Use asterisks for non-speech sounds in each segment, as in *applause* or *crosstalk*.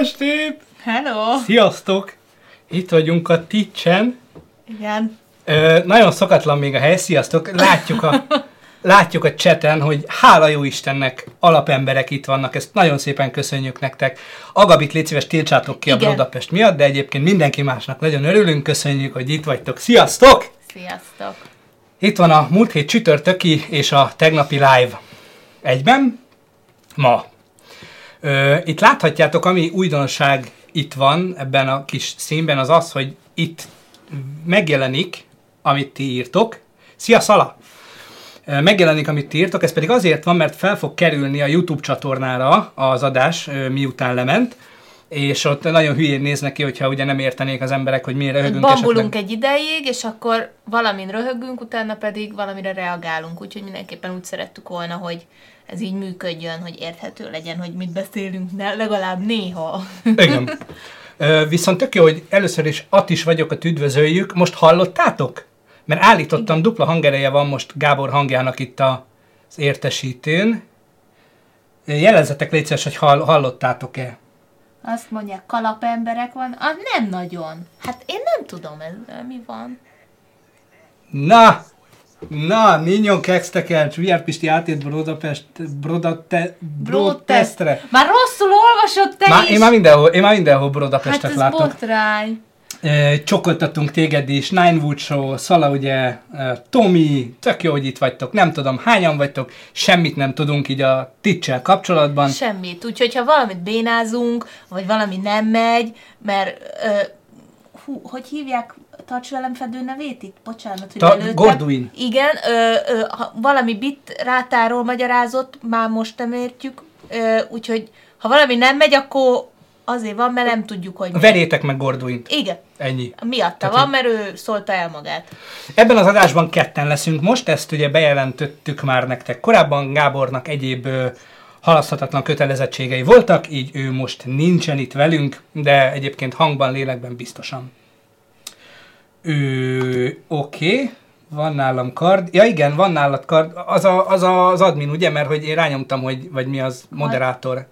estét! Hello! Sziasztok! Itt vagyunk a Titchen. Igen. Ö, nagyon szokatlan még a hely, sziasztok! Látjuk a, *laughs* látjuk a cseten, hogy hála jó Istennek alapemberek itt vannak, ezt nagyon szépen köszönjük nektek. Agabit légy szíves, tiltsátok ki Igen. a Budapest miatt, de egyébként mindenki másnak nagyon örülünk, köszönjük, hogy itt vagytok. Sziasztok! Sziasztok! Itt van a múlt hét csütörtöki és a tegnapi live egyben, ma. Itt láthatjátok, ami újdonság itt van ebben a kis színben, az az, hogy itt megjelenik, amit ti írtok. Szia, Szala! Megjelenik, amit ti írtok, ez pedig azért van, mert fel fog kerülni a YouTube csatornára az adás, miután lement, és ott nagyon hülyén néznek ki, hogyha ugye nem értenék az emberek, hogy miért röhögünk Bambulunk egy ideig, és akkor valamin röhögünk, utána pedig valamire reagálunk, úgyhogy mindenképpen úgy szerettük volna, hogy ez így működjön, hogy érthető legyen, hogy mit beszélünk, ne, legalább néha. Igen. Viszont tök jó, hogy először is At is vagyokat üdvözöljük. Most hallottátok? Mert állítottam, Igen. dupla hangereje van most Gábor hangjának itt a, az értesítőn. Jelezzetek légy szíves, hogy hall, hallottátok-e. Azt mondják, kalapemberek van? Ah, nem nagyon. Hát én nem tudom, ez mi van. Na! Na, Ninyon Kextekel, Csúlyár Pisti átért Brodapest, Brodate, Brodtestre. Már rosszul olvasod te Má, is! én, már mindenhol, én már mindenhol hát Brodapestet ez látok. botrány. Csokoltatunk téged is, Nine Wood Show, Szala ugye, Tomi, tök jó, hogy itt vagytok, nem tudom hányan vagytok, semmit nem tudunk így a ticsel kapcsolatban. Semmit. Úgyhogy ha valamit bénázunk, vagy valami nem megy, mert ö, hú, hogy hívják tarts velem fedő nevét itt? Bocsánat, hogy Ta- előttem. Gorduin. Igen, ö, ö, ha valami bit rátáról magyarázott, már most nem értjük, ö, úgyhogy ha valami nem megy, akkor azért van, mert nem tudjuk, hogy mi. Verjétek meg Gorduint. Igen, Ennyi. miatta Tehát, van, mert ő szólta el magát. Ebben az adásban ketten leszünk most, ezt ugye bejelentettük már nektek korábban, Gábornak egyéb ö, halaszthatatlan kötelezettségei voltak, így ő most nincsen itt velünk, de egyébként hangban, lélekben biztosan. Ő, oké, okay. van nálam kard. Ja igen, van nálad kard. Az a, az, a, az admin, ugye? Mert hogy én rányomtam, hogy vagy mi az, moderátor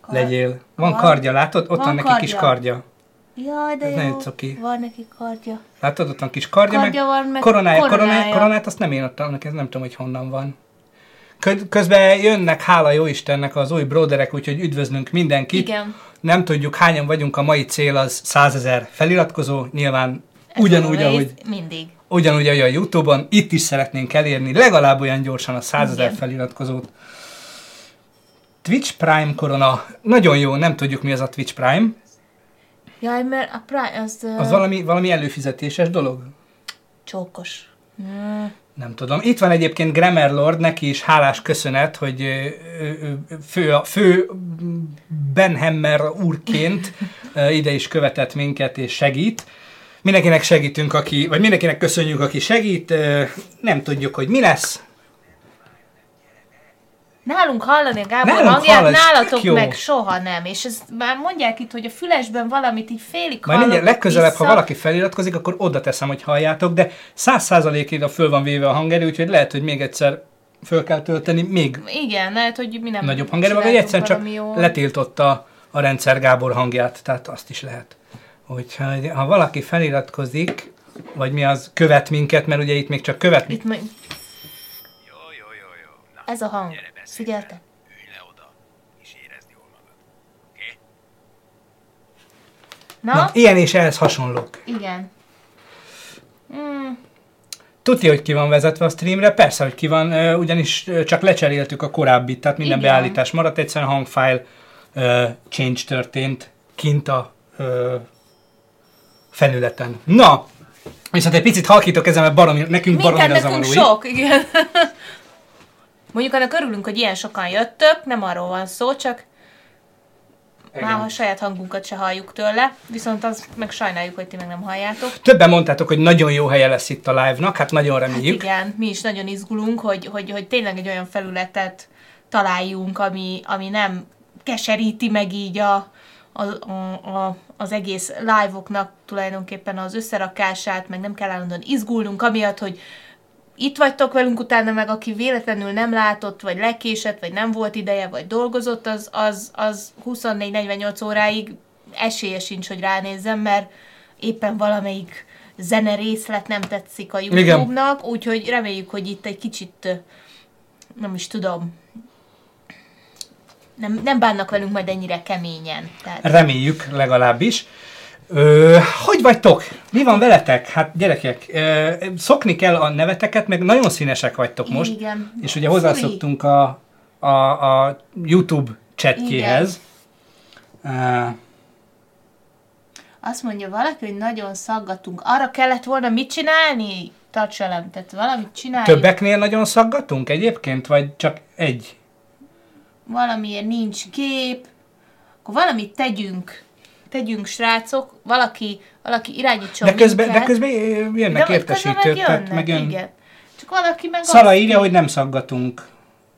Kard. legyél. Van Kard. kardja, látod? Ott van, Van neki kis kardja. kardja. Jaj, de Ez jó. cuki. Van neki kardja. Látod, ott van kis kardja, Kardja meg, van, meg koronája, koronája. koronája. Koronát azt nem én adtam neki, ez nem tudom, hogy honnan van. Kö- Közben jönnek, hála jó Istennek, az új broderek, úgyhogy üdvözlünk mindenkit. Igen. Nem tudjuk, hányan vagyunk, a mai cél az 100 ezer feliratkozó, nyilván ugyanúgy, ahogy, Mindig. ugyanúgy, ahogy a Youtube-on, itt is szeretnénk elérni legalább olyan gyorsan a 100 ezer feliratkozót. Twitch Prime korona, nagyon jó, nem tudjuk mi az a Twitch Prime. Jaj, mert a Prime, az, uh, Az valami, valami előfizetéses dolog? csókos. Mm. Nem tudom. Itt van egyébként Grammar Lord, neki is hálás köszönet, hogy fő, fő Benhammer úrként *laughs* ide is követett minket és segít. Mindenkinek segítünk, aki, vagy mindenkinek köszönjük, aki segít. Nem tudjuk, hogy mi lesz. Nálunk hallani a Gábor Nálunk hangját, hallani, nálatok jó. meg soha nem. És ezt már mondják itt, hogy a fülesben valamit így félig Majd mindjárt legközelebb, vissza. ha valaki feliratkozik, akkor oda teszem, hogy halljátok, de száz százalékig föl van véve a hangerő, úgyhogy lehet, hogy még egyszer föl kell tölteni, még Igen, lehet, hogy mi nem nagyobb hangerővel, vagy egyszerűen csak jól. letiltotta a rendszer Gábor hangját, tehát azt is lehet. Úgyhogy ha valaki feliratkozik, vagy mi az, követ minket, mert ugye itt még csak követ, Itt meg... Jó, jó, jó, jó. Na, Ez a hang. Figyelte? Ülj le oda, és érezd jól magad. Oké? Na? Na, ilyen és ehhez hasonlók. Igen. Mm, Tudja, hogy ki van vezetve a streamre? Persze, hogy ki van, ugyanis csak lecseréltük a korábbit, tehát minden Igen. beállítás maradt, egyszerűen hangfile ö, change történt kint a ö, felületen. Na, viszont egy picit halkítok ezen, mert baromi, nekünk baromira nekünk zavaró. sok, igen. *laughs* Mondjuk annak örülünk, hogy ilyen sokan jöttök, nem arról van szó, csak Igen. már a saját hangunkat se halljuk tőle, viszont az meg sajnáljuk, hogy ti meg nem halljátok. Többen mondtátok, hogy nagyon jó helye lesz itt a live-nak, hát nagyon reméljük. Igen, mi is nagyon izgulunk, hogy, hogy, hogy tényleg egy olyan felületet találjunk, ami, ami nem keseríti meg így a, a, a, az egész live-oknak tulajdonképpen az összerakását, meg nem kell állandóan izgulnunk, amiatt, hogy itt vagytok velünk utána, meg aki véletlenül nem látott, vagy lekésett, vagy nem volt ideje, vagy dolgozott, az, az, az 24-48 óráig esélye sincs, hogy ránézzem, mert éppen valamelyik zene részlet nem tetszik a YouTube-nak, úgyhogy reméljük, hogy itt egy kicsit, nem is tudom, nem, nem bánnak velünk majd ennyire keményen. Tehát, Reméljük legalábbis. Ö, hogy vagytok? Mi van veletek? Hát gyerekek, ö, szokni kell a neveteket, meg nagyon színesek vagytok most. Igen. És ugye hozzászoktunk a, a, a YouTube chatjéhez. Uh, Azt mondja valaki, hogy nagyon szaggatunk. Arra kellett volna mit csinálni? Tarts velem, tehát valamit csinálj. többeknél nagyon szaggatunk egyébként, vagy csak egy? Valamiért nincs kép. Akkor valamit tegyünk. Tegyünk, srácok. Valaki, valaki irányítson De közben, de minket. közben jönnek De értesítők. közben meg megjön- igen. Csak valaki meg Szala azt írja, ír- hogy nem szaggatunk.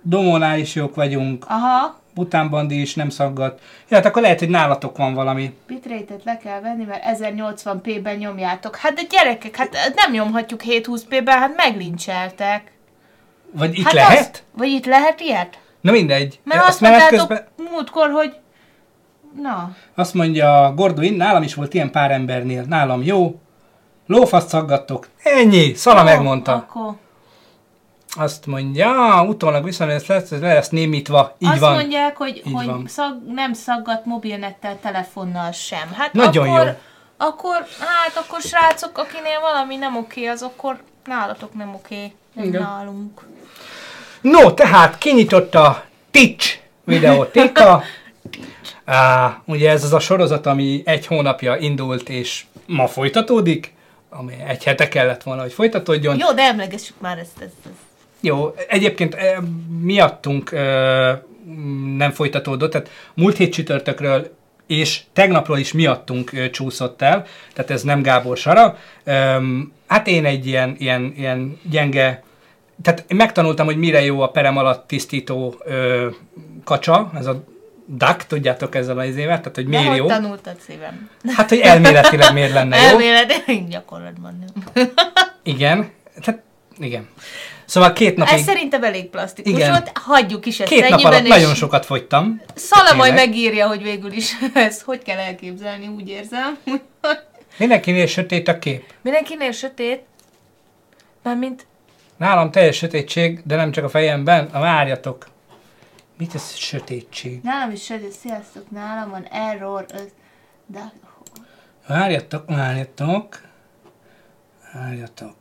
Domónál is jók vagyunk. Aha, Bután Bandi is nem szaggat. Ja, hát akkor lehet, hogy nálatok van valami. bitrate-et le kell venni, mert 1080p-ben nyomjátok. Hát de gyerekek, hát nem nyomhatjuk 720p-ben, hát meglincseltek. Vagy itt hát lehet? Azt, vagy itt lehet ilyet? Na mindegy. Mert Azt azt menet közben, múltkor, hogy... Na, azt mondja Gorduin, nálam is volt ilyen pár embernél. Nálam jó. Lófaszt szaggattok. Ennyi. Szala jó, megmondta. Akkor Azt mondja, utólag ez lesz, ez lesz némítva. Így azt van. mondják, hogy, Így hogy van. szag, nem szaggat mobilnettel, telefonnal sem. Hát Nagyon akkor, jó. Akkor, hát akkor srácok, akinél valami nem oké, az akkor nálatok nem oké, nem Igen. nálunk. No, tehát kinyitott a Twitch videótéka. *laughs* Á, ugye ez az a sorozat, ami egy hónapja indult, és ma folytatódik, ami egy hete kellett volna, hogy folytatódjon. Jó, de emlegessük már ezt. ezt, ezt. Jó, egyébként eh, miattunk eh, nem folytatódott, tehát múlt hét csütörtökről és tegnapról is miattunk ö, csúszott el, tehát ez nem Gábor Sara. Öm, hát én egy ilyen, ilyen, ilyen gyenge, tehát megtanultam, hogy mire jó a perem alatt tisztító ö, kacsa, ez a duck, tudjátok ezzel az évet, tehát hogy De miért hogy jó. tanultad szívem? Hát, hogy elméletileg miért lenne jó. Elméletileg gyakorlatban nem. Igen, tehát igen. Szóval két napig, Ez szerintem elég plastikus Igen. volt, hagyjuk is ezt két nap alatt és nagyon sokat fogytam. Szala majd megírja, hogy végül is *laughs* ezt hogy kell elképzelni, úgy érzem. Mindenkinél sötét a kép. Mindenkinél sötét, mármint Nálam teljes sötétség, de nem csak a fejemben, a várjatok. Mit ez sötétség? nálam is sötét, sziasztok, nálam van error, öt, de Várjatok, várjatok. Várjatok.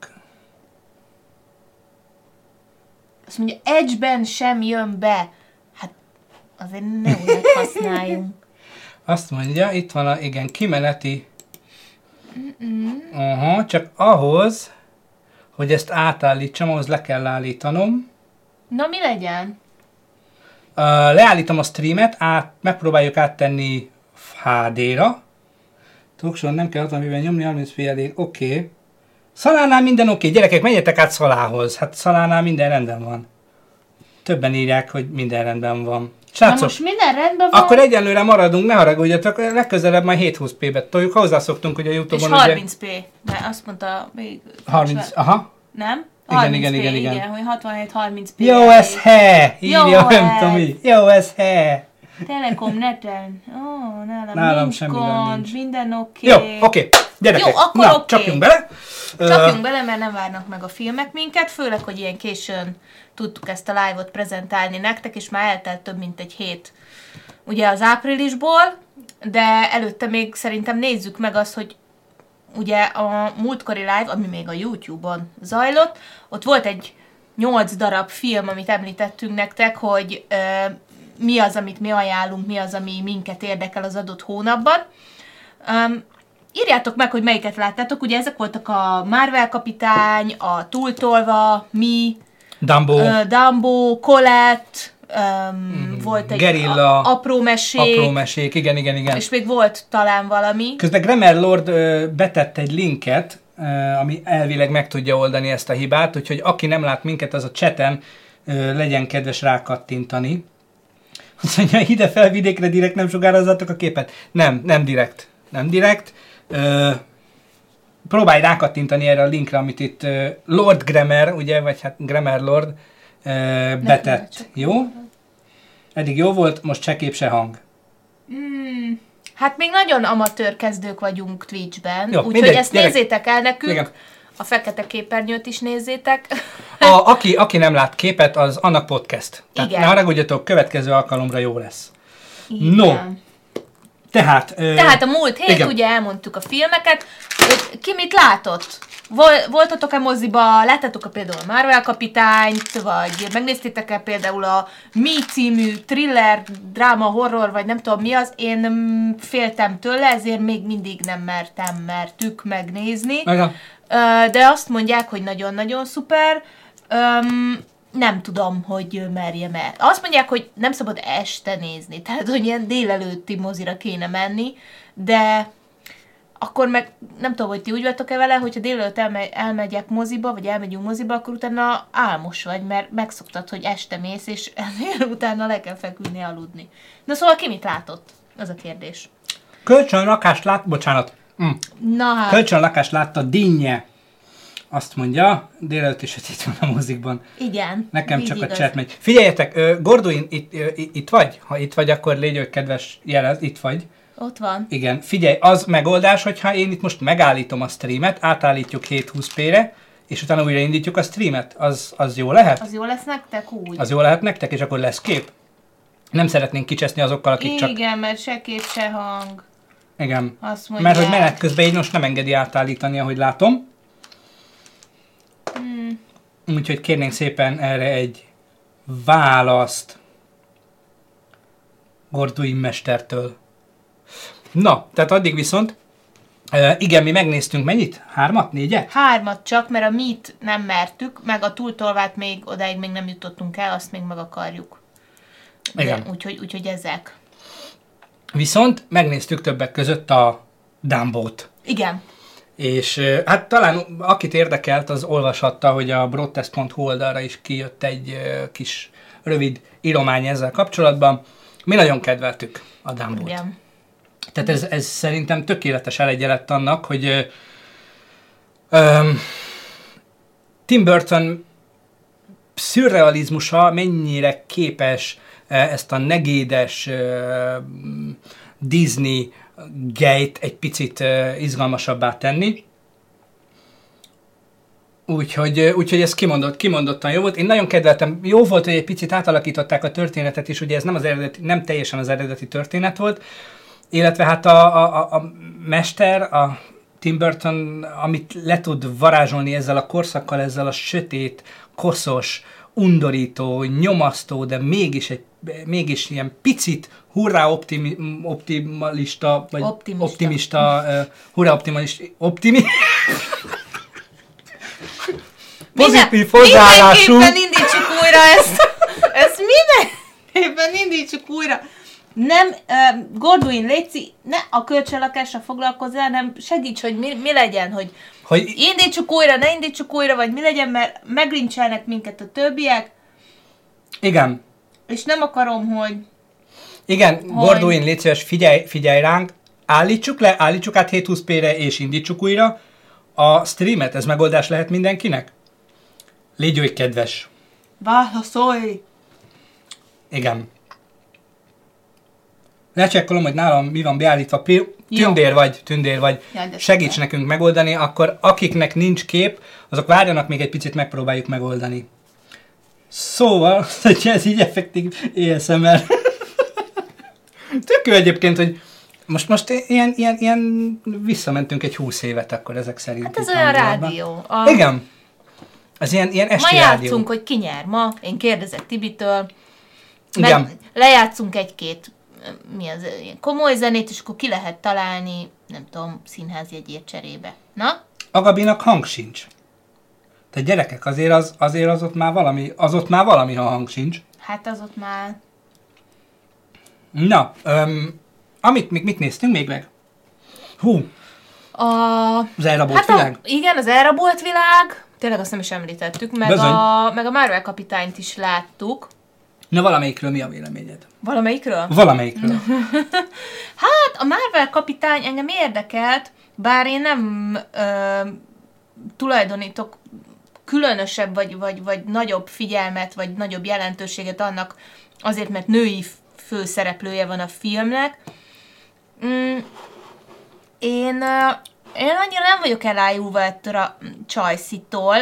azt mondja, Edge-ben sem jön be. Hát azért ne olyat használjunk. *laughs* Azt mondja, itt van a, igen, kimeneti. Aha, csak ahhoz, hogy ezt átállítsam, ahhoz le kell állítanom. Na mi legyen? Uh, leállítom a streamet, át, megpróbáljuk áttenni HD-ra. Talkson nem kell 60 mivel nyomni, 30 p elég, oké. Okay. Szalánál minden oké, okay. gyerekek, menjetek át Szalához. Hát Szalánál minden rendben van. Többen írják, hogy minden rendben van. Na Srácok, most minden rendben van, akkor egyenlőre maradunk, ne haragudjatok, legközelebb majd 720p-be toljuk, hozzászoktunk, hogy a és Youtube-on ugye 30p. De azt mondta még... 30, aha. Nem? Igen, 30p, igen, igen, igen. igen, hogy 67-30p. Jó ez he! Írja, nem tudom. Jó ez he! Telekom neten. Ó, nálam, Nálam nincs semmivel gond, nincs. minden oké. Jó, oké. Gyerekek, Jó, akkor na, oké. csapjunk bele. Csapjunk bele, mert nem várnak meg a filmek minket, főleg, hogy ilyen későn tudtuk ezt a live-ot prezentálni nektek, és már eltelt több mint egy hét ugye az áprilisból, de előtte még szerintem nézzük meg azt, hogy ugye a múltkori live, ami még a YouTube-on zajlott, ott volt egy nyolc darab film, amit említettünk nektek, hogy ö, mi az, amit mi ajánlunk, mi az, ami minket érdekel az adott hónapban. Um, írjátok meg, hogy melyiket láttátok, ugye ezek voltak a Marvel kapitány, a Túltolva, mi, Dumbo, uh, Dumbo, Colette, um, volt egy Gerilla, a, apró mesék, apró mesék, igen, igen, igen. és még volt talán valami. Közben Grammar Lord ö, betett egy linket, ö, ami elvileg meg tudja oldani ezt a hibát, úgyhogy aki nem lát minket, az a chaten ö, legyen kedves rákattintani. Azt mondja, ide felvidékre direkt nem sugározzatok a képet. Nem, nem direkt. Nem direkt. Ö, próbálj rákattintani erre a linkre, amit itt Lord Grammar, ugye, vagy hát Grammar Lord ö, betett. Jó? Eddig jó volt, most se kép, se hang. Hmm. Hát még nagyon amatőr kezdők vagyunk Twitchben, úgyhogy ezt gyerek. nézzétek el nekünk. Igen. A fekete képernyőt is nézzétek. A, aki, aki nem lát képet, az annak podcast. Tehát Igen. ne haragudjatok, következő alkalomra jó lesz. Igen. No. Tehát, ö, Tehát a múlt hét igen. ugye elmondtuk a filmeket, ki mit látott? Vol- voltatok-e moziba, láttatok-e például a Marvel kapitányt, vagy megnéztétek-e például a Mi című thriller, dráma, horror, vagy nem tudom mi az, én féltem tőle, ezért még mindig nem mertem, mertük megnézni. Ö, de azt mondják, hogy nagyon-nagyon szuper. Nem tudom, hogy merjem el. Azt mondják, hogy nem szabad este nézni, tehát hogy ilyen délelőtti mozira kéne menni, de akkor meg nem tudom, hogy ti úgy vagytok-e vele, hogyha délelőtt elme- elmegyek moziba, vagy elmegyünk moziba, akkor utána álmos vagy, mert megszoktad, hogy este mész, és *laughs* utána le kell feküdni, aludni. Na szóval ki mit látott? Az a kérdés. Kölcsönlakást lát, bocsánat, mm. Na hát, kölcsönlakást látta Dinnye. Azt mondja, délelőtt is itt van a mozikban. igen. Nekem csak a igaz. chat megy. Figyeljetek, Gorduin, itt, itt vagy? Ha itt vagy, akkor légy hogy kedves, jelez, itt vagy. Ott van. Igen, figyelj, az megoldás, hogyha én itt most megállítom a streamet, átállítjuk 720p-re, és utána újra indítjuk a streamet, az, az jó lehet? Az jó lesz nektek úgy? Az jó lehet nektek, és akkor lesz kép? Nem szeretnénk kicseszni azokkal, akik csak... Igen, mert se kép, se hang. Igen. Azt mondják. Mert hogy menet közben így most nem engedi átállítani, ahogy látom. Hmm. Úgyhogy kérnénk szépen erre egy választ Gorduin mestertől. Na, tehát addig viszont, igen, mi megnéztünk mennyit? Hármat? Négyet? Hármat csak, mert a mit nem mertük, meg a túltolvát még odáig még nem jutottunk el, azt még meg akarjuk. De, Igen. Úgyhogy, úgyhogy ezek. Viszont megnéztük többek között a Dumbot. Igen. És hát talán akit érdekelt, az olvashatta, hogy a broadtest.hu oldalra is kijött egy kis rövid íromány ezzel kapcsolatban. Mi nagyon kedveltük a Dumbot. Igen. Tehát ez, ez szerintem tökéletes elegye lett annak, hogy ö, Tim Burton szürrealizmusa mennyire képes ezt a negédes ö, Disney gate egy picit izgalmasabbá tenni. Úgyhogy, úgyhogy ez kimondott, kimondottan jó volt. Én nagyon kedveltem. Jó volt, hogy egy picit átalakították a történetet is, ugye ez nem, az eredeti, nem teljesen az eredeti történet volt, illetve hát a, a, a mester, a Tim Burton, amit le tud varázsolni ezzel a korszakkal, ezzel a sötét, koszos, undorító, nyomasztó, de mégis, egy, mégis ilyen picit hurrá optimi, optimalista, vagy Optimista. optimista uh, hurrá optimalista, optimi, pozitív hozzáállású. Mindenképpen indítsuk újra ezt. Ezt mindenképpen indítsuk újra. Nem, uh, Gorduin, Léci, ne a kölcsönlakásra foglalkozzál, hanem segíts, hogy mi, mi legyen, hogy hogy indítsuk újra, ne indítsuk újra, vagy mi legyen, mert meglincselnek minket a többiek, igen, és nem akarom, hogy Igen, Hogy? Gorduin, légy szíves, figyelj, figyelj ránk, állítsuk le, állítsuk át 720p-re és indítsuk újra a streamet, ez megoldás lehet mindenkinek? Légy oly kedves. válaszolj. Igen. Lecsekkolom, hogy nálam mi van beállítva. Tündér vagy, tündér vagy. Jaj, Segíts szuper. nekünk megoldani, akkor akiknek nincs kép, azok várjanak még egy picit, megpróbáljuk megoldani. Szóval, *laughs* hogy ez így effektív ASMR. Tök jó egyébként, hogy most, most ilyen, ilyen, ilyen visszamentünk egy húsz évet akkor ezek szerint. Hát ez olyan rádió. A, Igen. Ez ilyen, ilyen Ma esti rádió. játszunk, hogy ki nyer ma. Én kérdezek Tibitől. Igen. Meg lejátszunk egy-két mi az, ilyen komoly zenét, és akkor ki lehet találni, nem tudom, színházjegyért cserébe. Na? A Gabinak hang sincs. Tehát gyerekek, azért az, azért az ott már valami, az ott már valami, ha hang sincs. Hát az ott már... Na, öm, amit még mit néztünk még meg? Hú, A... az elrabolt Hát világ? a, igen, az elrabolt világ, tényleg azt nem is említettük, meg a, meg a Marvel kapitányt is láttuk. Na valamelyikről mi a véleményed? Valamelyikről? Valamelyikről. *laughs* Hát a Marvel kapitány engem érdekelt, bár én nem ö, tulajdonítok különösebb vagy, vagy, vagy nagyobb figyelmet, vagy nagyobb jelentőséget annak azért, mert női főszereplője van a filmnek. Mm, én, én annyira nem vagyok elájulva ettől a csajszitól.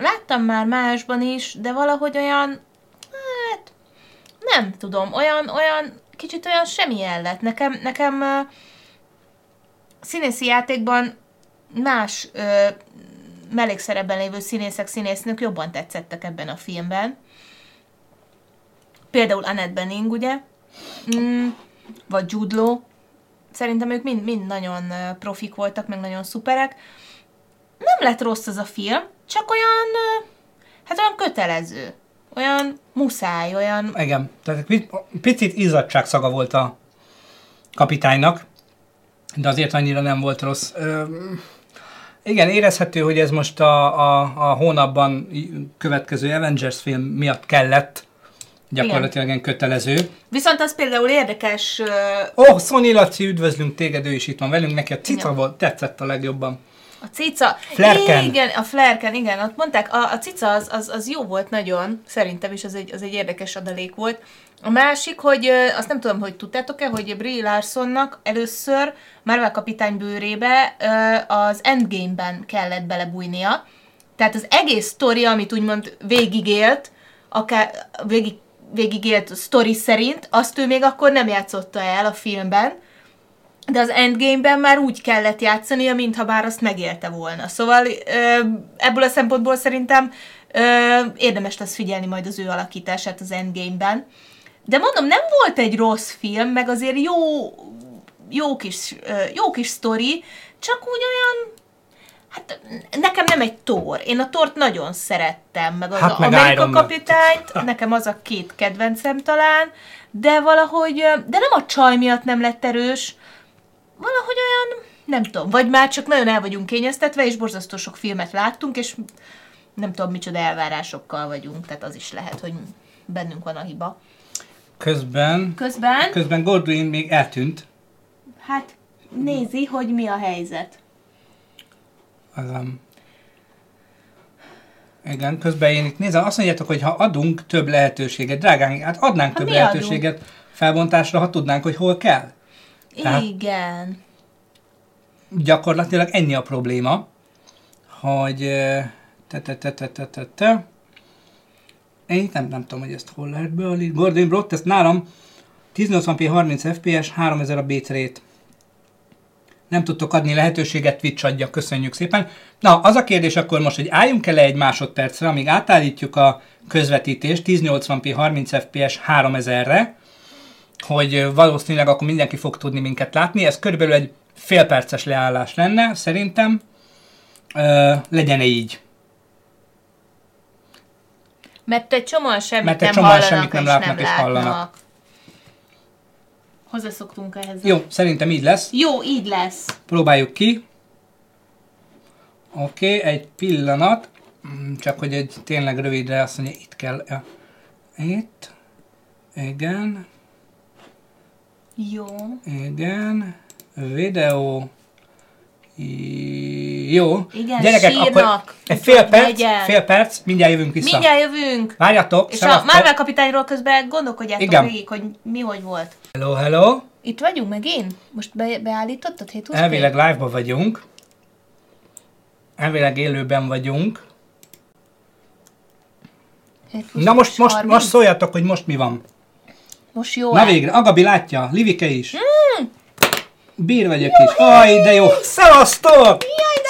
Láttam már másban is, de valahogy olyan, hát nem tudom, olyan, olyan, kicsit olyan semmilyen lett. Nekem, nekem ö, színészi játékban más ö, mellékszerepben lévő színészek, színésznők jobban tetszettek ebben a filmben. Például Annette Bening, ugye? Mm, vagy Jude Law. Szerintem ők mind, mind nagyon profik voltak, meg nagyon szuperek. Nem lett rossz az a film, csak olyan, hát olyan kötelező. Olyan muszáj, olyan Igen, tehát picit izzadságszaga volt a kapitánynak, de azért annyira nem volt rossz. Igen, érezhető, hogy ez most a, a, a hónapban következő Avengers film miatt kellett, gyakorlatilag ilyen kötelező. Viszont az például érdekes, Ó, oh, Szoni Laci, üdvözlünk téged, ő is itt van velünk, neki a cica volt, tetszett a legjobban. a cica. Flerken. Igen, a flerken, igen, ott mondták, a, a cica az, az, az jó volt nagyon, szerintem is az egy, az egy érdekes adalék volt. A másik, hogy azt nem tudom, hogy tudtátok-e, hogy Brie Larsonnak először Marvel kapitány bőrébe az Endgame-ben kellett belebújnia. Tehát az egész sztori, amit úgymond végigélt, akár végig, végigélt sztori szerint, azt ő még akkor nem játszotta el a filmben, de az Endgame-ben már úgy kellett játszania, mintha bár azt megélte volna. Szóval ebből a szempontból szerintem érdemes lesz figyelni majd az ő alakítását az Endgame-ben. De mondom, nem volt egy rossz film, meg azért jó, jó kis, jó kis sztori, csak úgy olyan, hát nekem nem egy tor. Én a tort nagyon szerettem, meg az Hát hát meg Amerika Iron Man. kapitányt, nekem az a két kedvencem talán, de valahogy, de nem a csaj miatt nem lett erős, valahogy olyan, nem tudom, vagy már csak nagyon el vagyunk kényeztetve, és borzasztó sok filmet láttunk, és nem tudom, micsoda elvárásokkal vagyunk, tehát az is lehet, hogy bennünk van a hiba. Közben, Közben, közben Goldwyn még eltűnt. hát nézi, hogy mi a helyzet. Az, igen, közben én itt nézem, azt mondjátok, hogy ha adunk több lehetőséget, drágán, hát adnánk több mi lehetőséget felbontásra, ha tudnánk, hogy hol kell. Tehát- Igen. Gyakorlatilag ennyi a probléma, hogy te, te, te, te, te, te, te. Én nem, nem tudom, hogy ezt hol lehet beállítani. Gordon Brott, ezt nálam 1080p 30 fps, 3000 a bitrate. Nem tudtok adni lehetőséget, Twitch adja, köszönjük szépen. Na, az a kérdés akkor most, hogy álljunk el egy másodpercre, amíg átállítjuk a közvetítést 1080p 30 fps 3000-re, hogy valószínűleg akkor mindenki fog tudni minket látni. Ez körülbelül egy fél perces leállás lenne, szerintem. Ö, legyen így. Mert egy csomóan semmit Mert egy nem csomóan hallanak, semmit nem és látnak, nem és látnak. hallanak. Hozzászoktunk ehhez. Jó, szerintem így lesz. Jó, így lesz. Próbáljuk ki. Oké, okay, egy pillanat. Mm, Csak hogy egy tényleg rövidre azt mondja, itt kell. Itt. Igen. Jó. Igen. Videó. Jó. Igen, Gyerekek, akkor sírnak. egy fél perc, Legyen. fél perc, mindjárt jövünk vissza. Mindjárt jövünk. Várjatok, És a szevasztok. Marvel kapitányról közben gondolkodjátok Igen. végig, hogy mi hogy volt. Hello, hello. Itt vagyunk megint? Most be, beállítottad 720 Elvileg live-ban vagyunk. Elvileg élőben vagyunk. Na most, most, most szóljatok, hogy most mi van. Most jó Na végre, Agabi látja, Livike is. Bír vagyok is. Aj, de jó. Szevasztok!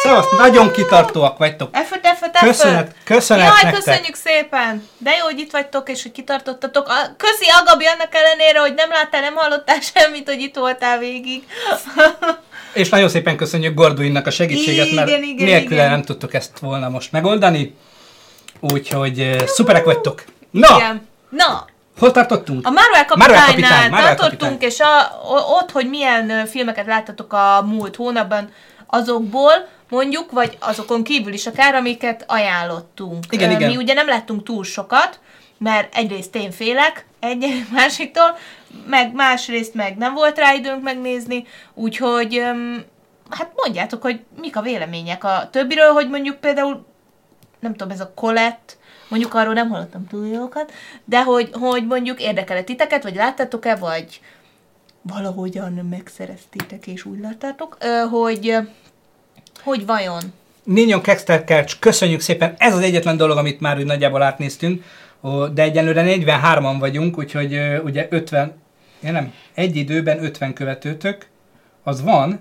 Szevasztok, nagyon kitartóak vagytok. Effort, effort, effort. Köszönet, köszönet Jaj, nektek. köszönjük szépen! De jó, hogy itt vagytok, és hogy kitartottatok. A, köszi Agabi annak ellenére, hogy nem láttál, nem hallottál *laughs* semmit, hogy itt voltál végig. *laughs* És nagyon szépen köszönjük Gorduinnak a segítséget, mert Igen, igen, nélküle igen. nem tudtuk ezt volna most megoldani. Úgyhogy eh, szuperek vagytok. Na, Igen. Na, hol tartottunk? A Marvel Marvel kapitánynál kapitány, Marvel tartottunk, kapitány. és a, ott, hogy milyen filmeket láttatok a múlt hónapban, azokból mondjuk, vagy azokon kívül is akár, amiket ajánlottunk. Igen, Ö, igen. Mi ugye nem láttunk túl sokat, mert egyrészt én félek egy *laughs* másiktól, meg másrészt meg nem volt rá időnk megnézni, úgyhogy hát mondjátok, hogy mik a vélemények a többiről, hogy mondjuk például, nem tudom, ez a Colette, mondjuk arról nem hallottam túl jókat, de hogy, hogy mondjuk érdekel titeket, vagy láttátok-e, vagy valahogyan megszereztétek és úgy láttátok, hogy hogy vajon? Ninyon Kexterkercs, köszönjük szépen. Ez az egyetlen dolog, amit már úgy nagyjából átnéztünk, de egyelőre 43-an vagyunk, úgyhogy ugye 50, ja nem, egy időben 50 követőtök, az van,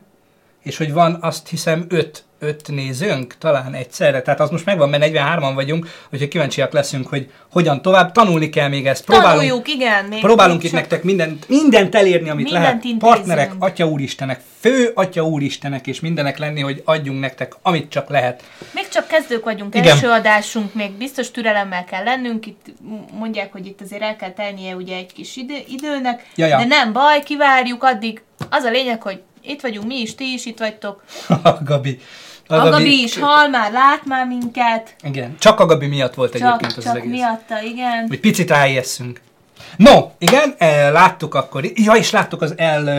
és hogy van azt hiszem 5, 5 nézőnk talán egyszerre, tehát az most megvan, mert 43-an vagyunk, úgyhogy kíváncsiak leszünk, hogy hogyan tovább. Tanulni kell még ezt. Próbálunk, Tanuljuk, igen. Még próbálunk itt nektek mindent, mindent elérni, amit Mindent lehet. intézünk. Partnerek, atya úristenek, fő atya úristenek, és mindenek lenni, hogy adjunk nektek, amit csak lehet. Még csak kezdők vagyunk, Igen. első adásunk, még biztos türelemmel kell lennünk, itt mondják, hogy itt azért el kell tennie ugye egy kis idő, időnek, Ja, ja. de nem baj, kivárjuk addig. Az a lényeg, hogy itt vagyunk mi is, ti is itt vagytok. *laughs* Gabi. A Gabi is hal már, lát már minket, Igen, csak a Gabi miatt volt egyébként csak, az, az csak egész. miatta, igen. Hogy picit ráijesszünk. No, igen, eh, láttuk akkor, ja, és láttuk az el,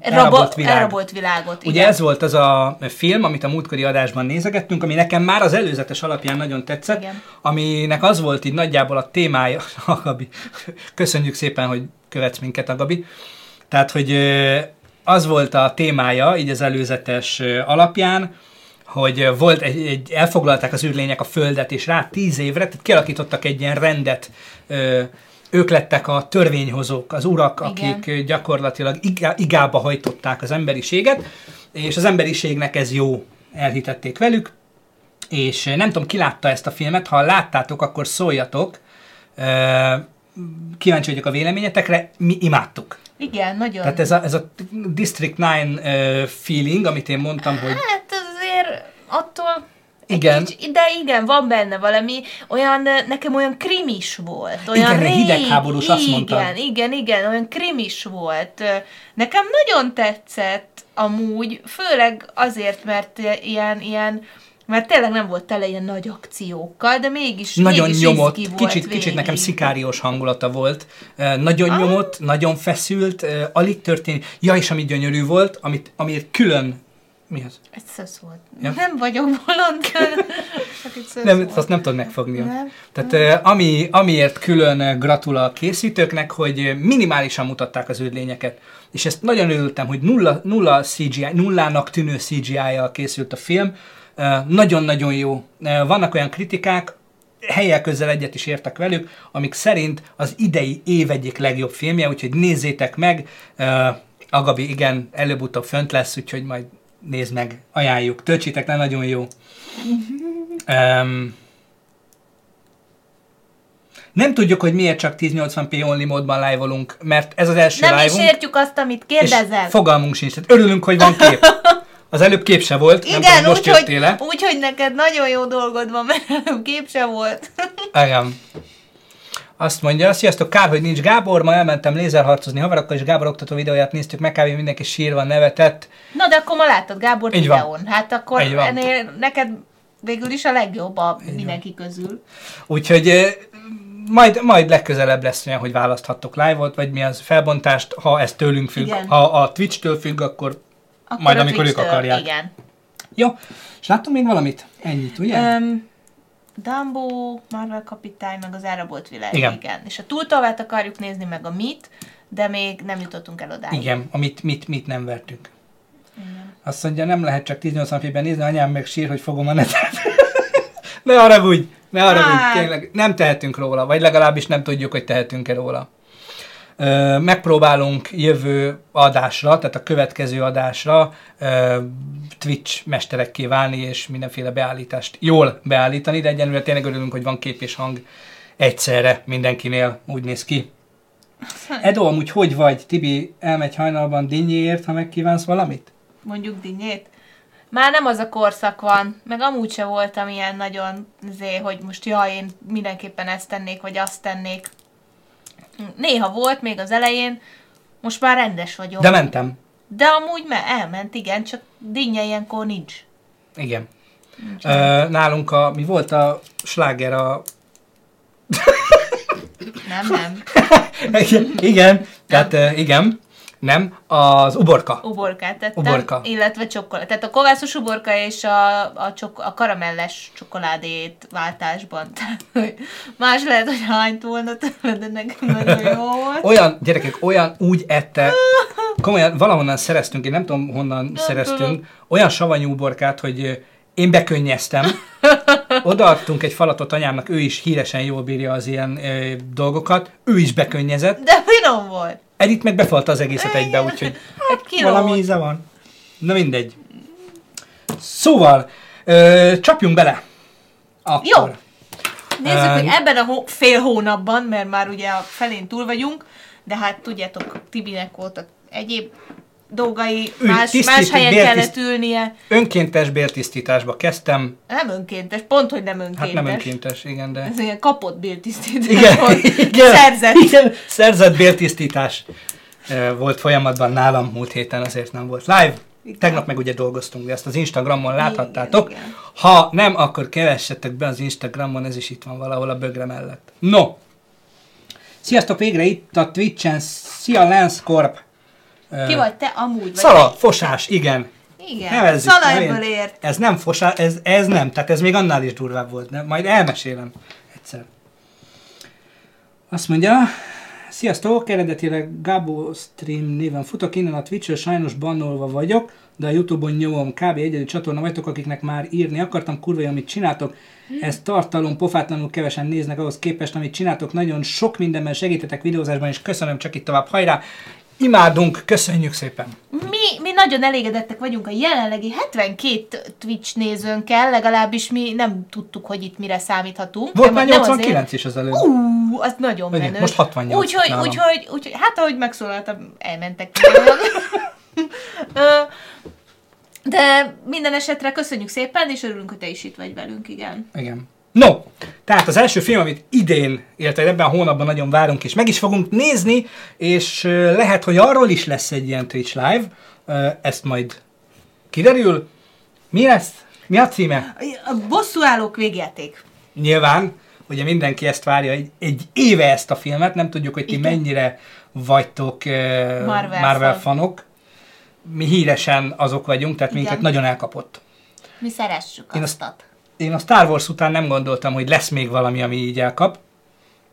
elrabolt világ. elrabolt világot, Ugye igen. ez volt az a film, amit a múltkori adásban nézegettünk, ami nekem már az előzetes alapján nagyon tetszett, Igen. aminek az volt így nagyjából a témája, *laughs* a Gabi, köszönjük szépen, hogy követsz minket a Gabi, tehát, hogy az volt a témája, így az előzetes alapján, hogy volt egy, egy, elfoglalták az űrlények a Földet, és rá tíz évre, tehát kialakítottak egy ilyen rendet, ö, ők lettek a törvényhozók, az urak, Igen. akik gyakorlatilag igá, igába hajtották az emberiséget, és az emberiségnek ez jó, elhitették velük, és nem tudom, ki látta ezt a filmet, ha láttátok, akkor szóljatok, Ö, kíváncsi vagyok a véleményetekre, mi imádtuk. Igen, nagyon. Tehát ez a, ez a District 9 ö, feeling, amit én mondtam, hogy Hát attól... Igen. Kicsi, de igen, van benne valami, olyan, nekem olyan krimis volt. Olyan Igen, régi, hidegháborús, azt mondtad. Igen, igen, igen, olyan krimis volt. Nekem nagyon tetszett amúgy, főleg azért, mert ilyen, ilyen mert tényleg nem volt tele ilyen nagy akciókkal, de mégis nagyon mégis nyomott, izgi volt kicsit, kicsit nekem szikáriós hangulata volt. Nagyon nyomott, nagyon feszült, alig történt. Ja, és ami gyönyörű volt, amit, amiért külön... Mi az? Egy szösz volt. Ja. Nem vagyok bolond, csak egy szösz Nem, volt. azt nem tudod megfogni. Nem. Tehát ö, ami, amiért külön ö, gratul a készítőknek, hogy minimálisan mutatták az űrlényeket. És ezt nagyon örültem, hogy nulla, nulla CGI, nullának tűnő CGI-jal készült a film. Nagyon-nagyon jó. Vannak olyan kritikák, helyek közel egyet is értek velük, amik szerint az idei év egyik legjobb filmje, úgyhogy nézzétek meg. Ö, A Gabi igen, előbb-utóbb fönt lesz, úgyhogy majd nézd meg, ajánljuk. Töltsétek le, nagyon jó. Um, nem tudjuk, hogy miért csak 1080p only módban live mert ez az első Nem is live-unk, értjük azt, amit és kérdezel. fogalmunk sincs. Tehát örülünk, hogy van kép. Az előbb kép se volt, nem tudom, Igen, most úgyhogy jöttél le. úgy, hogy neked nagyon jó dolgod van, mert előbb kép sem volt. Igen. Azt mondja, sziasztok, kár, hogy nincs Gábor, ma elmentem lézerharcozni haverokkal, és Gábor oktató videóját néztük, meg kb. mindenki sírva nevetett. Na, de akkor ma láttad Gábor Így van. videón. Hát akkor Így van. ennél neked végül is a legjobb a mindenki közül. Úgyhogy majd, majd legközelebb lesz olyan, hogy választhattok live-ot, vagy mi az felbontást, ha ez tőlünk függ. Igen. Ha a Twitch-től függ, akkor Akkor Majd amikor ők akarják. Igen. Jó. És láttunk még valamit? Ennyit, ugye? Um, Dumbo, Marvel kapitány, meg az elrabolt világ. Igen. Igen. És a túltolvát akarjuk nézni, meg a mit, de még nem jutottunk el odáig. Igen, amit mit, mit nem vertünk. Azt mondja, nem lehet csak 1080 p nézni, anyám meg sír, hogy fogom a netet. *laughs* ne haragudj, ne haragudj, tényleg, nem tehetünk róla, vagy legalábbis nem tudjuk, hogy tehetünk-e róla. Megpróbálunk jövő adásra, tehát a következő adásra Twitch mesterekké válni, és mindenféle beállítást jól beállítani, de egyenlőre tényleg örülünk, hogy van kép és hang egyszerre mindenkinél, úgy néz ki. Edo, amúgy hogy vagy? Tibi elmegy hajnalban dinnyéért, ha megkívánsz valamit? Mondjuk dinnyét. Már nem az a korszak van, meg amúgy se voltam ilyen nagyon, zé, hogy most jaj, én mindenképpen ezt tennék, vagy azt tennék. Néha volt még az elején, most már rendes vagyok. De mentem. De amúgy me elment, igen, csak dinnye ilyenkor nincs. Igen. Ö, nálunk a, mi volt a sláger a... Nem, nem. *laughs* igen, igen, tehát ö, igen. Nem, az uborka. uborkát tettem, Uborka. illetve csokoládé. Tehát a kovászos uborka és a, a, csok, a karamelles csokoládét váltásban. *laughs* Más lehet, hogy hányt volna tőle, de nekem nagyon jó volt. Olyan, gyerekek, olyan úgy ette, komolyan valahonnan szereztünk, én nem tudom honnan szereztünk, tudom. olyan savanyú uborkát, hogy én bekönnyeztem, odaadtunk egy falatot anyámnak, ő is híresen jól bírja az ilyen ö, dolgokat, ő is bekönnyezett, De finom volt. Edith meg befalta az egészet egybe, úgyhogy *laughs* kiló valami íze van. Na mindegy. Szóval, ö, csapjunk bele. Akkor. Jó. Nézzük, hogy ebben a hó- fél hónapban, mert már ugye a felén túl vagyunk, de hát tudjátok, Tibinek voltak egyéb dolgai, más, tisztít- más helyen bértiszt- kellett ülnie. Önkéntes bértisztításba kezdtem. Nem önkéntes, pont, hogy nem önkéntes. Hát nem önkéntes, igen, de... Ez ilyen kapott bértisztítás Igen, volt. *laughs* igen, Szerzett. igen, szerzett bértisztítás ö, volt folyamatban nálam múlt héten, azért nem volt live. Igen. Tegnap meg ugye dolgoztunk, de ezt az Instagramon láthattátok. Igen, igen. Ha nem, akkor kevessetek be az Instagramon, ez is itt van valahol a bögre mellett. No! Sziasztok, végre itt a Twitch-en. Szia! Ö, Ki vagy te amúgy? Vagy Szala, fosás, igen. Igen, Nevezzük. szalajból nevén. ért. Ez nem fosás, ez, ez nem, tehát ez még annál is durvább volt. De majd elmesélem egyszer. Azt mondja, Sziasztok, eredetileg Gabo Stream néven futok, innen a Twitch-ről sajnos bannolva vagyok, de a Youtube-on nyomom, kb. egyedül csatorna vagytok, akiknek már írni akartam, kurva jó, amit csináltok. Ez tartalom, pofátlanul kevesen néznek ahhoz képest, amit csináltok. Nagyon sok mindenben segítetek videózásban, és köszönöm, csak itt tovább, hajrá! Imádunk, köszönjük szépen! Mi, mi nagyon elégedettek vagyunk a jelenlegi 72 Twitch nézőnkkel, legalábbis mi nem tudtuk, hogy itt mire számíthatunk. Volt már nem 89 is az előbb. Ú, az nagyon Igen, menő. most 68 Úgyhogy, úgyhogy, úgyhogy, hát ahogy megszólaltam, elmentek. *laughs* De minden esetre köszönjük szépen, és örülünk, hogy te is itt vagy velünk, igen. Igen. No, tehát az első film, amit idén, illetve ebben a hónapban nagyon várunk, és meg is fogunk nézni, és lehet, hogy arról is lesz egy ilyen Twitch live, ezt majd kiderül. Mi lesz? Mi a címe? A bosszúállók végjáték. Nyilván, ugye mindenki ezt várja, egy, egy éve ezt a filmet, nem tudjuk, hogy ti Igen. mennyire vagytok Marvel Marvel fan. fanok. Mi híresen azok vagyunk, tehát Igen. minket nagyon elkapott. Mi szeressük Én azt. Én a Star Wars után nem gondoltam, hogy lesz még valami, ami így elkap.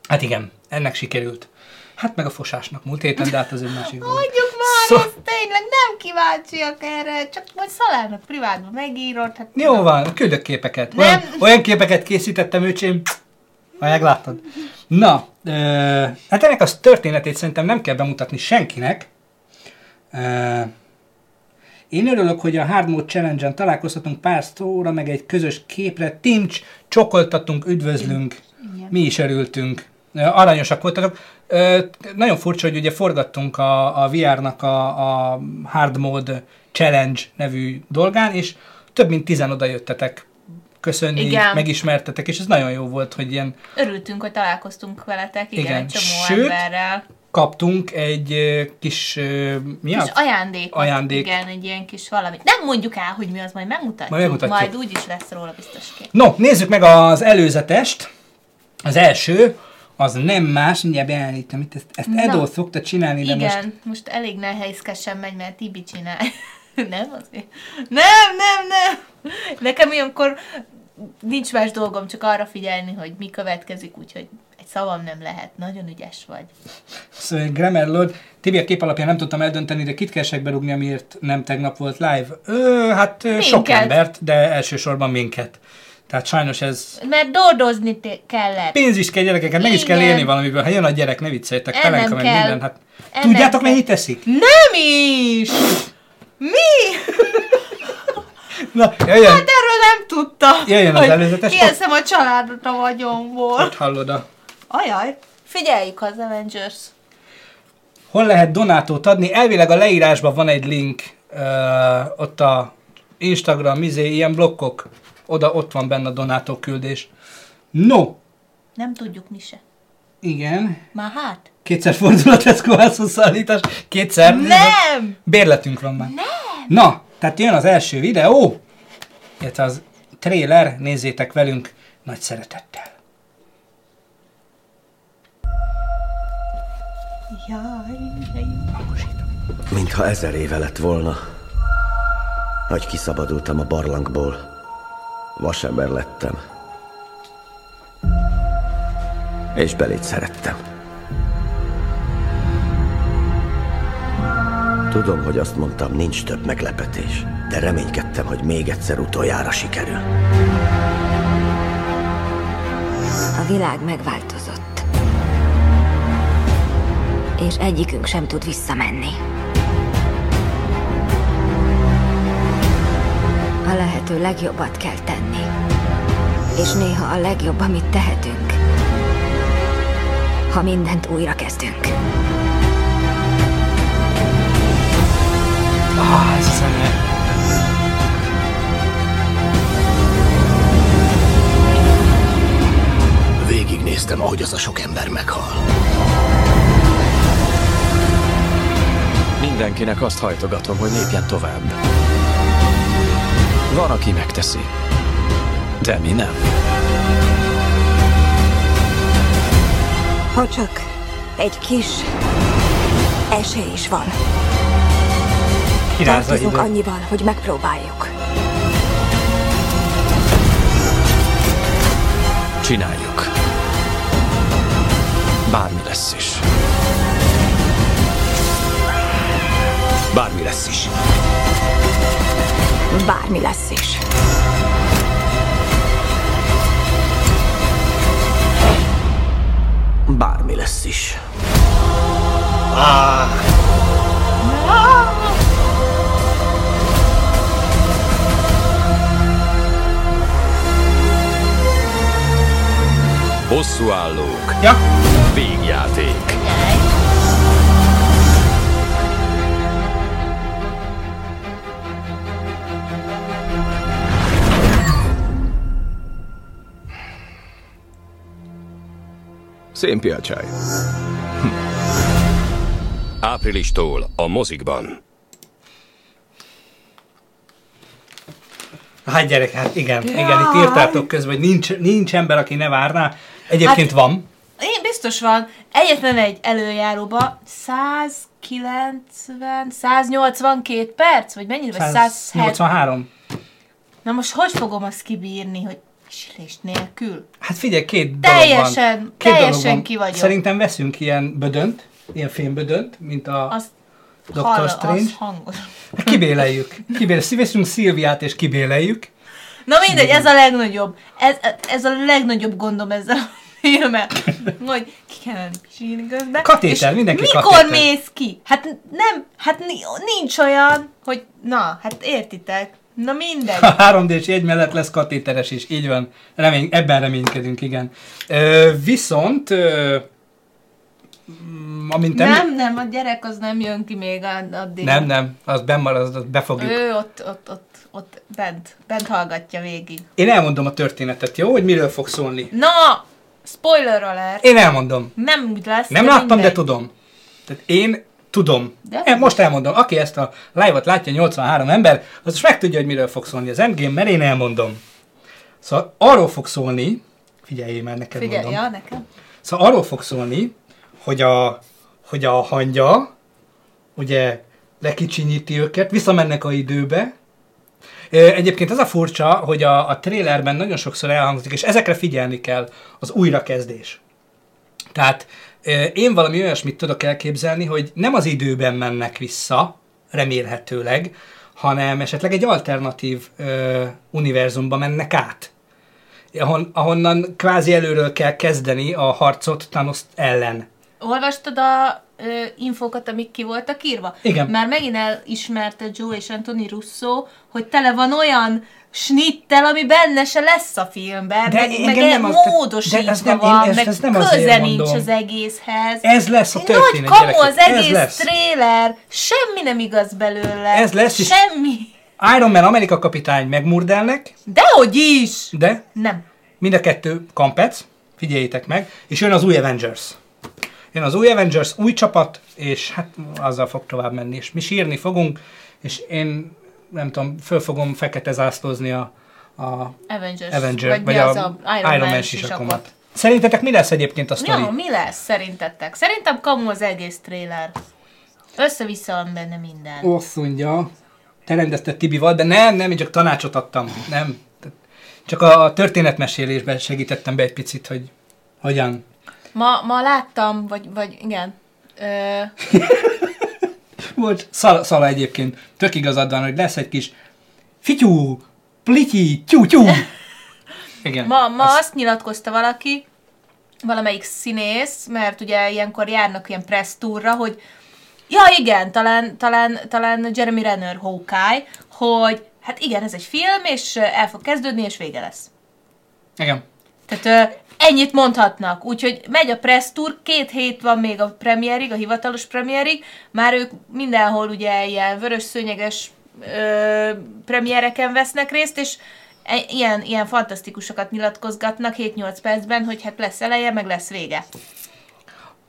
Hát igen, ennek sikerült. Hát meg a fosásnak múlt héten, de hát az egy másik dolog. Mondjuk már, Szó- ezt tényleg nem kíváncsiak erre, csak majd Szalának privátban megírod. Hát Jó van, küldök képeket. Nem. Olyan, olyan képeket készítettem, öcsém, ha megláttad. Na, ö, hát ennek a történetét szerintem nem kell bemutatni senkinek. Ö, én örülök, hogy a Hard Mode Challenge-en találkozhatunk pár szóra, meg egy közös képre. Timcs, csokoltatunk, üdvözlünk. Igen. Mi is örültünk. Aranyosak voltatok. Nagyon furcsa, hogy ugye forgattunk a, a VR-nak a, a Hard Mode Challenge nevű dolgán, és több mint tizen oda jöttetek köszönni, Igen. megismertetek, és ez nagyon jó volt, hogy ilyen Örültünk, hogy találkoztunk veletek, igen, Igen, egy csomó sőt, emberrel. Kaptunk egy kis, mi Kis ajándékot, Ajándék. igen, egy ilyen kis valami. Nem mondjuk el, hogy mi az, majd megmutatjuk. Majd megmutatjuk. Majd úgyis lesz róla biztos kép. No, nézzük meg az előzetest. Az első, az nem más, mindjárt beállítom itt, ezt, ezt Na. Edo szokta csinálni, de Igen, most most... most elég nehézkesen megy, mert Tibi csinál. *laughs* nem azért? Nem, nem, nem. Nekem ilyenkor nincs más dolgom, csak arra figyelni, hogy mi következik, úgyhogy egy szavam nem lehet. Nagyon ügyes vagy. Szóval Grammar Lord, Tibi a kép alapján nem tudtam eldönteni, de kit keresek berúgni, amiért nem tegnap volt live? Ö, hát ö, sok Minket. embert, de elsősorban minket. Tehát sajnos ez Mert doldozni kellett. pénz is kell gyerekeket, meg is kell élni valamiből. Ha jön a gyerek, ne vicceljetek, pelenka meg kell. minden. Hát, Ennem tudjátok, kell. mennyit teszik? Nem is! Mi? *laughs* Na, jöjjön, Hát erről nem tudta. Jöjjön az előzetes. Kieszem a családot a vagyomból. hogy hallod a... Ajaj. Figyeljük az Avengers. Hol lehet donátót adni? Elvileg a leírásban van egy link, ö, ott a Instagram, izé, ilyen blokkok, oda ott van benne a donátó küldés. No, Nem tudjuk mi se. igen, Már hát? kétszer fordul a Tesco házhozszállítás, kétszer. Nem! Bérletünk van már. Nem! Na, tehát jön az első videó, illetve az trailer, nézzétek velünk nagy szeretettel. Mintha ezer éve lett volna, hogy kiszabadultam a barlangból. Vasember lettem. És belét szerettem. Tudom, hogy azt mondtam, nincs több meglepetés, de reménykedtem, hogy még egyszer utoljára sikerül. A világ megváltozott. És egyikünk sem tud visszamenni. A lehető legjobbat kell tenni. És néha a legjobb, amit tehetünk. Ha mindent újra kezdünk. Ah, ez zene. Végignéztem, ahogy az a sok ember meghal. Mindenkinek azt hajtogatom, hogy lépjen tovább. Van, aki megteszi. De mi nem. Ha csak egy kis esély is van. Kirázza Tartozunk annyival, hogy megpróbáljuk. Csináljuk. Bármi lesz is. Bármi lesz is. Bármi lesz is. Bármi lesz is. Hosszú állók. Ja, Végjáték. Szép a csaj. Áprilistól a mozikban. hát gyerek, hát igen, igen, itt írtátok közben, hogy nincs, nincs ember, aki ne várná. Egyébként Hát- van. Én biztos van. Egyetlen egy előjáróba 190, 182 perc? Vagy mennyi? Vagy 170? 183. Na most hogy fogom azt kibírni, hogy pisilést nélkül? Hát figyelj, két dolog van. Teljesen, Két dolog teljesen van. ki vagyok. Szerintem veszünk ilyen bödönt, ilyen fémbödönt, mint a Azt Dr. hall, Strange. hangos. Hát Kibéleljük. Kibéleljük. Szívesünk Szilviát és kibéleljük. Na mindegy, ez a legnagyobb. Ez, ez a legnagyobb gondom ezzel a filmmel. Hogy ki kell menni pisilni közben. Katéter, és mindenki mikor katéter. mész ki? Hát nem, hát ni- nincs olyan, hogy na, hát értitek. Na mindegy. A 3D-s jegy mellett lesz katéteres is, így van. Remény, ebben reménykedünk, igen. Ö, viszont, ö, amint emlí- Nem, nem, a gyerek az nem jön ki még ad- addig. nem, nem, az bemarad, az befogjuk. Ő ott, ott, ott, ott bent, bent hallgatja végig. Én elmondom a történetet, jó? Hogy miről fog szólni. Na, spoiler alert. Én elmondom. Nem úgy lesz. Nem de láttam, de mindegy. tudom. Tehát én tudom. De? De? Most elmondom. Aki ezt a live-ot látja, 83 ember, az most megtudja, hogy miről fog szólni az Endgame, mert én elmondom. Szóval arról fog szólni, figyeljél már neked Figyelj, mondom. ja, nekem. Szóval arról fog szólni, hogy a, hogy a hangya, ugye lekicsinyíti őket, visszamennek a időbe. Egyébként az a furcsa, hogy a, a trailerben nagyon sokszor elhangzik, és ezekre figyelni kell, az újrakezdés. Tehát én valami olyasmit tudok elképzelni, hogy nem az időben mennek vissza, remélhetőleg, hanem esetleg egy alternatív ö, univerzumba mennek át ahon, ahonnan kvázi előről kell kezdeni a harcot Thanos ellen. Olvastad a ö, infókat, amik ki voltak írva? Igen. Már megint elismerte Joe és Anthony Russo, hogy tele van olyan snittel, ami benne se lesz a filmben, De meg, meg nem az- de módosítva ez nem- én van, ezt- meg ezt nem köze nincs mondom. az egészhez. Ez lesz a Nagy történet, kamu gyerekek, az ez egész lesz. trailer, semmi nem igaz belőle. Ez lesz, és- Semmi. Iron Man Amerika kapitány megmurdelnek, Dehogy is! de Nem. mind a kettő kampec, figyeljétek meg, és jön az új Avengers. Jön az új Avengers, új csapat, és hát azzal fog tovább menni, és mi sírni fogunk, és én nem tudom, föl fogom fekete zászlózni a, a Avengers. Avenger, vagy, vagy, az a Iron, Man, sisakomat. Szerintetek mi lesz egyébként a sztori? Ja, mi lesz szerintetek? Szerintem kamu az egész trailer. Össze-vissza van benne minden. Mondja, te rendezted Tibival, de nem, nem, én csak tanácsot adtam. Nem. Csak a a történetmesélésben segítettem be egy picit, hogy hogyan. Ma, ma láttam, vagy, vagy igen, ö, *laughs* Volt Szala, Szala egyébként, tök igazad van, hogy lesz egy kis fityú, plityi, tyú, tyú. *laughs* Igen. Ma, ma ezt- azt nyilatkozta valaki, valamelyik színész, mert ugye ilyenkor járnak ilyen press tourra, hogy ja igen, talán, talán, talán Jeremy Renner Hawkeye, hogy hát igen, ez egy film, és el fog kezdődni, és vége lesz. Igen. Tehát ennyit mondhatnak. Úgyhogy megy a press tour, két hét van még a premierig, a hivatalos premierig, már ők mindenhol ugye ilyen vörös szőnyeges ö, premiereken vesznek részt, és e- ilyen, ilyen fantasztikusokat nyilatkozgatnak 7-8 percben, hogy hát lesz eleje, meg lesz vége.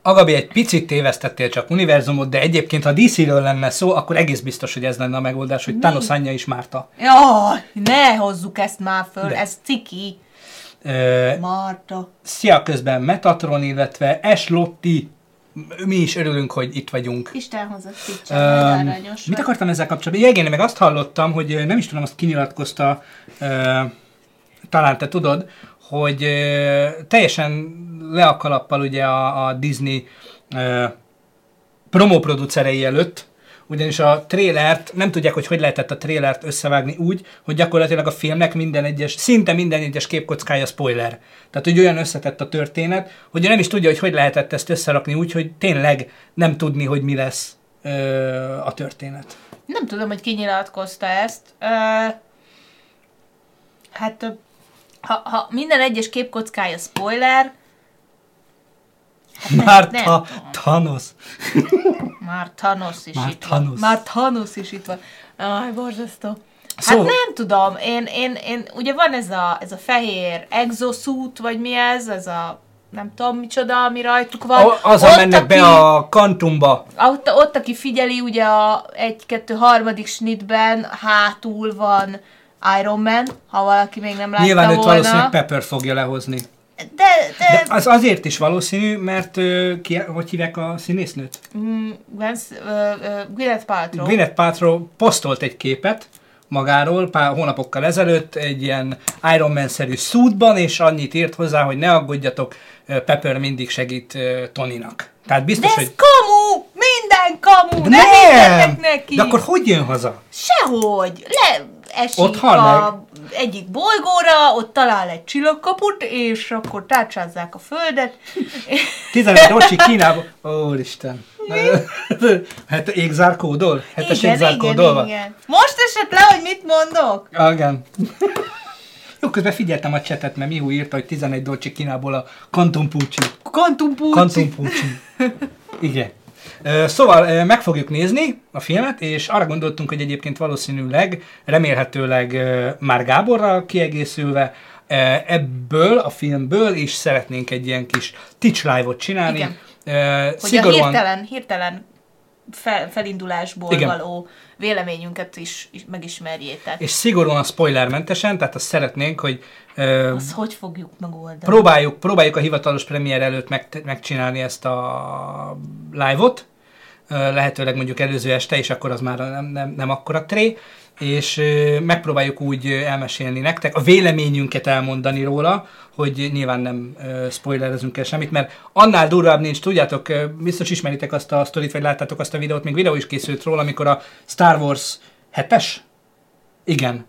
Agabi, egy picit tévesztettél csak univerzumot, de egyébként, ha DC-ről lenne szó, akkor egész biztos, hogy ez lenne a megoldás, hogy Thanos anyja is Márta. Jaj, ne hozzuk ezt már föl, De. ez ciki. Marta. szia közben Metatron, illetve Ash Lotti, mi is örülünk, hogy itt vagyunk. Isten hozott um, mit akartam ezzel kapcsolatban? Ja, igen, én meg azt hallottam, hogy nem is tudom, azt kinyilatkozta, ö, talán te tudod, hogy ö, teljesen le a kalappal ugye a, a Disney ö, promóproducerei előtt, ugyanis a trélert, nem tudják, hogy hogy lehetett a trélert összevágni úgy, hogy gyakorlatilag a filmnek minden egyes, szinte minden egyes képkockája spoiler. Tehát, hogy olyan összetett a történet, hogy nem is tudja, hogy hogy lehetett ezt összerakni úgy, hogy tényleg nem tudni, hogy mi lesz ö, a történet. Nem tudom, hogy ki nyilatkozta ezt. Ö, hát, ha, ha minden egyes képkockája spoiler, Már nem ta, tudom. Thanos. már Thanos is Már itt Thanos. van. Már Thanos is itt van. Aj, borzasztó. Hát Szóval- nem tudom, én, én, én, ugye van ez a, ez a fehér exosuit, vagy mi ez, ez a nem tudom micsoda, ami rajtuk van. A- Azzal Ott, mennek aki- be a kantumba. Ott, ott, aki figyeli, ugye a egy-kettő harmadik snitben hátul van Iron Man, ha valaki még nem látta Nyilván őt volna. valószínűleg Pepper fogja lehozni. De, De de, az azért is valószínű, mert ö, ki, hogy hívják a színésznőt? mm, Gwyneth Paltrow. Gwyneth Paltrow posztolt egy képet magáról pár hónapokkal ezelőtt egy ilyen Iron Man-szerű szútban, és annyit írt hozzá, hogy ne aggódjatok, Pepper mindig segít ö, Tonynak. Tehát De biztos, ez hogy... kamu! Minden kamu! De ne nem! hittetek neki! De akkor hogy jön haza? Sehogy! Le esik Ott a egyik bolygóra, ott talál egy csillagkaput, és akkor tárcsázzák a földet. 15 Rocsi Kínába. Úristen. *laughs* Hát égzárkódol? Hetes igen, égzárkódol igen, igen. Most esett le, hogy mit mondok? Igen. *laughs* Jó, közben figyeltem a csetet, mert Mihu írta, hogy 11 Dolce Kínából a Kantum Pucci. Quantum Pucci. Kantum Pucci. Igen. Szóval meg fogjuk nézni a filmet, és arra gondoltunk, hogy egyébként valószínűleg, remélhetőleg már Gáborral kiegészülve, ebből a filmből is szeretnénk egy ilyen kis Teach Live-ot csinálni. Igen. Ö, Hogy a hirtelen, hirtelen fel, felindulásból Igen. való véleményünket is, is megismerjétek. és szigorúan spoilermentesen, tehát azt szeretnénk, hogy ö, Azt hogy fogjuk megoldani? próbáljuk, próbáljuk a hivatalos premier előtt meg, megcsinálni ezt a live-ot, lehetőleg mondjuk előző este, és akkor az már nem, nem, nem akkora tré, és megpróbáljuk úgy elmesélni nektek, a véleményünket elmondani róla, hogy nyilván nem spoilerezünk el semmit, mert annál durvább nincs, tudjátok, biztos ismeritek azt a sztorit, vagy láttátok azt a videót, még videó is készült róla, amikor a Star Wars 7-es, igen,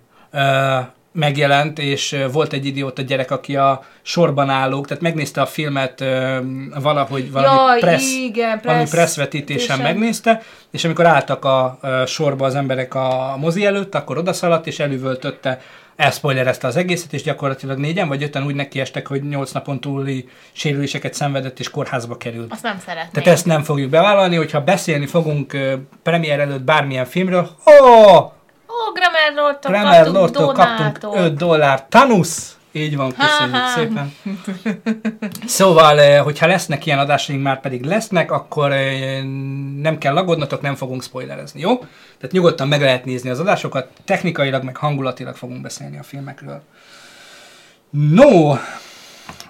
megjelent, és volt egy idióta gyerek, aki a sorban állók, tehát megnézte a filmet valahogy valami Jaj, press, igen, valami pressz presszvetítésen vetítésen. megnézte, és amikor álltak a sorba az emberek a mozi előtt, akkor odaszaladt, és elüvöltötte, elszpoilerezte az egészet, és gyakorlatilag négyen vagy öten úgy nekiestek, hogy nyolc napon túli sérüléseket szenvedett, és kórházba került. Azt nem szeretném. Tehát ezt nem fogjuk bevállalni, hogyha beszélni fogunk premier előtt bármilyen filmről, oh! Ó, Grammar Lordtól Kramer kaptunk Lordtól kaptunk donátot. 5 dollár. Tanus! Így van, köszönjük Ha-ha. szépen. Szóval, eh, hogyha lesznek ilyen adásaink, már pedig lesznek, akkor eh, nem kell aggódnotok, nem fogunk spoilerezni, jó? Tehát nyugodtan meg lehet nézni az adásokat, technikailag, meg hangulatilag fogunk beszélni a filmekről. No,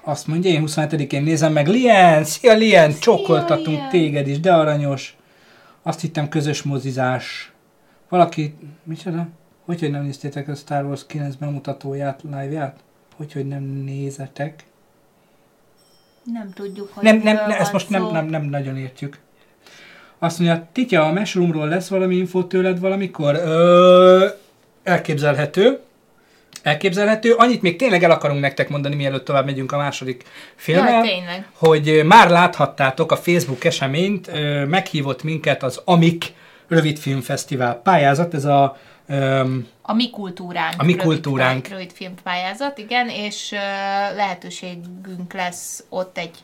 azt mondja, én 27-én nézem meg. Lien, szia Lien, csókoltatunk Lien. téged is, de aranyos. Azt hittem közös mozizás. Valaki, micsoda? Hogy, hogy nem néztétek a Star Wars 9 bemutatóját, live-ját? Hogy, hogy nem nézetek? Nem tudjuk, hogy Nem, nem, nem ezt most nem, nem, nem nagyon értjük. Azt mondja, Titya, a Meshroomról lesz valami info tőled valamikor? Ö, elképzelhető. Elképzelhető. Annyit még tényleg el akarunk nektek mondani, mielőtt tovább megyünk a második filmmel. Tényleg. hogy már láthattátok a Facebook eseményt, meghívott minket az AMIK rövidfilmfesztivál pályázat, ez a öm, A mi kultúránk. A mi rövid- kultúránk. Rövid filmpályázat, igen, és ö, lehetőségünk lesz ott egy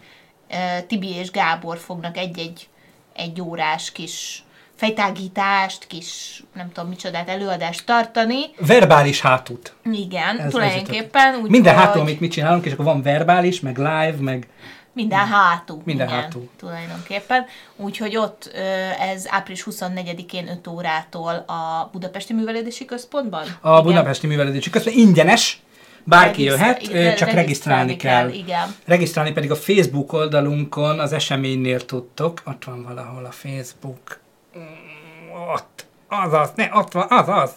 ö, Tibi és Gábor fognak egy-egy egy órás kis fejtágítást, kis nem tudom micsodát előadást tartani. verbális hátút. Igen, Ez- ez tulajdonképpen. Úgy, Minden hogy hátul, amit mi csinálunk, és akkor van verbális, meg live, meg Minden hátul. Minden igen, hátul. Tulajdonképpen. Úgyhogy ott ez április 24-én 5 órától a Budapesti Művelődési Központban. a Igen. Budapesti Művelődési Központ ingyenes, bárki Regisztrál- jöhet, csak regisztrálni kell. Igen. Regisztrálni pedig a Facebook oldalunkon az eseménynél tudtok. Ott van valahol a Facebook. Mm, Ott. Azaz, ne, ott van, azaz.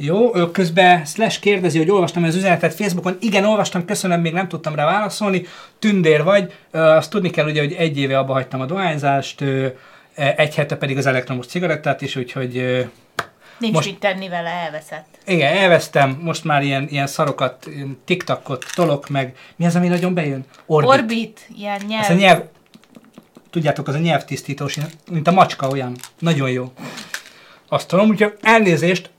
Jó, ő közben Slash kérdezi, hogy olvastam az üzenetet Facebookon. Igen, olvastam, köszönöm, még nem tudtam rá válaszolni. Tündér vagy. Azt tudni kell ugye, hogy egy éve abba hagytam a dohányzást, ö, egy hete pedig az elektromos cigarettát is, úgyhogy Nincs Most- mit tenni vele, elveszett. igen, elvesztem, most már ilyen, ilyen szarokat, ilyen TikTokot tolok meg. Mi az, ami nagyon bejön? Orbit. Orbit, ilyen nyelv. Ez a nyelv, tudjátok, az a nyelvtisztítós, mint a macska olyan. Nagyon jó. Azt tudom, úgyhogy elnézést,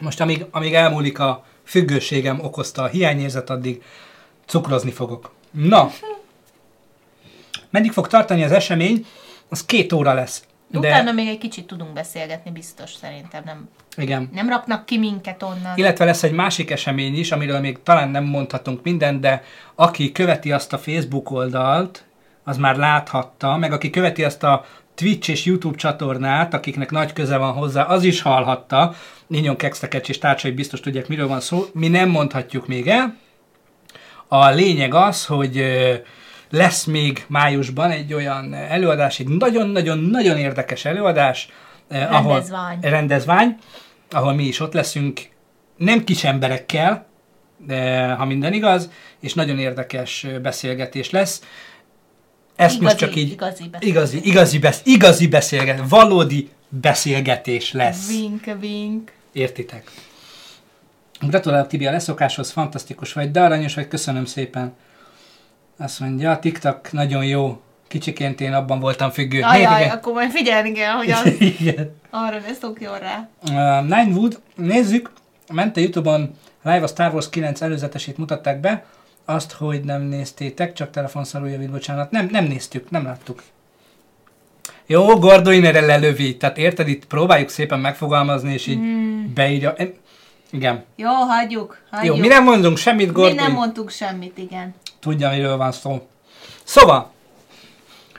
most amíg, amíg elmúlik a függőségem okozta a hiányérzet, addig cukrozni fogok. Na, meddig fog tartani az esemény? Az két óra lesz. De utána még egy kicsit tudunk beszélgetni, biztos szerintem. Nem, igen. nem raknak ki minket onnan. Illetve lesz egy másik esemény is, amiről még talán nem mondhatunk mindent, de aki követi azt a Facebook oldalt, az már láthatta, meg aki követi azt a Twitch és YouTube csatornát, akiknek nagy köze van hozzá, az is hallhatta. Ninyon Kextekecs és társai biztos tudják, miről van szó. Mi nem mondhatjuk még el. A lényeg az, hogy lesz még májusban egy olyan előadás, egy nagyon-nagyon-nagyon érdekes előadás, eh, ahol Rendezvány. rendezvány, ahol mi is ott leszünk, nem kis emberekkel, de ha minden igaz, és nagyon érdekes beszélgetés lesz. Ezt Igazi- most csak így... igazi beszélgetés. igazi, igazi, besz, igazi beszélgetés, valódi beszélgetés lesz. Vink, vink. Értitek? Gratulálok Tibi a leszokáshoz, fantasztikus vagy, de aranyos vagy, köszönöm szépen. Azt mondja, a TikTok nagyon jó. Kicsiként én abban voltam függő. Ajaj, Miért? akkor majd figyelni kell, hogy az *laughs* Igen. arra ne szokjon rá. Uh, Ninewood, nézzük, ment a Youtube-on live a Star Wars 9 előzetesét mutatták be, azt, hogy nem néztétek, csak telefonszarú javít, bocsánat. Nem, nem néztük, nem láttuk. Jó, Gordoin erre lelövi. Tehát érted, itt próbáljuk szépen megfogalmazni, és így hmm. beírja. Igen. Jó, hagyjuk, hagyjuk. Jó, mi nem mondunk semmit, mi Gordoin. nem mondtuk semmit, igen. Tudja, miről van szó. Szóval,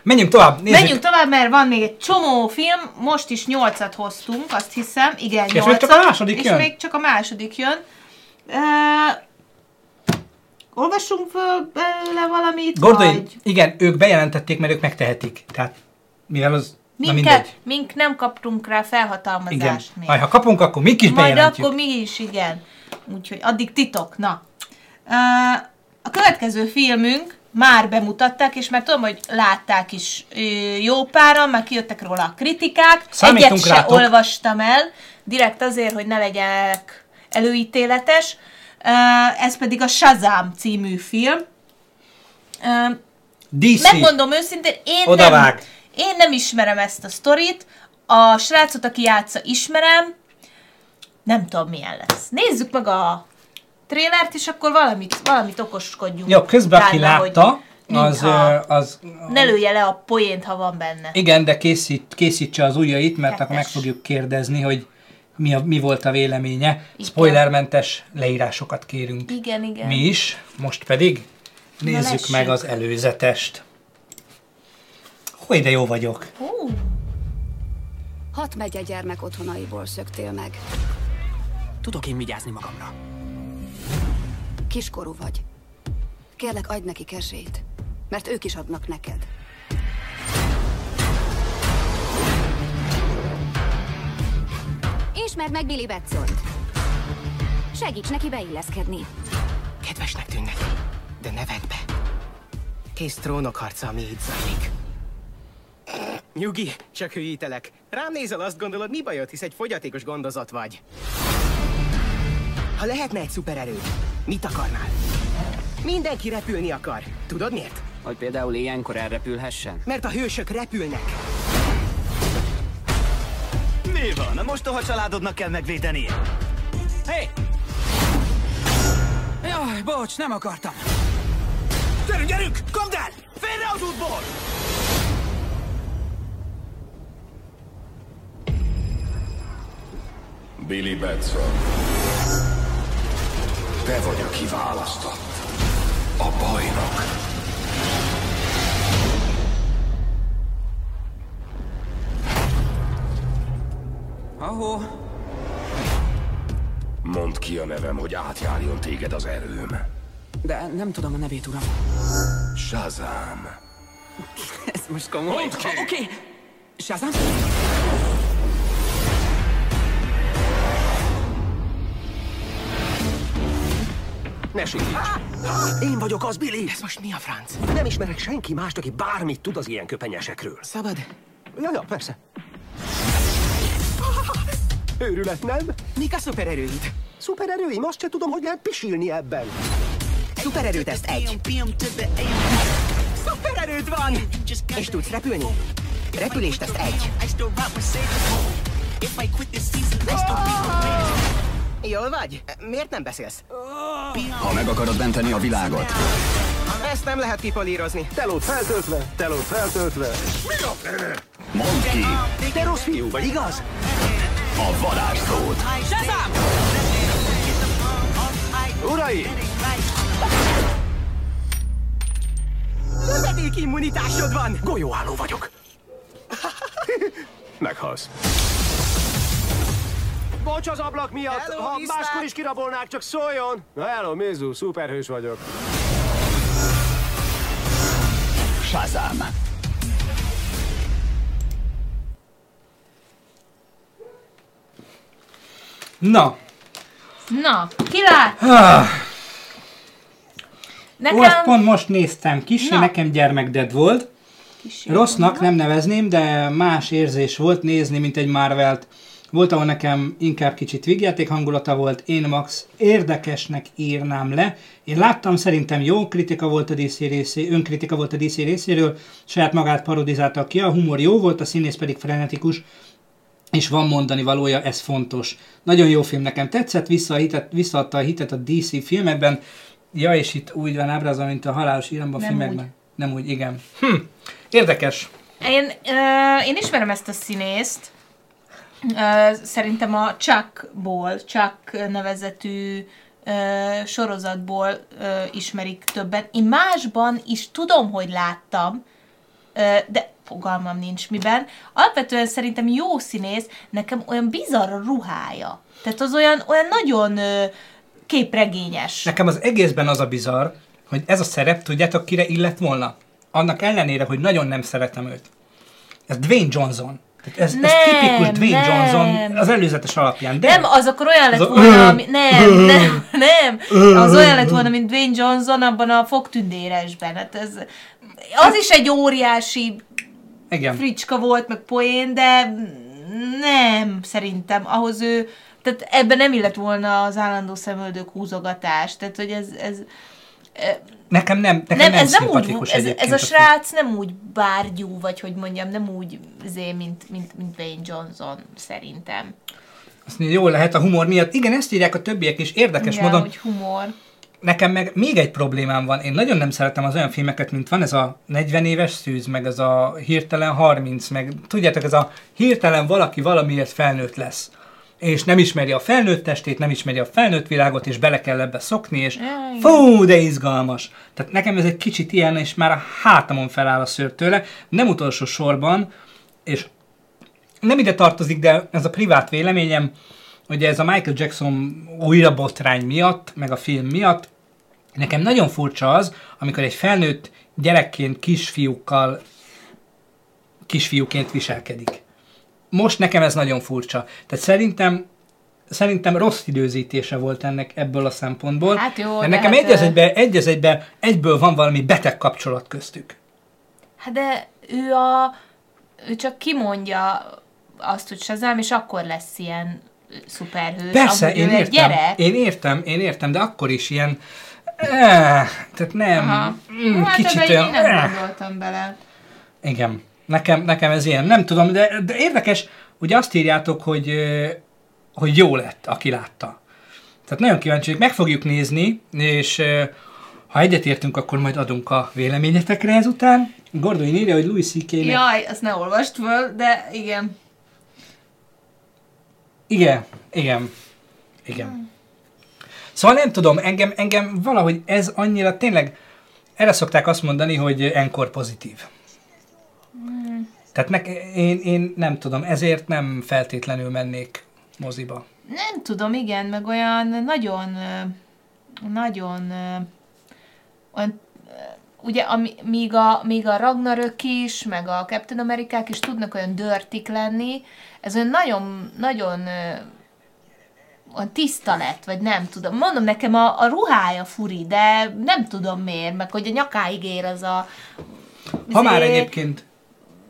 menjünk tovább. Nézzük. Menjünk tovább, mert van még egy csomó film, most is nyolcat hoztunk, azt hiszem, igen, még csak nyolcat. a második és jön? még csak a második jön. Uh, olvassunk föl belőle valamit, Gordoin, vagy igen, ők bejelentették, mert ők megtehetik. Tehát, mivel az, na minket, mindegy. mink nem kaptunk rá Igen. felhatalmazást még. Majd, ha kapunk, akkor mi is Majd akkor mi is, igen. Úgyhogy addig titok, na. A következő filmünk már bemutatták, és már tudom, hogy látták is jó páran, már kijöttek róla a kritikák. Számítunk Egyet se rátok. olvastam el, direkt azért, hogy ne legyek előítéletes. Ez pedig a Shazam című film. DC. Megmondom őszintén, én nem, én nem ismerem ezt a sztorit, a srácot, aki játsza, ismerem, nem tudom milyen lesz. Nézzük meg a trélert, és akkor valamit, valamit okoskodjunk. Jó, közben aki látta, hogy az, az Ne lője le a poént, ha van benne. igen, de készít, készítse az ujjait, mert Kettes. akkor meg fogjuk kérdezni, hogy mi, a, mi volt a véleménye. Spoilermentes leírásokat kérünk. Igen, igen. Mi is, most pedig nézzük meg az előzetest. Hogy de jó vagyok. Hú, Hat megye gyermek otthonaiból szöktél meg. Tudok én vigyázni magamra. Kiskorú vagy. Kérlek, adj nekik esélyt, mert ők is adnak neked. Ismerd meg Billy Batson. Segíts neki beilleszkedni. Kedvesnek tűnnek, de ne vedd be. Kész trónokharca, ami itt zajlik. Nyugi, csak hülyítelek. Rám nézel, azt gondolod, mi bajod, hisz egy fogyatékos gondozat vagy. Ha lehetne egy szupererőd, mit akarnál? Mindenki repülni akar. Tudod miért? Hogy például ilyenkor elrepülhessen? Mert a hősök repülnek. Mi van? A mostoha családodnak kell megvédeni. Hé! Hey! Jaj, bocs, nem akartam. Gyerünk, gyerünk! Kapd el! Félre az útból! Billy Batson. Te vagy a kiválasztott. A bajnok. Ahó, Mondd ki a nevem, hogy átjárjon téged az erőm. de nem tudom a nevét, uram. Shazam. Ez most komoly. Mondd ki! Oké. Okay. Shazam? Ne sikíts! Én vagyok az, Billy! Ez most mi a franc? Nem ismerek senki mást, aki bármit tud az ilyen köpenyesekről. Szabad? Ja, ja, persze. Őrület, nem? Mik a szupererőid? Szupererőim, azt se tudom, hogy lehet pisilni ebben. Szupererőteszt egy. Szupererőd van! És tudsz repülni? Repülésteszt egy. Jól vagy? Miért nem beszélsz? Ha meg akarod menteni a világot, Ezt nem lehet kipolírozni. Telót feltöltve, telót feltöltve. Mi a fene? mondd ki Te rossz fiú vagy, igaz? A varázslót. Shazam! Urai! Lövedék immunitásod van! Golyóálló vagyok. *laughs* Meghalsz. Bocs az ablak miatt, Hello, ha viszlát! máskor is kirabolnák, csak szóljon. Na hello, Mizu, szuperhős vagyok. Shazam! Na, Na, ki lát? ah, Nekem... azt pont most néztem, kis, Na. nekem gyermekded volt. Kicsi Rossznak nem nevezném, de más érzés volt nézni, mint egy Marvelt. Volt, ahol nekem inkább kicsit vígjáték hangulata volt, én max érdekesnek írnám le. Én láttam, szerintem jó kritika volt a DC részé, önkritika volt a DC részéről, saját magát parodizálta ki, a humor jó volt, a színész pedig frenetikus, és van mondani valója, ez fontos. Nagyon jó film nekem tetszett, vissza a hitet, visszaadta a hitet a DC filmekben. Ja, és itt úgy van ábrázolva, mint a halálos íramba Nem filmekben. úgy. Nem úgy, igen. Hm, érdekes. Én, ö, én ismerem ezt a színészt. Ö, szerintem a Chuckból, Chuck nevezetű ö, sorozatból ö, ismerik többen. Én másban is tudom, hogy láttam, ö, de fogalmam nincs miben. Alapvetően szerintem jó színész, nekem olyan bizarr a ruhája. Tehát az olyan, olyan nagyon ö, képregényes. Nekem az egészben az a bizarr, hogy ez a szerep, tudjátok, kire illett volna? Annak ellenére, hogy nagyon nem szeretem őt. Ez Dwayne Johnson. Tehát ez, ez Nem, tipikus Dwayne nem. Johnson az előzetes alapján. De Nem, az akkor olyan lett volna, ami... Nem, *laughs* nem, nem. Az olyan lett volna, mint Dwayne Johnson abban a fogtündéresben. Hát ez, az is egy óriási igen. fricska volt, meg poén, de nem, szerintem. Ahhoz ő... Tehát ebben nem illett volna az állandó szemöldök húzogatás. Tehát, hogy ez... ez Nekem nem, nekem nem, nem, ez nem úgy, ez, ez a srác nem úgy bárgyú, vagy hogy mondjam, nem úgy zé, mint, mint, mint Dwayne Johnson, szerintem. Azt mondja, jól lehet a humor miatt. Igen, ezt írják a többiek is. Érdekes Igen, módon. hogy humor. Nekem meg még egy problémám van. Én nagyon nem szeretem az olyan filmeket, mint van ez a 40 éves szűz, meg ez a hirtelen 30, meg tudjátok, ez a hirtelen valaki valamiért felnőtt lesz. És nem ismeri a felnőtt testét, nem ismeri a felnőtt világot, és bele kell ebbe szokni, és fú, de izgalmas. Tehát nekem ez egy kicsit ilyen, és már a hátamon feláll a szőr tőle. Nem utolsó sorban, és nem ide tartozik, de ez a privát véleményem, ugye ez a Michael Jackson újra botrány miatt, meg a film miatt, nekem nagyon furcsa az, amikor egy felnőtt gyerekként kisfiúkkal kisfiúként viselkedik. Most nekem ez nagyon furcsa. Tehát szerintem szerintem rossz időzítése volt ennek ebből a szempontból. Hát jó, mert de nekem hát, egy az ö- egybe, egy az egyből van valami beteg kapcsolat köztük. Hát de ő a... Ő csak kimondja azt, hogy Shazam, és akkor lesz ilyen szuperhős. Persze, Amúgy én ő egy értem, gyerek. én értem, én értem, de akkor is ilyen, eh, tehát nem, Aha. mm, hát kicsit olyan, én nem eh. gondoltam bele. Igen, nekem, nekem ez ilyen, nem tudom, de, de érdekes, ugye azt írjátok, hogy, ö, hogy jó lett, aki látta. Tehát nagyon kíváncsi vagyok, meg fogjuk nézni, és ö, ha egyetértünk, akkor majd adunk a véleményetekre ezután. Gordon írja, hogy Louis ck Jaj, azt ne olvast föl, de igen. Igen, igen, igen. Szóval nem tudom, engem, engem valahogy ez annyira tényleg, erre szokták azt mondani, hogy enkor pozitív. Tehát nek, én, én nem tudom, ezért nem feltétlenül mennék moziba. Nem tudom, igen, meg olyan nagyon, nagyon, olyan, ugye ami, míg, a, míg a Ragnarök is, meg a Captain Amerikák is tudnak olyan dörtik lenni, ez olyan nagyon, nagyon olyan tiszta lett, vagy nem tudom. Mondom, nekem a, a ruhája furi, de nem tudom miért, meg hogy a nyakáig ér az a... Ha már izé- egyébként,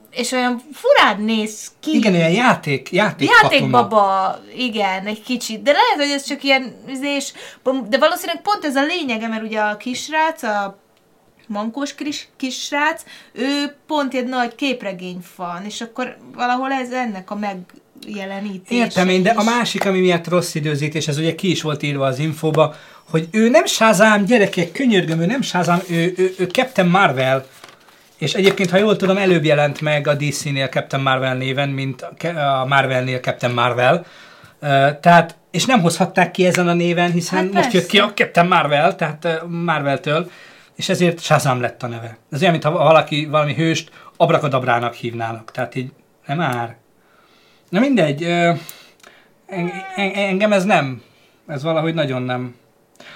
És olyan furán néz ki. igen, ilyen játék, játék. Játékbaba, igen, egy kicsit. De lehet, hogy ez csak ilyen, és, de valószínűleg pont ez a lényege, mert ugye a kisrác, a mankós kis, kisrác, ő pont egy nagy képregény fan, és akkor valahol ez ennek a megjelenítése Értem én, de a másik, ami miatt rossz időzítés, ez ugye ki is volt írva az infóba, hogy ő nem Shazam, gyerekek, könyörgöm, ő nem Shazam, ő, ő, ő Captain Marvel. És egyébként, ha jól tudom, előbb jelent meg a DC-nél Captain Marvel néven, mint a Marvel-nél Captain Marvel. Tehát, és nem hozhatták ki ezen a néven, hiszen Hát most jött ki a Captain Marvel, tehát Marvel-től, és ezért Shazam lett a neve. Ez olyan, mintha valaki valami hőst abrakadabrának hívnának. Tehát így, nem már. Na mindegy, engem ez nem, ez valahogy nagyon nem.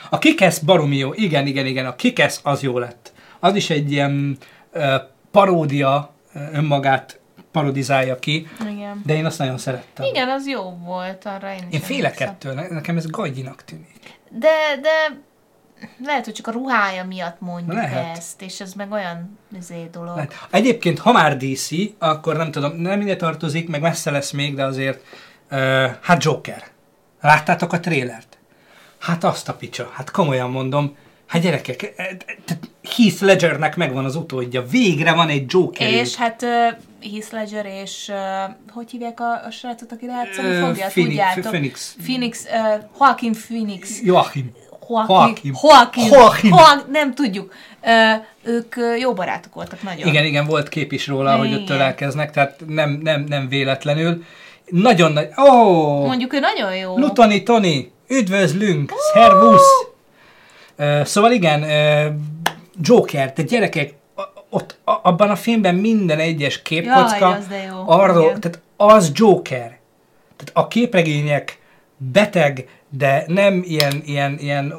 A Kikesz baromi jó, igen, igen, igen, a Kikesz az jó lett. Az is egy ilyen paródia, önmagát parodizálja ki, Igen. de én azt nagyon szerettem. Igen, az jó volt, arra én is Én félek ettől, ne- nekem ez gagyinak tűnik. De, de lehet, hogy csak a ruhája miatt mondjuk Lehet. ezt, és ez meg olyan izé dolog. Lehet. Egyébként, ha már DC, akkor nem tudom, nem ide tartozik, meg messze lesz még, de azért, uh, hát Joker. Láttátok a trélert? Hát azt a picsa, hát komolyan mondom, hát gyerekek, e- e- Heath Ledgernek megvan az utódja, végre van egy Joker. És hát uh, Heath Ledger és uh, hogy hívják a, a srácot, aki játszani fogja? Phoenix- Tudjátok? Phoenix. Phoenix, uh, Joaquin Phoenix. Joaquin. Joaquin. Joaquin. Joaquin. Joaquin. Nem tudjuk. Ők jó barátok voltak nagyon. Igen, igen, volt kép is róla, hogy ott Igen. ölelkeznek, tehát nem, nem, nem véletlenül. Nagyon nagy... Ó! Oh! Mondjuk ő nagyon jó. Lutoni Toni, üdvözlünk, szervusz! Ö, Szóval igen, Joker, tehát gyerekek, ott abban a filmben minden egyes képkocka Jaj, de arról, Igen. tehát az Joker. Tehát a képregények beteg, de nem ilyen, ilyen, ilyen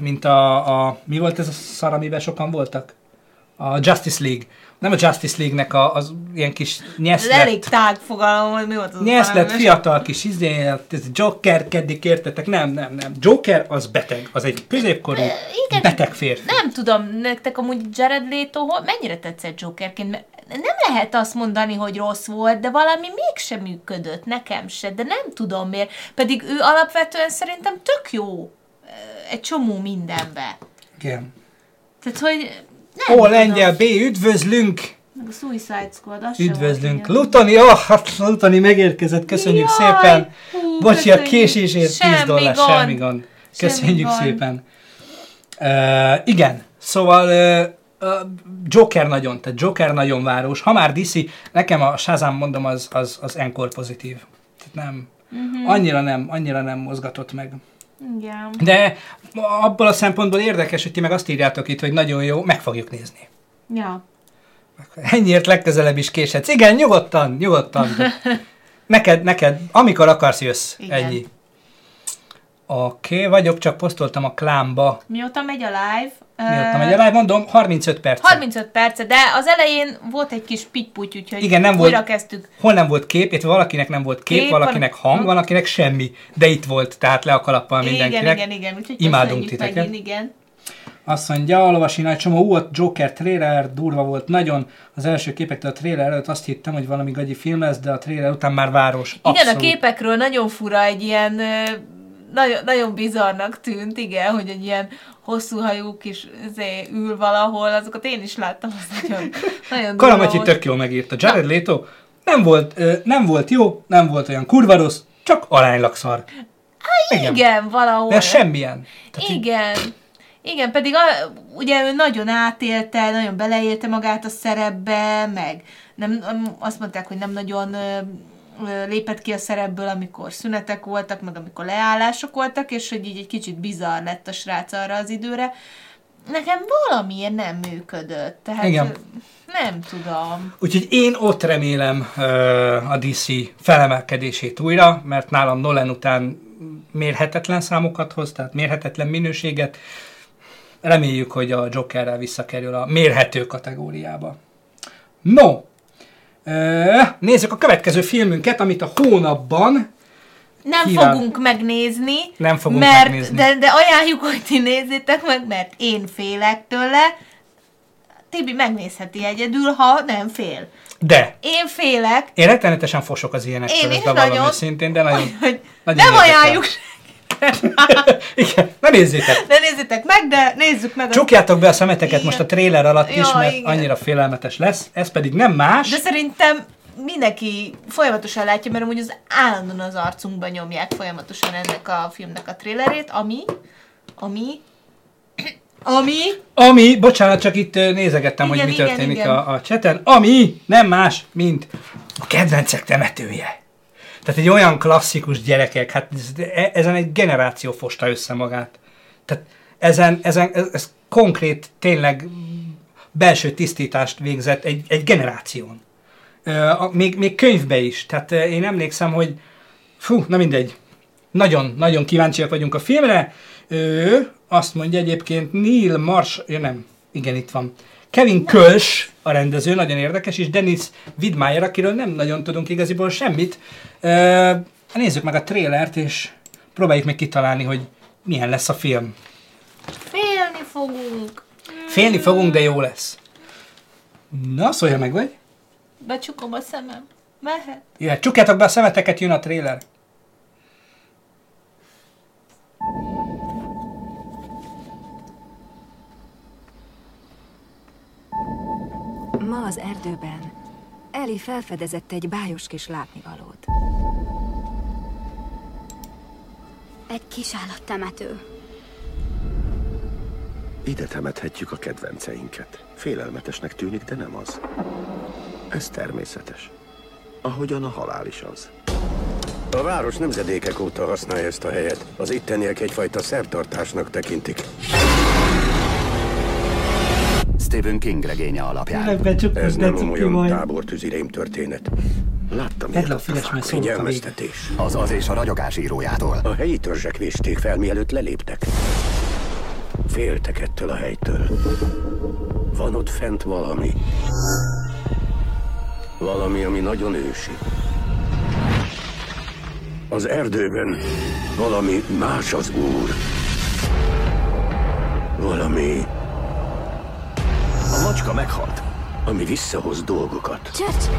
mint a, a, mi volt ez a szar, amiben sokan voltak? A Justice League. Nem a Justice League-nek a, az ilyen kis Ez nyeszlet, elég tág fogalom, hogy mi volt az Nyeszlet, valami- fiatal kis izé, ez Joker, keddig értetek? Nem, nem, nem. Joker az beteg, az egy középkorú igen. beteg férfi. Nem tudom, nektek amúgy Jared Leto mennyire tetszett Jokerként? Mert Nem lehet azt mondani, hogy rossz volt, de valami mégsem működött, nekem se, de nem tudom miért. Pedig ő alapvetően szerintem tök jó egy csomó mindenbe. Igen. Tehát, hogy nem Ó, tudom. lengyel B, üdvözlünk! Meg a Suicide Squad, az Üdvözlünk! Lutoni, oh, hát Lutoni megérkezett, köszönjük Jaj, szépen! hú, Bocsi a késésért 10 Semmi dollár, gond. semmi gond. Köszönjük gond. szépen. Uh, igen, szóval uh, Joker nagyon, tehát Joker nagyon város. Ha már DC, nekem a Shazam mondom, az, az, az encore pozitív. Tehát nem, Mhm. annyira nem, annyira nem mozgatott meg. Igen. De abból a szempontból érdekes, hogy ti meg azt írjátok itt, hogy nagyon jó, meg fogjuk nézni. Ja. Ennyiért legközelebb is késhetsz. Igen, nyugodtan, nyugodtan. *laughs* Neked, neked, amikor akarsz, jössz. Igen. Ennyi. Oké, okay, vagyok, csak posztoltam a klámba. Mióta megy a live? Mióta megy a live, mondom, 35 perc. 35 perce, de az elején volt egy kis pitty úgyhogy Igen, nem újra volt, kezdtük. Hol nem volt kép, itt valakinek nem volt kép, Kép, valakinek van- hang, valakinek semmi. De itt volt, tehát le a kalappal mindenkinek. Igen, igen, igen. Úgyhogy Imádunk titeket. Megint, igen. Azt mondja, olvasi nagy csomó, ú, a Joker trailer durva volt nagyon. Az első képektől a trailer előtt azt hittem, hogy valami gagyi film lesz, de a trailer után már város. Igen, a képekről nagyon fura egy ilyen, nagyon, nagyon bizarnak tűnt, igen, hogy egy ilyen hosszú hajú kis izé, ül valahol, azokat én is láttam, az nagyon, *laughs* nagyon volt. tök jól megírta. Jared Leto nem volt, nem volt jó, nem volt olyan kurva rossz, csak aránylag szar. igen. igen, valahol. De semmilyen. Igen. Igen, pedig a, ugye ő nagyon átélte, nagyon beleélte magát a szerepbe, meg nem, azt mondták, hogy nem nagyon lépett ki a szerepből, amikor szünetek voltak, meg amikor leállások voltak, és hogy így egy kicsit bizarr lett a srác arra az időre. Nekem valamiért nem működött, tehát Igen. nem tudom. Úgyhogy én ott remélem ö, a DC felemelkedését újra, mert nálam Nolan után mérhetetlen számokat hoz, tehát mérhetetlen minőséget. Reméljük, hogy a Jokerrel visszakerül a mérhető kategóriába. No, nézzük a következő filmünket, amit a hónapban Nem Kíván- fogunk megnézni, Nem fogunk mert, megnézni. De, de ajánljuk, hogy ti nézzétek meg, mert én félek tőle. Tibi megnézheti egyedül, ha nem fél. De Én félek, én rettenetesen fosok az ilyenektől, Én is nagyon. de nagyon, hogy nagyon nem érdekel. ajánljuk *laughs* Igen, ne nézzétek! Ne nézzétek meg, de nézzük meg. Csukjátok be a szemeteket most a trailer alatt is, Ja, mert igen. annyira félelmetes lesz. Ez pedig nem más. De szerintem mindenki folyamatosan látja, mert amúgy az állandóan az arcunkba nyomják folyamatosan ennek a filmnek a trailerét, ami, ami, ami, Ami, bocsánat, csak itt nézegettem, Igen, hogy mi igen, történik igen. A, a cseten, ami nem más, mint a kedvencek temetője. Tehát egy olyan klasszikus gyerekek, hát e- ezen egy generáció fosta össze magát. Tehát ezen, ezen ez, ez konkrét, tényleg belső tisztítást végzett egy, egy generáción. Még, még könyvbe is. Tehát én emlékszem, hogy fú, na mindegy. Nagyon, nagyon kíváncsiak vagyunk a filmre. Ő azt mondja egyébként Neil Marsh, ja nem, igen, itt van. Kevin Kölsch a rendező, nagyon érdekes, és Dennis Widmeyer, akiről nem nagyon tudunk igaziból semmit. Ö, nézzük meg a trélert, és próbáljuk meg kitalálni, hogy milyen lesz a film. félni fogunk. Félni fogunk, de jó lesz. Na, szólja meg, vagy? Becsukom a szemem. Mehet. Jöhet, csukjátok be a szemeteket, jön a tréler. Az erdőben Eli felfedezett egy bájos kis látnivalót. Egy kis állattemető. Ide temethetjük a kedvenceinket. Félelmetesnek tűnik, de nem az. Ez természetes. Ahogyan a halál is az. A város nemzedékek óta használja ezt a helyet. Az itteniek egyfajta szertartásnak tekintik. Stephen King regénye alapján. Ez nem olyan tábortűzi rém történet. Láttam Tedd le a füles, mert Figyelmeztetés. Az az és a ragyogás írójától. A helyi törzsek vésték fel, mielőtt leléptek. Féltek ettől a helytől. Van ott fent valami. Valami, ami nagyon ősi. Az erdőben valami más az úr. Valami... A macska meghalt, ami visszahoz dolgokat. Church!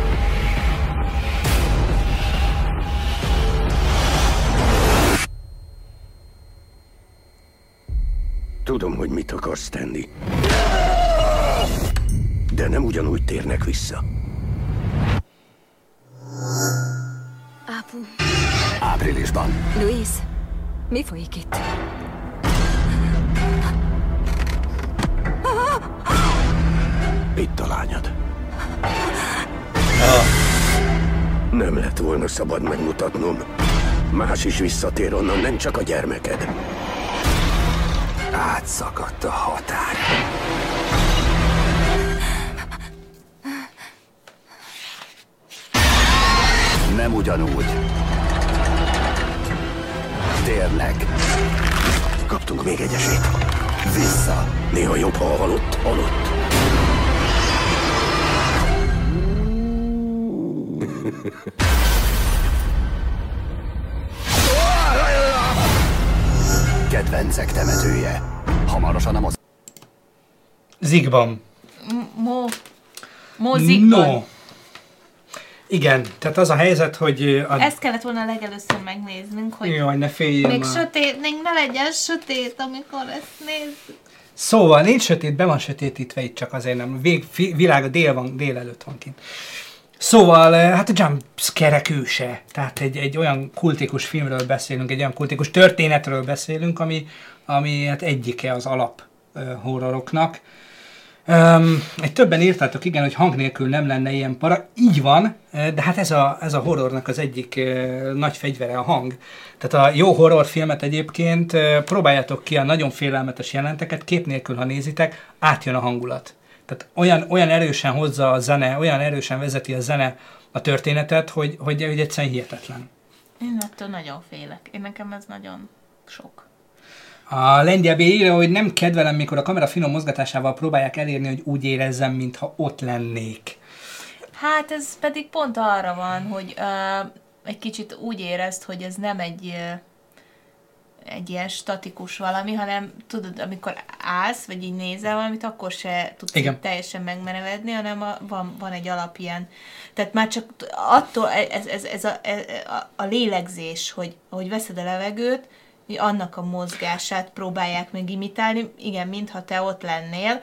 Tudom, hogy mit akarsz tenni. De nem ugyanúgy térnek vissza. Apu. Áprilisban. Louis, mi folyik itt? Itt a lányod. Nem lett volna szabad megmutatnom. Más is visszatér onnan, nem csak a gyermeked. Átszakadt a határ. Nem ugyanúgy. Térnek. Kaptunk még egy esélyt. Vissza. Néha jobb, ha halott, halott. Kedvencek temetője. Hamarosan a moz... Zigban. Mo... Mozikban. No. Igen, tehát az a helyzet, hogy... A... Ezt kellett volna legelőször megnéznünk, hogy Jaj, ne féljél még már. sötét, még ne legyen sötét, amikor ezt nézzük. Szóval nincs sötét, be van sötétítve itt csak azért nem. Vég, fi, világ a dél van, délelőtt van kint. Szóval, eh, hát a jumpscare őse. Tehát egy, egy olyan kultikus filmről beszélünk, egy olyan kultikus történetről beszélünk, ami, ami hát egyike az alap uh, horroroknak. Um, egy többen írtátok, igen, hogy hang nélkül nem lenne ilyen para. Így van, eh, de hát ez a, ez a horrornak az egyik uh, nagy fegyvere a hang. Tehát a jó horrorfilmet egyébként uh, próbáljátok ki a nagyon félelmetes jelenteket, kép nélkül, ha nézitek, átjön a hangulat. Tehát olyan, olyan erősen hozza a zene, olyan erősen vezeti a zene a történetet, hogy, hogy, hogy egyszerűen hihetetlen. Én ettől nagyon félek. Én nekem ez nagyon sok. A lengyel B írja, hogy nem kedvelem, mikor a kamera finom mozgatásával próbálják elérni, hogy úgy érezzem, mintha ott lennék. Hát ez pedig pont arra van, hogy uh, egy kicsit úgy érezd, hogy ez nem egy uh, egy ilyen statikus valami, hanem tudod, amikor állsz, vagy így nézel valamit, akkor se tudsz Igen. teljesen megmenevedni, hanem a, van, van egy alap ilyen. Tehát már csak attól, ez, ez, ez a, a, a lélegzés, hogy ahogy veszed a levegőt, annak a mozgását próbálják meg imitálni, igen, mintha te ott lennél,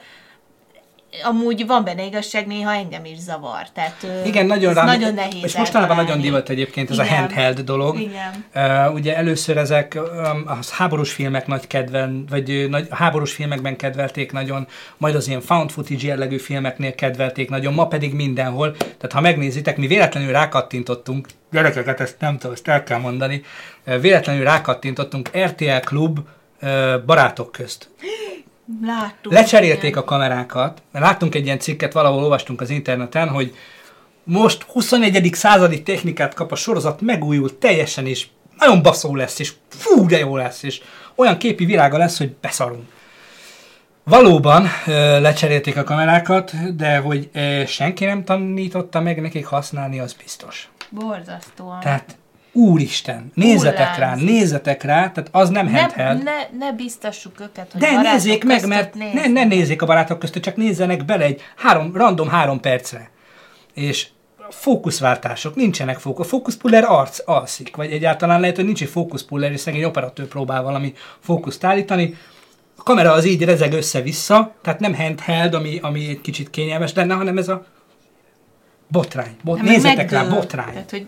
amúgy van benne igazság, néha engem is zavar. Tehát, Igen, nagyon rám, nagyon nehéz És mostanában nagyon divat egyébként ez a Igen. handheld dolog. Igen. Uh, ugye először ezek um, a háborús filmek nagy kedven, vagy nagy, a háborús filmekben kedvelték nagyon, majd az ilyen found footage jellegű filmeknél kedvelték nagyon, ma pedig mindenhol. Tehát ha megnézitek, mi véletlenül rákattintottunk, gyerekeket ezt nem tudom, ezt el kell mondani, véletlenül rákattintottunk RTL Klub uh, barátok közt. *laughs* Láttuk. Lecserélték a kamerákat, mert láttunk egy ilyen cikket, valahol olvastunk az interneten, hogy most 21. századi technikát kap a sorozat, megújult teljesen, és nagyon baszó lesz, és fú, de jó lesz, és olyan képi virága lesz, hogy beszarunk. Valóban lecserélték a kamerákat, de hogy senki nem tanította meg nekik használni, az biztos. Borzasztóan. Tehát úristen, nézzetek rá, nézzetek rá, tehát az nem ne, handheld. ne, ne biztassuk őket, hogy De nézzék meg, mert ne, ne nézzék a barátok között, csak nézzenek bele egy három, random három percre. És fókuszváltások, nincsenek fókusz. A fókuszpuller arc alszik, vagy egyáltalán lehet, hogy nincs egy fókuszpuller, és szegény operatőr próbál valami fókuszt állítani. A kamera az így rezeg össze-vissza, tehát nem handheld, ami, ami egy kicsit kényelmes lenne, hanem ez a botrány. Bot, nézzetek rá, botrány. Tehát, hogy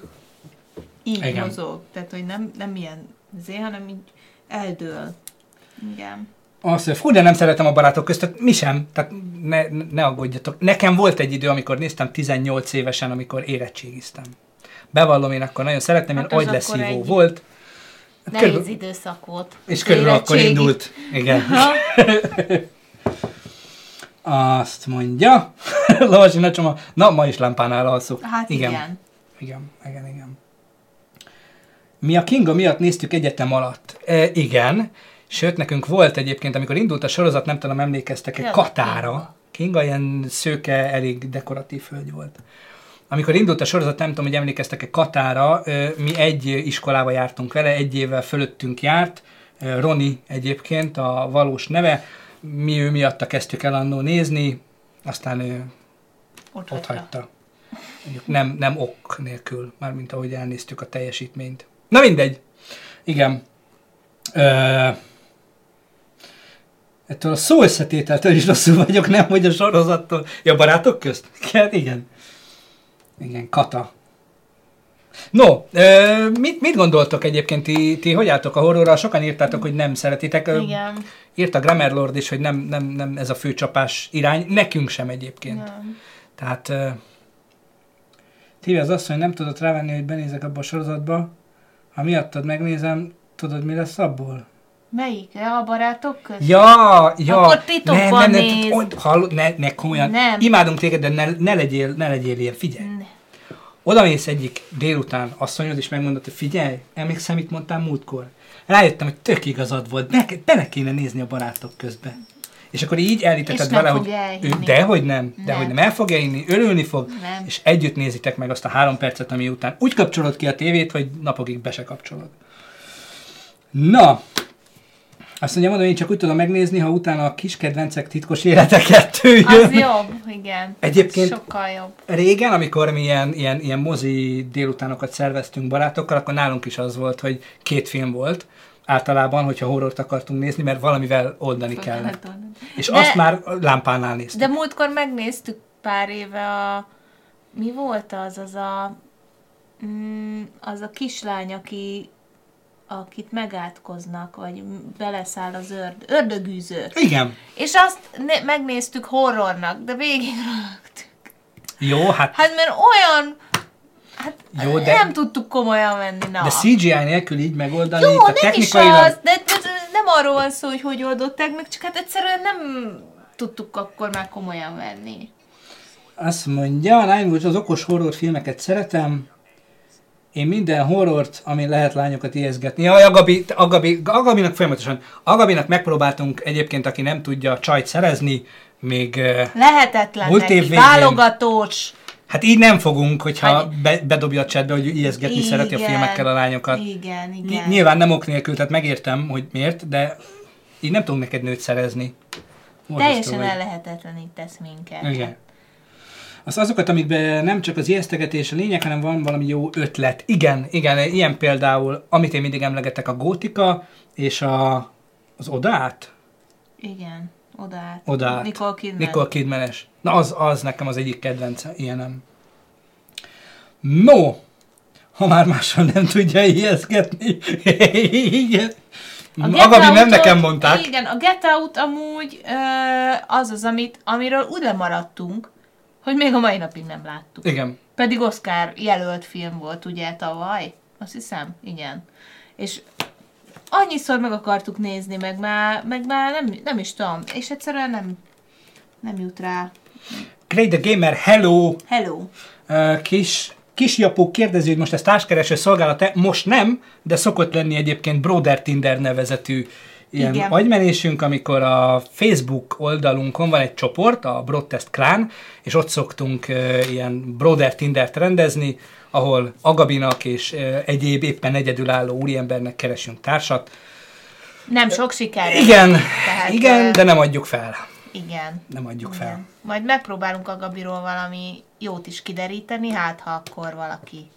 így Igen. Mozog. Tehát, hogy nem, nem ilyen zé, hanem így eldől. Igen. Azt mondja, fú, de nem szeretem a barátok közt, tehát mi sem, tehát ne, ne aggódjatok. Nekem volt egy idő, amikor néztem 18 évesen, amikor érettségiztem. Bevallom, én akkor nagyon szerettem, Hát én agyleszívó egy volt. Nehéz Körül- időszak volt. és körülbelül akkor indult. Igen. *laughs* Azt mondja, *laughs* Lovasi Nacsoma, na ma is lámpánál alszok. Hát igen. igen. Igen, igen, igen. Mi a Kinga miatt néztük egyetem alatt. E, igen, sőt nekünk volt egyébként, amikor indult a sorozat, nem tudom, emlékeztek-e, Ki az a Katára. Kinga ilyen szőke, elég dekoratív hölgy volt. Amikor indult a sorozat, nem tudom, hogy emlékeztek-e Katára, mi egy iskolába jártunk vele, egy évvel fölöttünk járt, Roni egyébként a valós neve, mi ő miatta kezdtük el annó nézni, aztán ő Ott, ott hagyta. hagyta. Nem, nem ok nélkül, mármint ahogy elnéztük a teljesítményt. Na mindegy. Igen. Ö, ettől a szó összetételtől is rosszul vagyok, nem, hogy a sorozattól. Ja, barátok közt? Hát igen. Igen, Kata. No, ö, mit, mit gondoltok egyébként, ti, ti hogy álltok a horrorral? Sokan írtátok, hogy nem szeretitek. Ö, Igen. Írta Grammar Lord is, hogy nem, nem, nem ez a főcsapás irány. Nekünk sem egyébként. Nem. Tehát uh, Tívi az azt, hogy nem tudott rávenni, hogy benézek abba a sorozatba. Ha miattad megnézem, tudod mi lesz abból? Melyikre? A barátok között? Ja, ja. Akkor titokban nézd. olyan- hallod, ne, ne komolyan. Nem. Imádunk téged, de ne, ne, legyél, ne legyél ilyen, figyelj. Ne. Oda mész egyik délután asszonyod, és megmondod, hogy figyelj, emlékszem, mit mondtál múltkor? rájöttem, hogy tök igazad volt, be, bele kéne nézni a barátok közben. És akkor így elítetted vele, hogy ő, dehogy nem, dehogy nem. nem, el fogja inni, örülni fog, nem. és együtt nézitek meg azt a három percet, ami után úgy kapcsolod ki a tévét, hogy napokig be se kapcsolod. Na, azt mondja, mondom, én csak úgy tudom megnézni, ha utána a kis kedvencek titkos élete kettő jön. Az jobb, igen. Egyébként Sokkal jobb. régen, amikor mi ilyen, ilyen, ilyen mozi délutánokat szerveztünk barátokkal, akkor nálunk is az volt, hogy két film volt, általában, hogyha horrort akartunk nézni, mert valamivel oldani kellett. És de, azt már lámpánál néztük. De múltkor megnéztük pár éve a... Mi volt az? Az a... Mm, az a kislány, aki akit megátkoznak, vagy beleszáll az ördög, ördögűző. Igen. És azt ne, megnéztük horrornak, de végig Jó, hát... Hát mert olyan Hát Jó, de, nem tudtuk komolyan venni, na. De CGI nélkül így megoldani, Jó, nem technikailag... is az, de, de, de nem arról van szó, hogy hogy oldották meg, csak hát egyszerűen nem tudtuk akkor már komolyan venni. Azt mondja, Nine az okos horror filmeket szeretem, én minden horrort, ami lehet lányokat ijeszgetni. Ja, Agabi, Agabi, Agabinak folyamatosan, Agabinak megpróbáltunk egyébként, aki nem tudja csajt szerezni, még Lehetetlen múlt év végén, válogatós. Hát így nem fogunk, hogyha be, bedobja a chatbe, hogy ijeszgetni igen, szereti a filmekkel a lányokat. Igen, igen. Nyilván nem ok nélkül, tehát megértem, hogy miért, de így nem tudunk neked nőt szerezni. Teljesen ellehetetlenítesz minket. Igen. Az azokat, amikben nem csak az ijesztegetés a lényeg, hanem van valami jó ötlet. Igen, igen, ilyen például, amit én mindig emlegetek, a gótika és a, az odát. Igen, odát. Odát. Nicole Kidman. Nicole Kidmanes. Na, az, az nekem az egyik kedvence, ilyenem. No, ha már máshol nem tudja ijeszgetni. *laughs* igen. Agabi nem nekem mondták. Igen, a Get Out amúgy ö, az az, amit, amiről úgy lemaradtunk, hogy még a mai napig nem láttuk. Igen. Pedig Oscar jelölt film volt ugye tavaly, azt hiszem, igen. És annyiszor meg akartuk nézni, meg már, meg már nem, nem is tudom, és egyszerűen nem, nem jut rá. Craig the Gamer, hello! Hello! Uh, kis Kis Japó kérdezi, hogy most ez társkereső szolgálat Most nem, de szokott lenni egyébként Broder Tinder nevezetű ilyen Igen. agymenésünk, amikor a Facebook oldalunkon van egy csoport, a Broadtest Clan, és ott szoktunk uh, ilyen Broder Tindert rendezni, ahol Agabinak és egyéb éppen egyedülálló úriembernek keresünk társat. Nem sok siker. Igen, tehát, igen, de nem adjuk fel. Igen. Nem adjuk igen. fel. Majd megpróbálunk Agabiról valami jót is kideríteni, hát ha akkor valaki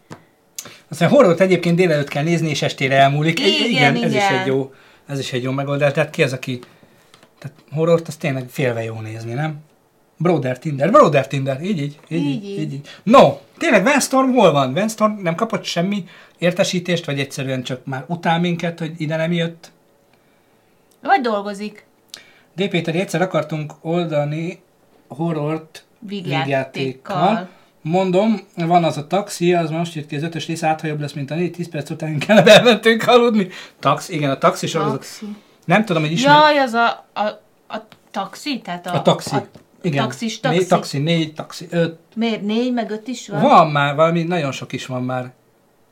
aztán horrort egyébként délelőtt kell nézni, és estére elmúlik. Igen, igen, igen. ez is egy jó ez is egy jó megoldás. Tehát ki az, aki... Tehát horrort, az tényleg félve jó nézni, nem? Broder Tinder, Broder Tinder, így így, így, így, így. így, így. No, tényleg Venstorm hol van? Venstorm nem kapott semmi értesítést, vagy egyszerűen csak már utál minket, hogy ide nem jött? Vagy dolgozik. D. Péter, egyszer akartunk oldani horrort vígjátékkal. Mondom, van az a taxi, az most jött ki az ötös rész, át, jobb lesz, mint a négy, tíz perc után *laughs* kellene bementünk aludni. Taxi, igen, a taxi sorozat. Nem tudom, hogy ismer... Jaj, az a, a, a taxi? Tehát a, a taxi. A, igen. Taxis, taxi. Négy, taxi, négy, taxi, öt. Miért négy, meg öt is van? Van már, valami nagyon sok is van már.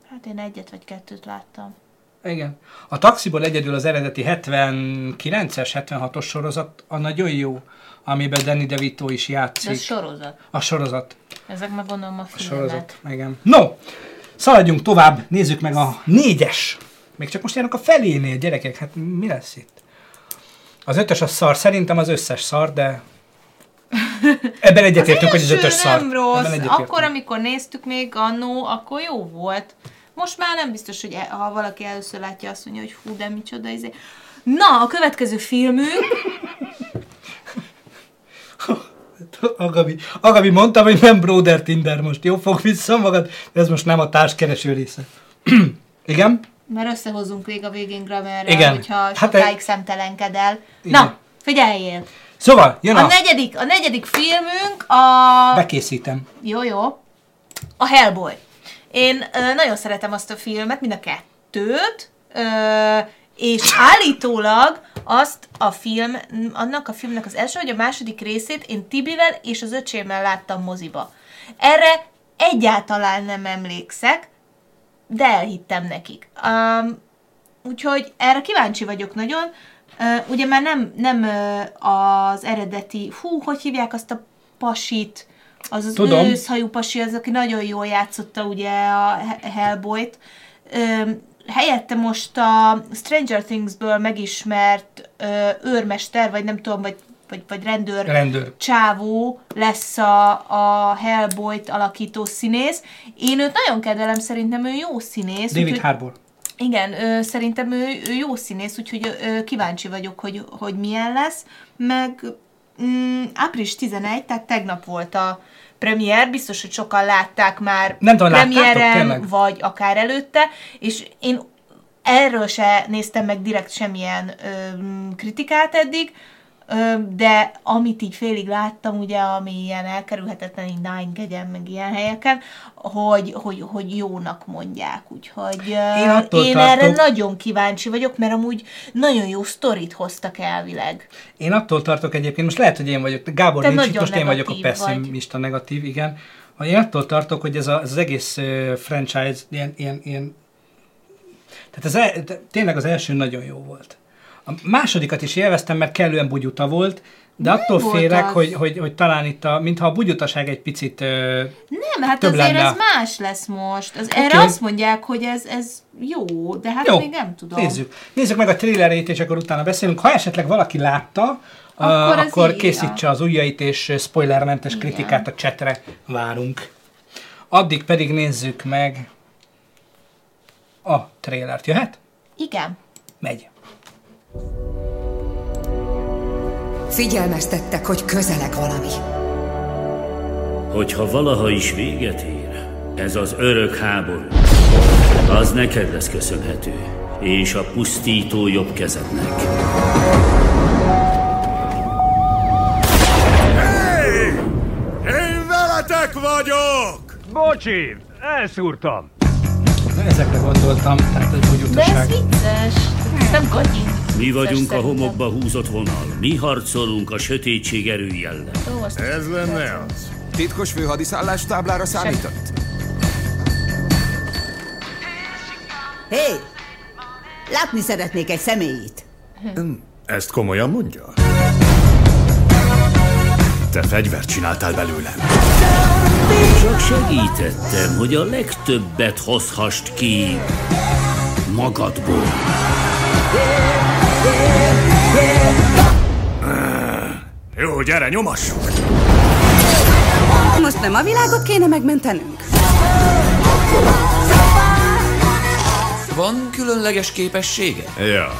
Hát én egyet vagy kettőt láttam. Igen. A taxiból egyedül az eredeti 79-es, 76-os sorozat a nagyon jó, amiben Danny DeVito is játszik. Ez sorozat. A sorozat. Ezek meg gondolom a filmet. A sorozat, igen. No, szaladjunk tovább, nézzük meg a négyes. Még csak most járnak a felénél, gyerekek, hát mi lesz itt? Az ötös a szar, szerintem az összes szar, de ebben egyetértünk, hogy az ötös szar. nem rossz. Akkor, amikor néztük még annó, akkor jó volt. Most már nem biztos, hogy e- ha valaki először látja, azt mondja, hogy hú, de micsoda izé. Na, a következő filmünk... Agabi, Agabi mondtam, hogy nem Broder Tinder most. Jó, fog vissza magad, de ez most nem a társkereső része. *clears throat* Igen? Mert összehozunk még a végén Grammerrel, Igen. hogyha hát sokáig e... szemtelenked el. Igen. Na, figyeljél! Szóval, jön a... A negyedik, a negyedik filmünk a... Bekészítem. Jó, jó. A Hellboy. Én ö, nagyon szeretem azt a filmet, mind a kettőt, ö, és állítólag azt a film, annak a filmnek az első vagy a második részét én Tibivel és az öcsémmel láttam moziba. Erre egyáltalán nem emlékszek, de elhittem nekik. Um, úgyhogy erre kíváncsi vagyok nagyon. Ugye már nem, nem az eredeti, hú, hogy hívják azt a pasit, az az Tudom. őszhajú pasi, az, aki nagyon jól játszotta ugye a He- Hellboyt. Helyette most a Stranger Things-ből megismert őrmester, vagy nem tudom, vagy, vagy, vagy rendőr, Rendőr. csávó lesz a, a Hellboyt alakító színész. Én őt nagyon kedvelem, szerintem ő jó színész. David úgyhogy- Harbour. Igen, ö, szerintem ő, ő jó színész, úgyhogy ö, kíváncsi vagyok, hogy, hogy milyen lesz. Meg mm, április 11, tehát tegnap volt a premier, biztos, hogy sokan látták már Nem tudom, tényleg? vagy akár előtte, és én erről se néztem meg direkt semmilyen ö, kritikát eddig, de amit így félig láttam, ugye, ami ilyen elkerülhetetlen, így Nine meg ilyen helyeken, hogy, hogy, hogy jónak mondják, úgyhogy Én attól én tartok- erre nagyon kíváncsi vagyok, mert amúgy nagyon jó sztorit hoztak elvileg. Én attól tartok egyébként, most lehet, hogy én vagyok, Gábor Te nincs, itt, most én vagyok a negatív vagy. pessimista negatív, igen. Én attól tartok, hogy ez, a, ez az egész franchise ilyen, ilyen, ilyen tehát az el, tényleg az első nagyon jó volt. A másodikat is élveztem, mert kellően bugyuta volt, de Nem attól félek, az. hogy, hogy, hogy talán itt, a, mintha a bugyutaság egy picit... Uh, Nem, hát Több azért lenne. ez más lesz most. Az, Oké. Erre azt mondják, hogy ez, ez jó, de hát Jó, még nem tudom. nézzük. Nézzük meg a trailerét, és akkor utána beszélünk. Ha esetleg valaki látta, Akkor az akkor készítse az ujjait, és spoilermentes Igen. kritikát a csetre várunk. Addig pedig nézzük meg a trailert. Jöhet? Igen. Megy. Figyelmeztettek, hogy közeleg valami. Hogyha valaha is véget ér, ez az örök háború, az neked lesz köszönhető, és a pusztító jobb kezednek. Én veletek vagyok! Bocsi, elszúrtam. Ezekre gondoltam, tehát ez úgy De ez utaság. vicces. Nem gagyi. Mi vagyunk a homokba húzott vonal, mi harcolunk a sötétség erői ellen. Ez lenne az. Titkos főhadiszállás táblára számított? Hé! Hey, látni szeretnék egy személyit. Ezt komolyan mondja? Te fegyvert csináltál belőlem. Csak segítettem, hogy a legtöbbet hozhast ki magadból. Jó, gyere, nyomassuk! Most nem a világot kéne megmentenünk? Van különleges képessége? Ja.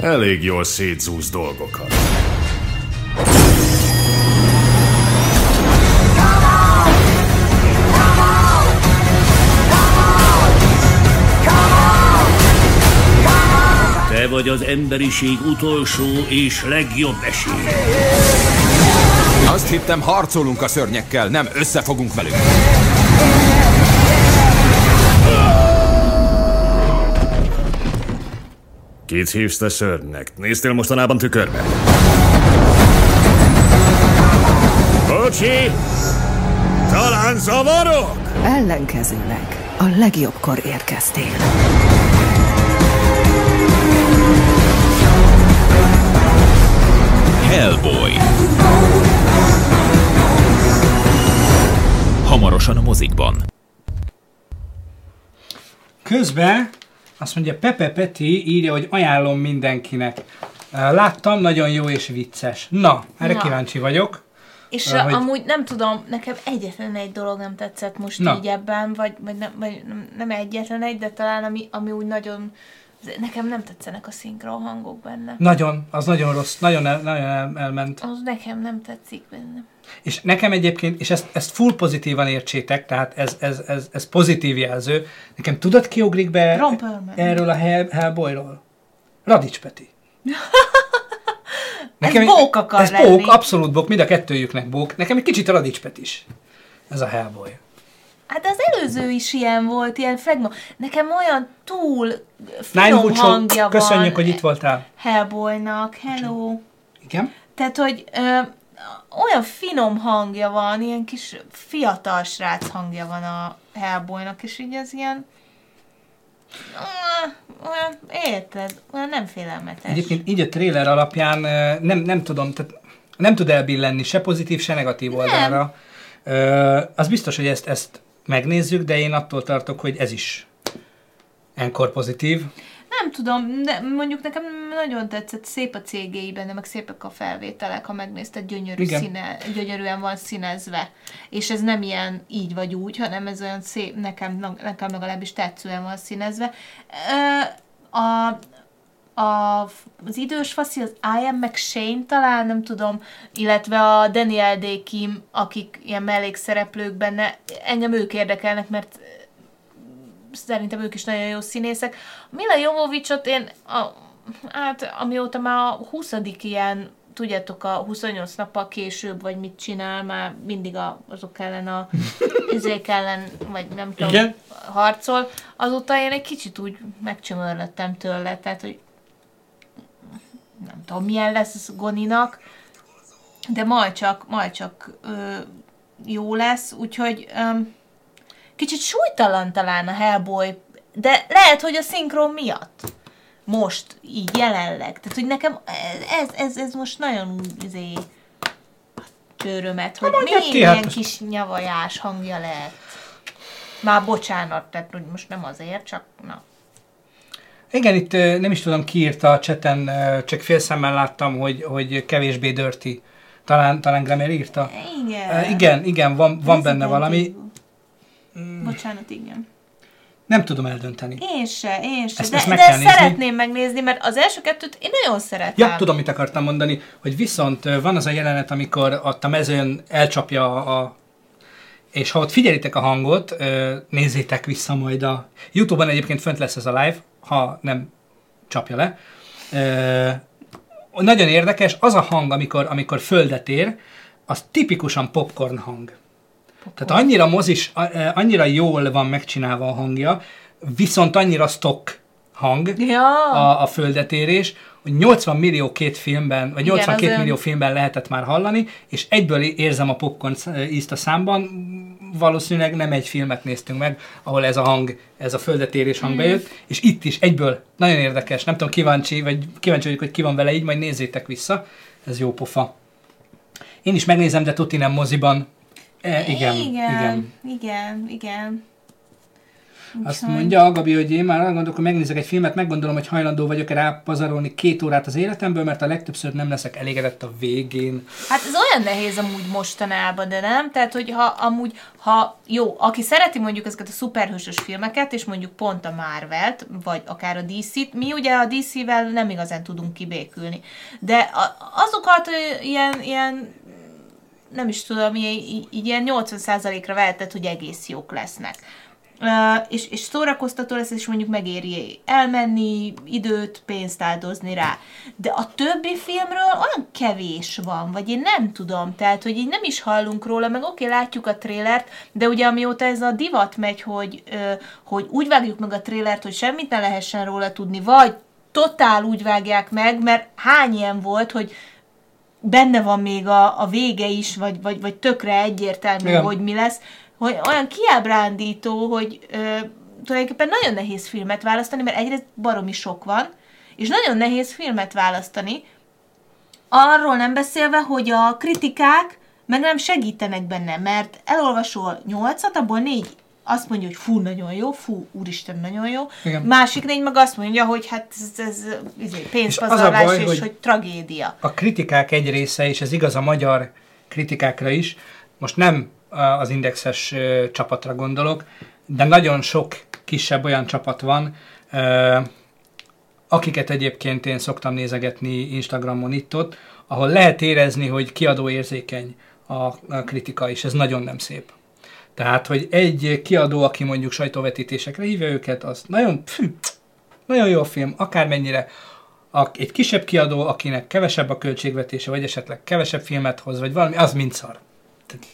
Elég jól szétzúz dolgokat. Vagy az emberiség utolsó és legjobb esély. Azt hittem, harcolunk a szörnyekkel, nem összefogunk velük. Kit hívsz te szörnynek? Néztél mostanában tükörbe? Bocsi! Talán zavarok? Ellenkezőleg a legjobbkor érkeztél. Hellboy. Hamarosan a mozikban. Közben azt mondja, Pepe Peti írja, hogy ajánlom mindenkinek. Láttam, nagyon jó és vicces. Na, erre Na. kíváncsi vagyok. És hogy... amúgy nem tudom, nekem egyetlen egy dolog nem tetszett most Na. Így ebben, vagy, vagy, nem, vagy nem egyetlen egy, de talán ami, ami úgy nagyon, nekem nem tetszenek a szinkron hangok benne. Nagyon, az nagyon rossz, nagyon, el, nagyon el, elment. Az nekem nem tetszik benne. És nekem egyébként, és ezt, ezt full pozitívan értsétek, tehát ez, ez, ez, ez pozitív jelző. Nekem tudod, ki ugrik be Ron Perlman. erről a Hell, Hellboyról? Radics Peti. *laughs* Ez bók akar Ez lenni. bók, abszolút bók, mind a kettőjüknek bók. Nekem egy kicsit Radics Peti is. Ez a Hellboy. Hát az előző is ilyen volt, ilyen flegma. Nekem olyan túl Nine finom Hoodshow, hangja köszönjük, van hogy itt voltál. Hellboynak. Hello. Igen? Tehát, hogy ö, olyan finom hangja van, ilyen kis fiatal srác hangja van a Hellboynak, és így ez ilyen... Olyan, érted, olyan nem félelmetes. Egyébként így a trailer alapján nem, nem tudom, tehát nem tud elbillenni se pozitív, se negatív oldalra. Ö, az biztos, hogy ezt, ezt megnézzük, de én attól tartok, hogy ez is enkor pozitív. Nem tudom, de mondjuk nekem nagyon tetszett, szép a cégéi benne, meg szépek a felvételek, ha megnézted, gyönyörű Igen. színe, gyönyörűen van színezve. És ez nem ilyen így vagy úgy, hanem ez olyan szép, nekem, nekem legalábbis tetszően van színezve. Ö, A, a, az idős faszi, az I.M. McShane talán, nem tudom, illetve a Daniel D. Kim, akik ilyen mellékszereplők benne, engem ők érdekelnek, mert szerintem ők is nagyon jó színészek. Mila Jovovicsot én, a, hát amióta már a 20. ilyen, tudjátok, a 28 nappal később, vagy mit csinál, már mindig a, azok ellen a *laughs* izék ellen, vagy nem tudom, Igen. harcol, azóta én egy kicsit úgy megcsömörlöttem tőle, tehát, hogy nem tudom, milyen lesz Goninak, de majd csak, majd csak ö, jó lesz, úgyhogy ö, kicsit súlytalan talán a Hellboy, de lehet, hogy a szinkron miatt. Most, így jelenleg. Tehát, hogy nekem ez, ez, ez most nagyon izé, csőrömet, hogy még ki, hát ilyen most- kis nyavajás hangja lehet. Már bocsánat, tehát hogy most nem azért, csak na. Igen, itt nem is tudom ki írta a cseten, csak félszemmel láttam, hogy, hogy kevésbé dirty. Talán, talán Gramer írta. Igen. Igen, igen, van, van benne valami. Evil. Bocsánat, igen. Nem tudom eldönteni. Én se, én se. Ezt- de ezt meg de kell nézni. szeretném megnézni, mert az első kettőt én nagyon szeretem. Ja, tudom, mit akartam mondani, hogy viszont van az a jelenet, amikor ott a mezőn elcsapja a, a és ha ott figyelitek a hangot, nézzétek vissza majd a Youtube-on egyébként fönt lesz ez a live, ha nem csapja le. Nagyon érdekes, az a hang, amikor, amikor földet ér, az tipikusan popcorn hang. Tehát annyira mozis, annyira jól van megcsinálva a hangja, viszont annyira stock hang Ja. a, a földetérés, 80 millió két filmben, vagy Igen, 82 az millió filmben lehetett már hallani, és egyből érzem a popcorn ízt a számban. Valószínűleg nem egy filmet néztünk meg, ahol ez a hang, ez a földetérés hang Mm. bejött, és itt is egyből nagyon érdekes. Nem tudom, kíváncsi, vagy kíváncsi vagyok, hogy ki van vele így, majd nézzétek vissza. Ez jó pofa. Én is megnézem, de tuti nem moziban. E, igen, igen. igen, igen, igen. Azt mondja a Gabi, hogy én már arra gondolok, hogy megnézek egy filmet, meggondolom, hogy hajlandó vagyok-e rápazarolni két órát az életemből, mert a legtöbbször nem leszek elégedett a végén. Hát ez olyan nehéz amúgy mostanában, de nem? Tehát, hogy ha amúgy, ha jó, aki szereti mondjuk ezeket a szuperhősös filmeket, és mondjuk pont a Marvelt, vagy akár a DC-t, mi ugye a DC-vel nem igazán tudunk kibékülni. De azokat ilyen, ilyen nem is tudom, így, így ilyen 80%-ra vehetett, hogy egész jók lesznek. És, és szórakoztató lesz, és mondjuk megéri elmenni, időt, pénzt áldozni rá. De a többi filmről olyan kevés van, vagy én nem tudom, tehát, hogy így nem is hallunk róla, meg oké, látjuk a trélert, de ugye amióta ez a divat megy, hogy, hogy úgy vágjuk meg a trélert, hogy semmit ne lehessen róla tudni, vagy totál úgy vágják meg, mert hány ilyen volt, hogy benne van még a, a vége is, vagy, vagy, vagy tökre egyértelmű, Igen. hogy mi lesz, hogy olyan kiábrándító, hogy ö, tulajdonképpen nagyon nehéz filmet választani, mert egyrészt baromi sok van, és nagyon nehéz filmet választani, arról nem beszélve, hogy a kritikák meg nem segítenek benne, mert elolvasol nyolcat, abból négy azt mondja, hogy fú, nagyon jó, fú, úristen, nagyon jó. Igen. Másik négy meg azt mondja, hogy hát ez, ez izé, És az a pénzpazarlás, baj, és, hogy- hogy tragédia. A kritikák egy része, és ez igaz a magyar kritikákra is, most nem az indexes csapatra gondolok, de nagyon sok kisebb olyan csapat van, akiket egyébként én szoktam nézegetni Instagramon itt-ott, ahol lehet érezni, hogy kiadó érzékeny a kritika, és ez nagyon nem szép. Tehát, hogy egy kiadó, aki mondjuk sajtóvetítésekre hívja őket, az nagyon, pfü, nagyon jó a film, akármennyire. A, egy kisebb kiadó, akinek kevesebb a költségvetése, vagy esetleg kevesebb filmet hoz, vagy valami, az mind szar. Tehát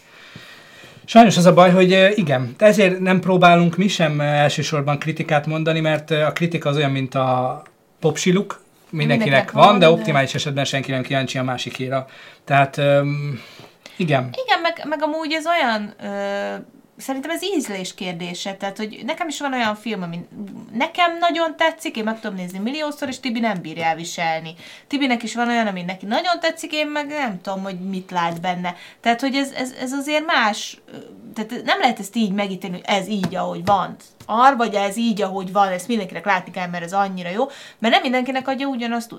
Sajnos az a baj, hogy igen, ezért nem próbálunk mi sem elsősorban kritikát mondani, mert a kritika az olyan, mint a popsiluk, mindenkinek Mindenkinek van, van, de de- optimális esetben senki nem kíváncsi a másikéra. Tehát um, igen, Igen, meg, meg amúgy ez olyan ö, szerintem ez ízlés kérdése, tehát hogy nekem is van olyan film, ami nekem nagyon tetszik, én meg tudom nézni milliószor, és Tibi nem bírja elviselni. Tibinek is van olyan, ami neki nagyon tetszik, én meg nem tudom, hogy mit lát benne. Tehát, hogy ez, ez, ez azért más, tehát nem lehet ezt így megítélni, hogy ez így, ahogy van. Ar, vagy ez így, ahogy van, ezt mindenkinek látni kell, mert ez annyira jó, mert nem mindenkinek adja ugyanazt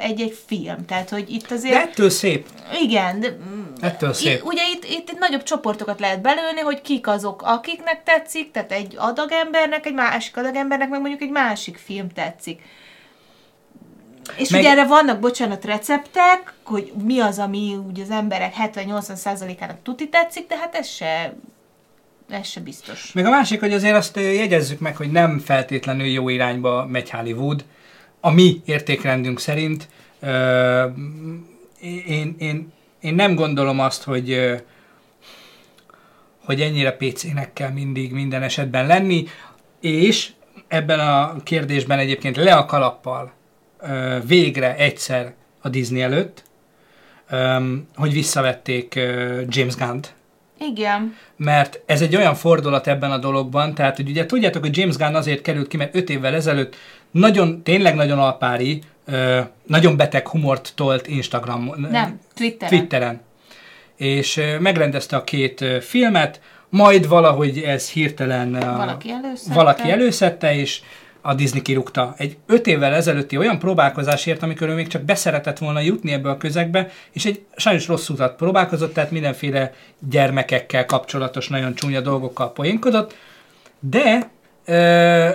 egy-egy film. Tehát, hogy itt azért... De ettől szép. Igen, de Ettől szép. itt, ugye itt, itt, itt nagyobb csoportokat lehet belőni, hogy kik azok, akiknek tetszik, tehát egy adag embernek, egy másik adag embernek, meg mondjuk egy másik film tetszik. És meg... ugye erre vannak, bocsánat, receptek, hogy mi az, ami ugye az emberek 70-80%-ának tuti tetszik, de hát ez se, ez se biztos. Meg a másik, hogy azért azt jegyezzük meg, hogy nem feltétlenül jó irányba megy Hollywood. A mi értékrendünk szerint ö, én, én, én nem gondolom azt, hogy hogy ennyire PC-nek kell mindig minden esetben lenni, és ebben a kérdésben egyébként le a kalappal végre egyszer a Disney előtt, hogy visszavették James Gunn-t, Igen. mert ez egy olyan fordulat ebben a dologban, tehát hogy ugye tudjátok, hogy James Gunn azért került ki, mert öt évvel ezelőtt nagyon, tényleg nagyon alpári, nagyon beteg humort tolt Instagram, Nem, Twitteren. Twitteren. És megrendezte a két filmet, majd valahogy ez hirtelen Valaki előszette. valaki előszette, és a Disney kirúgta. Egy öt évvel ezelőtti olyan próbálkozásért, amikor ő még csak beszeretett volna jutni ebbe a közegbe, és egy sajnos rossz utat próbálkozott, tehát mindenféle gyermekekkel kapcsolatos, nagyon csúnya dolgokkal poénkodott, de ö,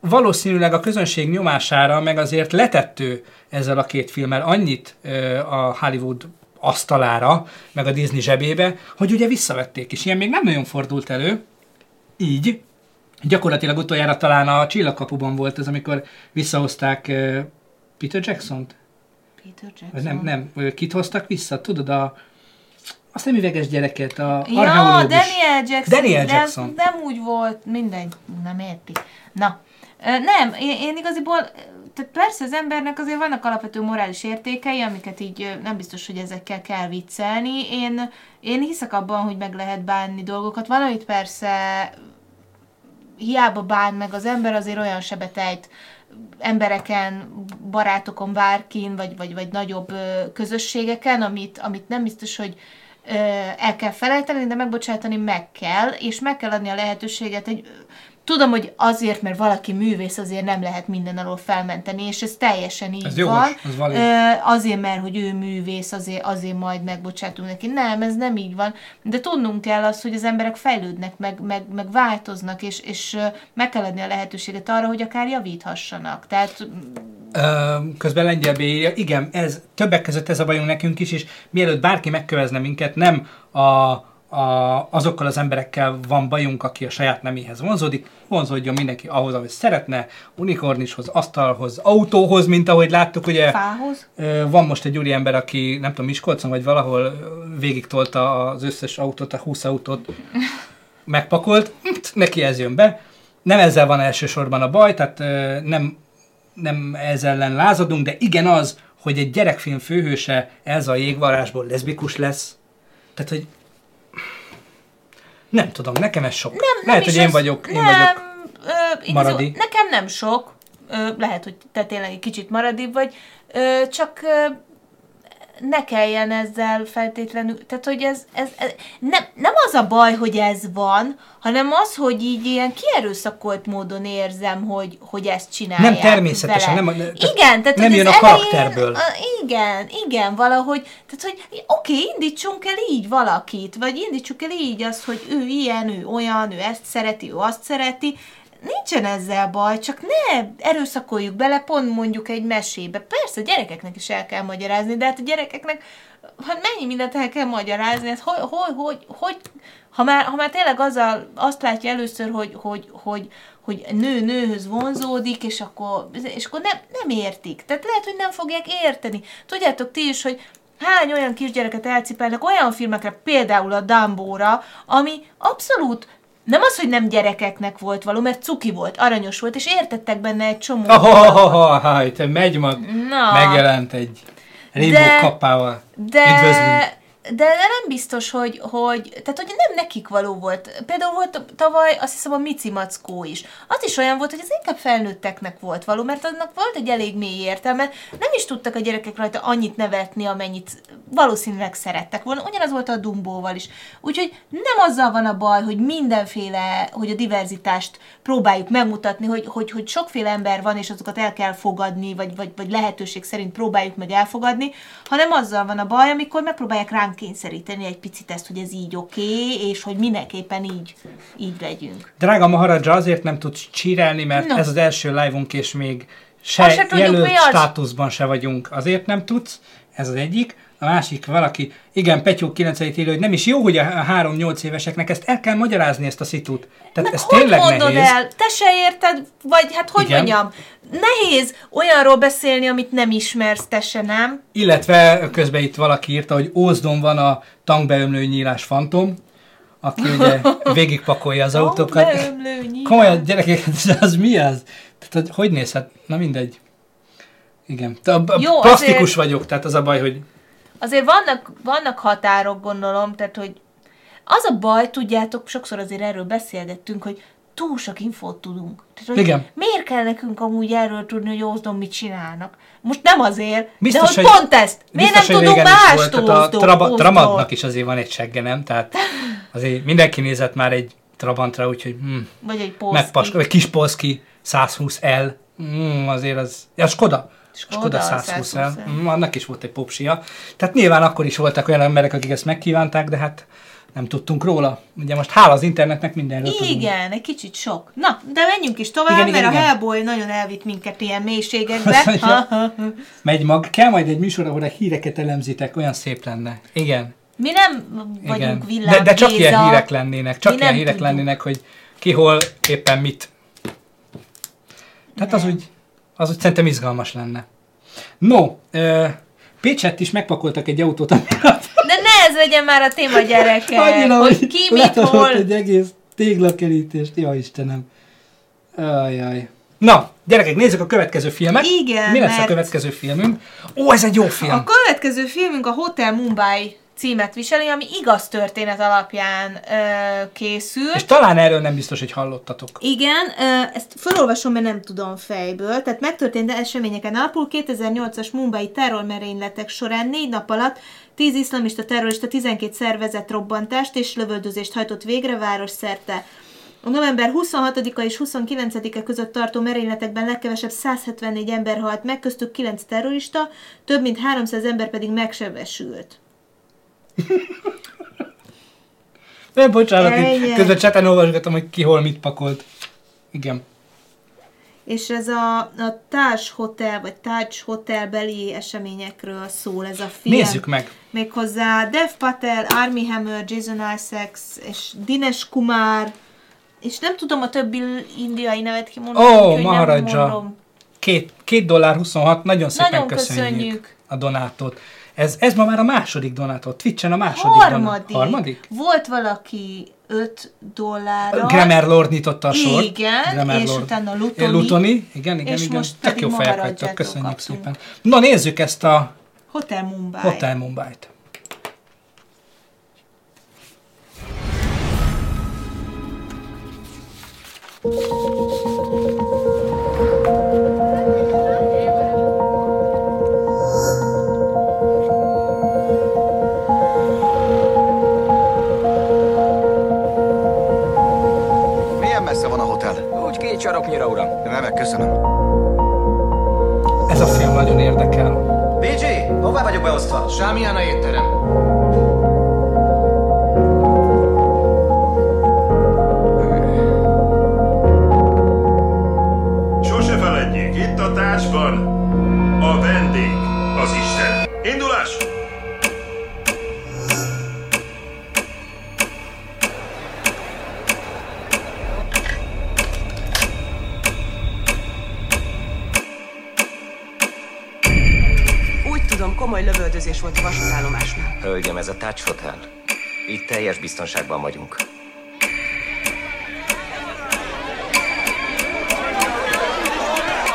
valószínűleg a közönség nyomására meg azért letettő ezzel a két filmmel annyit ö, a Hollywood asztalára, meg a Disney zsebébe, hogy ugye visszavették, és ilyen még nem nagyon fordult elő, így, gyakorlatilag utoljára talán a Csillagkapuban volt ez, amikor visszahozták Peter Jackson-t? Peter Jackson. Nem, nem, kit hoztak vissza? Tudod, a, a szemüveges gyereket, a Ja, archeológus. Daniel Jackson. Daniel de Jackson. ez nem úgy volt, mindegy, nem érti. Na, nem, én, én igaziból, tehát persze az embernek azért vannak alapvető morális értékei, amiket így nem biztos, hogy ezekkel kell viccelni. Én, én hiszek abban, hogy meg lehet bánni dolgokat. Van, amit persze hiába bán meg az ember, azért olyan sebet ejt embereken, barátokon, bárkin, vagy, vagy, vagy nagyobb közösségeken, amit, amit nem biztos, hogy el kell felejteni, de megbocsátani meg kell, és meg kell adni a lehetőséget egy Tudom, hogy azért, mert valaki művész, azért nem lehet minden alól felmenteni, és ez teljesen így Ez jogos, van. ez valid. Azért, mert hogy ő művész, azért, azért majd megbocsátunk neki. Nem, ez nem így van. De tudnunk kell azt, hogy az emberek fejlődnek, meg, meg, meg változnak, és, és meg kell adni a lehetőséget arra, hogy akár javíthassanak. Tehát közben Lengyel írja, igen, ez, többek között ez a bajunk nekünk is, és mielőtt bárki megkövezne minket, nem a, a, azokkal az emberekkel van bajunk, aki a saját neméhez vonzódik, vonzódjon mindenki ahhoz, ahogy szeretne, unikornishoz, asztalhoz, autóhoz, mint ahogy láttuk, ugye fához. Van most egy úriember, aki nem tudom, Miskolcon vagy valahol végig tolta az összes autót, a 20 autót megpakolt, *laughs* neki ez jön be. Nem ezzel van elsősorban a baj, tehát nem, nem ez ellen lázadunk, de igen az, hogy egy gyerekfilm főhőse ez a jégvarásból leszbikus lesz. Tehát, hogy nem tudom, nekem ez sok. Nem, Lehet, nem hogy én vagyok, én nem, vagyok Ö, igazol, maradi. nekem nem sok. Ö, lehet, hogy te tényleg egy kicsit maradibb vagy. Ö, csak ö, ne kelljen ezzel feltétlenül, tehát hogy ez, ez, ez nem, nem az a baj, hogy ez van, hanem az, hogy így ilyen kierőszakolt módon érzem, hogy, hogy ezt csinálják Nem természetesen, vele. nem tehát igen, tehát nem jön a elején- karakterből. a- igen, igen, valahogy, tehát hogy oké, indítsunk el így valakit, vagy indítsuk el így azt, hogy ő ilyen, ő olyan, ő ezt szereti, ő azt szereti, nincsen ezzel baj, csak ne erőszakoljuk bele pont mondjuk egy mesébe. Persze, a gyerekeknek is el kell magyarázni, de hát a gyerekeknek hát mennyi mindent el kell magyarázni, hát hogy, hogy, hogy, hogy ha, már, ha már tényleg azzal, azt látja először, hogy, hogy, hogy, hogy nő nőhöz vonzódik, és akkor, és akkor nem, nem értik. Tehát lehet, hogy nem fogják érteni. Tudjátok ti is, hogy hány olyan kisgyereket elcipelnek olyan filmekre, például a Dumbóra, ami abszolút nem az, hogy nem gyerekeknek volt való, mert cuki volt, aranyos volt, és értettek benne egy csomó. Oh, oh, oh, oh, oh, te megy mag. Na. Megjelent egy rainbow De- kappával. De, Üdvözlünk. De nem biztos, hogy, hogy, tehát hogy nem nekik való volt. Például volt tavaly, azt hiszem a Mici Mackó is. Az is olyan volt, hogy ez inkább felnőtteknek volt való, mert annak volt egy elég mély értelme. Nem is tudtak a gyerekek rajta annyit nevetni, amennyit valószínűleg szerettek volna. Ugyanaz volt a Dumbóval is. Úgyhogy nem azzal van a baj, hogy mindenféle, hogy a diverzitást próbáljuk megmutatni, hogy, hogy, hogy sokféle ember van, és azokat el kell fogadni, vagy, vagy, vagy lehetőség szerint próbáljuk meg elfogadni, hanem azzal van a baj, amikor megpróbálják ránk kényszeríteni egy picit ezt, hogy ez így oké, okay, és hogy mindenképpen így, így legyünk. Drága Maharaja, azért nem tudsz csírelni, mert No. ez az első live-unk, és még se, se tudjuk, jelölt az. státuszban se vagyunk. Azért nem tudsz, ez az egyik. A másik valaki, igen, Petyó 9 írja, hogy nem is jó, hogy a 3-8 éveseknek ezt el kell magyarázni, ezt a szitut. Tehát ez hogy tényleg mondod nehéz. el? Te se érted? Vagy hát hogy Igen. mondjam? Nehéz olyanról beszélni, amit nem ismersz, te se nem. Illetve közben itt valaki írta, hogy Ózdon van a tankbeömlő nyílás fantom, aki ugye *laughs* végigpakolja az autókat. Komolyan, gyerekek, az mi az? Tehát, hogy, nézhet? Na mindegy. Igen. Te- Jó, Plastikus azért- vagyok, tehát az a baj, hogy Azért vannak, vannak határok, gondolom, tehát hogy az a baj, tudjátok, sokszor azért erről beszélgettünk, hogy túl sok infót tudunk. Tehát, hogy Igen. Miért kell nekünk amúgy erről tudni, hogy Ózdon mit csinálnak? Most nem azért, Biztos, de hogy, hogy pont ezt. Miért biztos, nem tudunk mást a traba? Trabantnak is azért van egy segge, nem? Tehát azért mindenki nézett már egy Trabantra, úgyhogy hm, Vagy egy Polski. megpaska, vagy kis Polski 120L, hm, azért az, ja, Skoda. Skoda Skoda 120 L, 120L. hm, annak is volt egy popsia. Tehát nyilván akkor is voltak olyan emberek, akik ezt megkívánták, de hát nem tudtunk róla. Ugye most hála az internetnek mindenről tudunk. Igen, egy kicsit sok. Na, de menjünk is tovább, Igen, igen, igen, mert igen. a Hellboy nagyon elvitt minket ilyen mélységekbe. *laughs* Megy mag, kell majd egy műsor, ahol a híreket elemzitek, olyan szép lenne. Igen. Mi nem vagyunk Igen. De, de csak Géza. ilyen hírek lennének, csak Mi ilyen nem hírek tudjuk. lennének, hogy ki hol éppen mit. Tehát az úgy, az úgy szerintem izgalmas lenne. No, uh, Pécsett is megpakoltak egy autót, De ne ez legyen már a téma gyerekek, annyira, hogy ki mit hol. egy egész téglakerítést. Ja, Istenem. Ajaj. Na, gyerekek, nézzük a következő filmet. Igen, Mi lesz a mert- következő filmünk? Ó, ez egy jó film. A következő filmünk a Hotel Mumbai címet viseli, ami igaz történet alapján ö, készült. És talán erről nem biztos, hogy hallottatok. Igen, ö, ezt felolvasom, mert nem tudom fejből. Tehát megtörtént eseményeken alapul 2008-as mumbai terrormerényletek során négy nap alatt 10 iszlamista terrorista 12 szervezet robbantást és lövöldözést hajtott végre város szerte. A november 26-a és 29-e között tartó merényletekben legkevesebb 174 ember halt meg, köztük 9 terrorista, több mint 300 ember pedig megsebesült. *laughs* Nem, bocsánat, itt közben cseten olvasgatom, hogy ki hol mit pakolt. Igen. És ez a, a Taj Hotel, vagy Taj Hotel beli eseményekről szól ez a film. Nézzük meg. Méghozzá Dev Patel, Army Hammer, Jason Isaacs és Dinesh Kumar, és nem tudom a többi indiai nevet kimondani, Ó, nem Maharaja. Két, két dollár 26, nagyon szépen Nagyon köszönjük, köszönjük. a donátot. Ez, ez ma már a második donátot. Twitchen a második Harmadik. donát. Harmadik? Volt valaki 5 dollárra. Grammar Lord nyitotta a sort. Igen, Grammar és Lord. utána Lutoni. Lutoni, igen, igen, És igen. most Tök jó fejek vagytok, köszönjük kaptunk. szépen. Na nézzük ezt a Hotel Mumbai. Hotel Mumbai-t. Milyen hová vagyok beosztva? Sámiana étterem. Lövöldözés volt a vasútállomásnál. Hölgyem, ez a Touch Hotel. Itt teljes biztonságban vagyunk.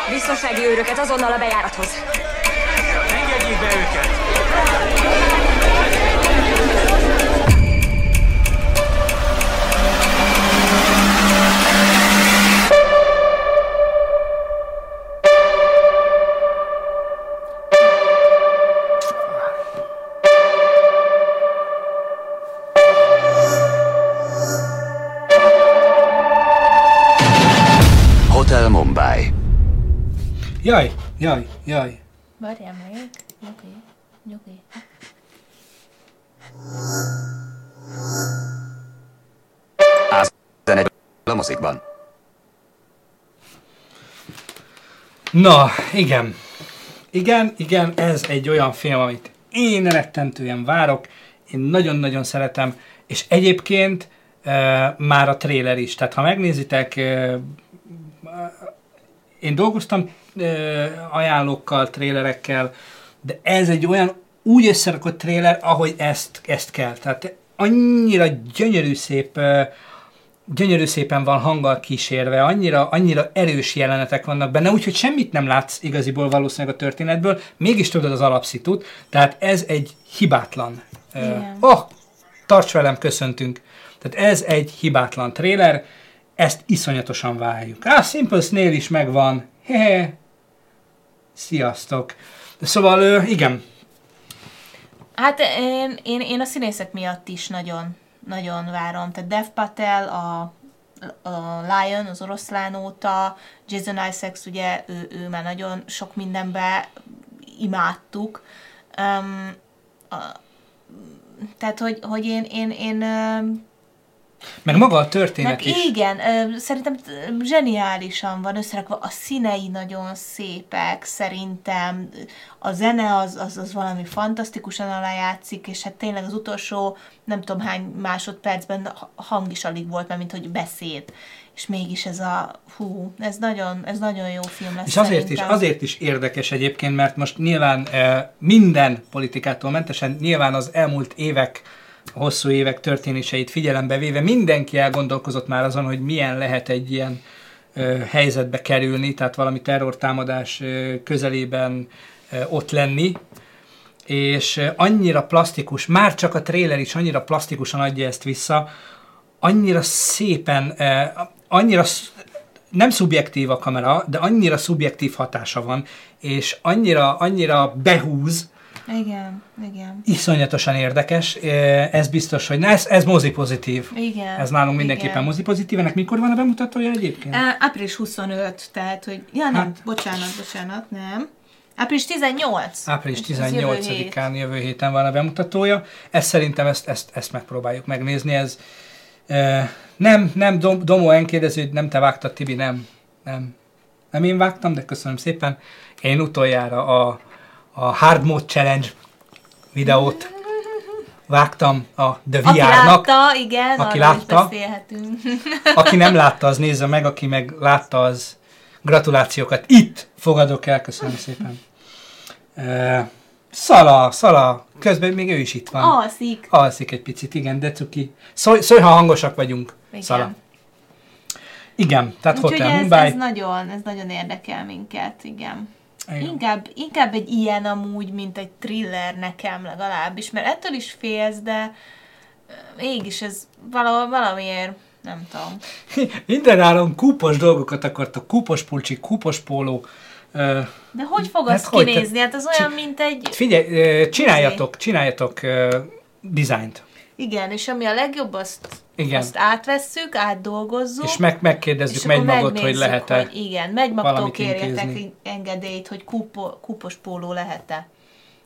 Biztonsági őröket azonnal a bejárathoz. Engedjék be őket! Jaj. Várjál meg. Nyugi, nyugi. Az zene a mozikban. Na, igen. Igen, igen, ez egy olyan film, amit én rettentően várok, én nagyon-nagyon szeretem, és egyébként e, már a trailer is. Tehát ha megnézitek, e, én dolgoztam e, ajánlókkal, trailerekkel, de ez egy olyan úgy összerakott trailer, ahogy ezt, ezt kell. Tehát annyira gyönyörű szép gyönyörű szépen van hanggal kísérve, annyira, annyira erős jelenetek vannak benne, úgyhogy semmit nem látsz igaziból valószínűleg a történetből, mégis tudod az alapszitut, tehát ez egy hibátlan. Uh, oh, tarts velem, köszöntünk. Tehát ez egy hibátlan tréler, ezt iszonyatosan várjuk. Á, Simple Snail is megvan. Hehe. Sziasztok. Szóval, igen. Hát én, én, én a színészek miatt is nagyon nagyon várom. Tehát Dev Patel, a, a Lion, az oroszlán óta, Jason Isaacs, ugye ő, ő már nagyon sok mindenbe imádtuk. Um, a, tehát, hogy, hogy én, én, én meg maga a történet meg is. Igen, szerintem zseniálisan van összerakva, a színei nagyon szépek, szerintem a zene az, az, az valami fantasztikusan alájátszik, és hát tényleg az utolsó nem tudom hány másodpercben hang is alig volt, mert mint hogy beszéd. És mégis ez a, hú, ez nagyon, ez nagyon jó film lesz És azért szerintem. is, azért is érdekes egyébként, mert most nyilván minden politikától mentesen, nyilván az elmúlt évek hosszú évek történéseit figyelembe véve mindenki elgondolkozott már azon, hogy milyen lehet egy ilyen ö, helyzetbe kerülni, tehát valami terrortámadás ö, közelében ö, ott lenni, és annyira plastikus, már csak a trailer is annyira plastikusan adja ezt vissza, annyira szépen, annyira nem szubjektív a kamera, de annyira szubjektív hatása van, és annyira, annyira behúz, igen, igen. Iszonyatosan érdekes, ez biztos, hogy ez, ez mozi pozitív. Igen. Ez nálunk mindenképpen igen. mozi pozitív. Ennek mikor van a bemutatója egyébként? Április 25, tehát, hogy, ja nem, hát. bocsánat, bocsánat, nem. Április 18. Április 18-án, jövő, héten van a bemutatója. Ez szerintem ezt, ezt, ezt megpróbáljuk megnézni. Ez uh, nem, nem, Dom, Domo enkérdező, nem te vágtad, Tibi, nem, nem. Nem én vágtam, de köszönöm szépen. Én utoljára a a Hard Mode Challenge videót vágtam a The VR-nak. Aki látta, igen, aki látta, *laughs* aki nem látta, az nézze meg, aki meg látta, az gratulációkat itt fogadok el, köszönöm szépen. Uh, Szala, Szala, közben még ő is itt van. Alszik. Alszik egy picit, igen, de cuki. Szólj, szólj ha hangosak vagyunk, igen. Szala. Igen, tehát Úgyhogy Hotel ez, Mumbai. ez nagyon, ez nagyon érdekel minket, igen. Inkább, inkább egy ilyen amúgy, mint egy thriller nekem legalábbis, mert ettől is félsz, de mégis ez valahol, valamiért, nem tudom. *laughs* Mindenáron kúpos dolgokat akartak, kúpos pulcsi, kúpos póló. De hogy fog hát az kinézni? Hát az olyan, mint egy... Figyelj, csináljatok, csináljatok uh, dizájnt. Igen, és ami a legjobb, azt, igen. azt átvesszük, átdolgozzuk. És meg, megkérdezzük és magot, hogy lehet-e hogy Igen, megmagtól kérjetek intézni. engedélyt, hogy kupo, kupos póló lehet-e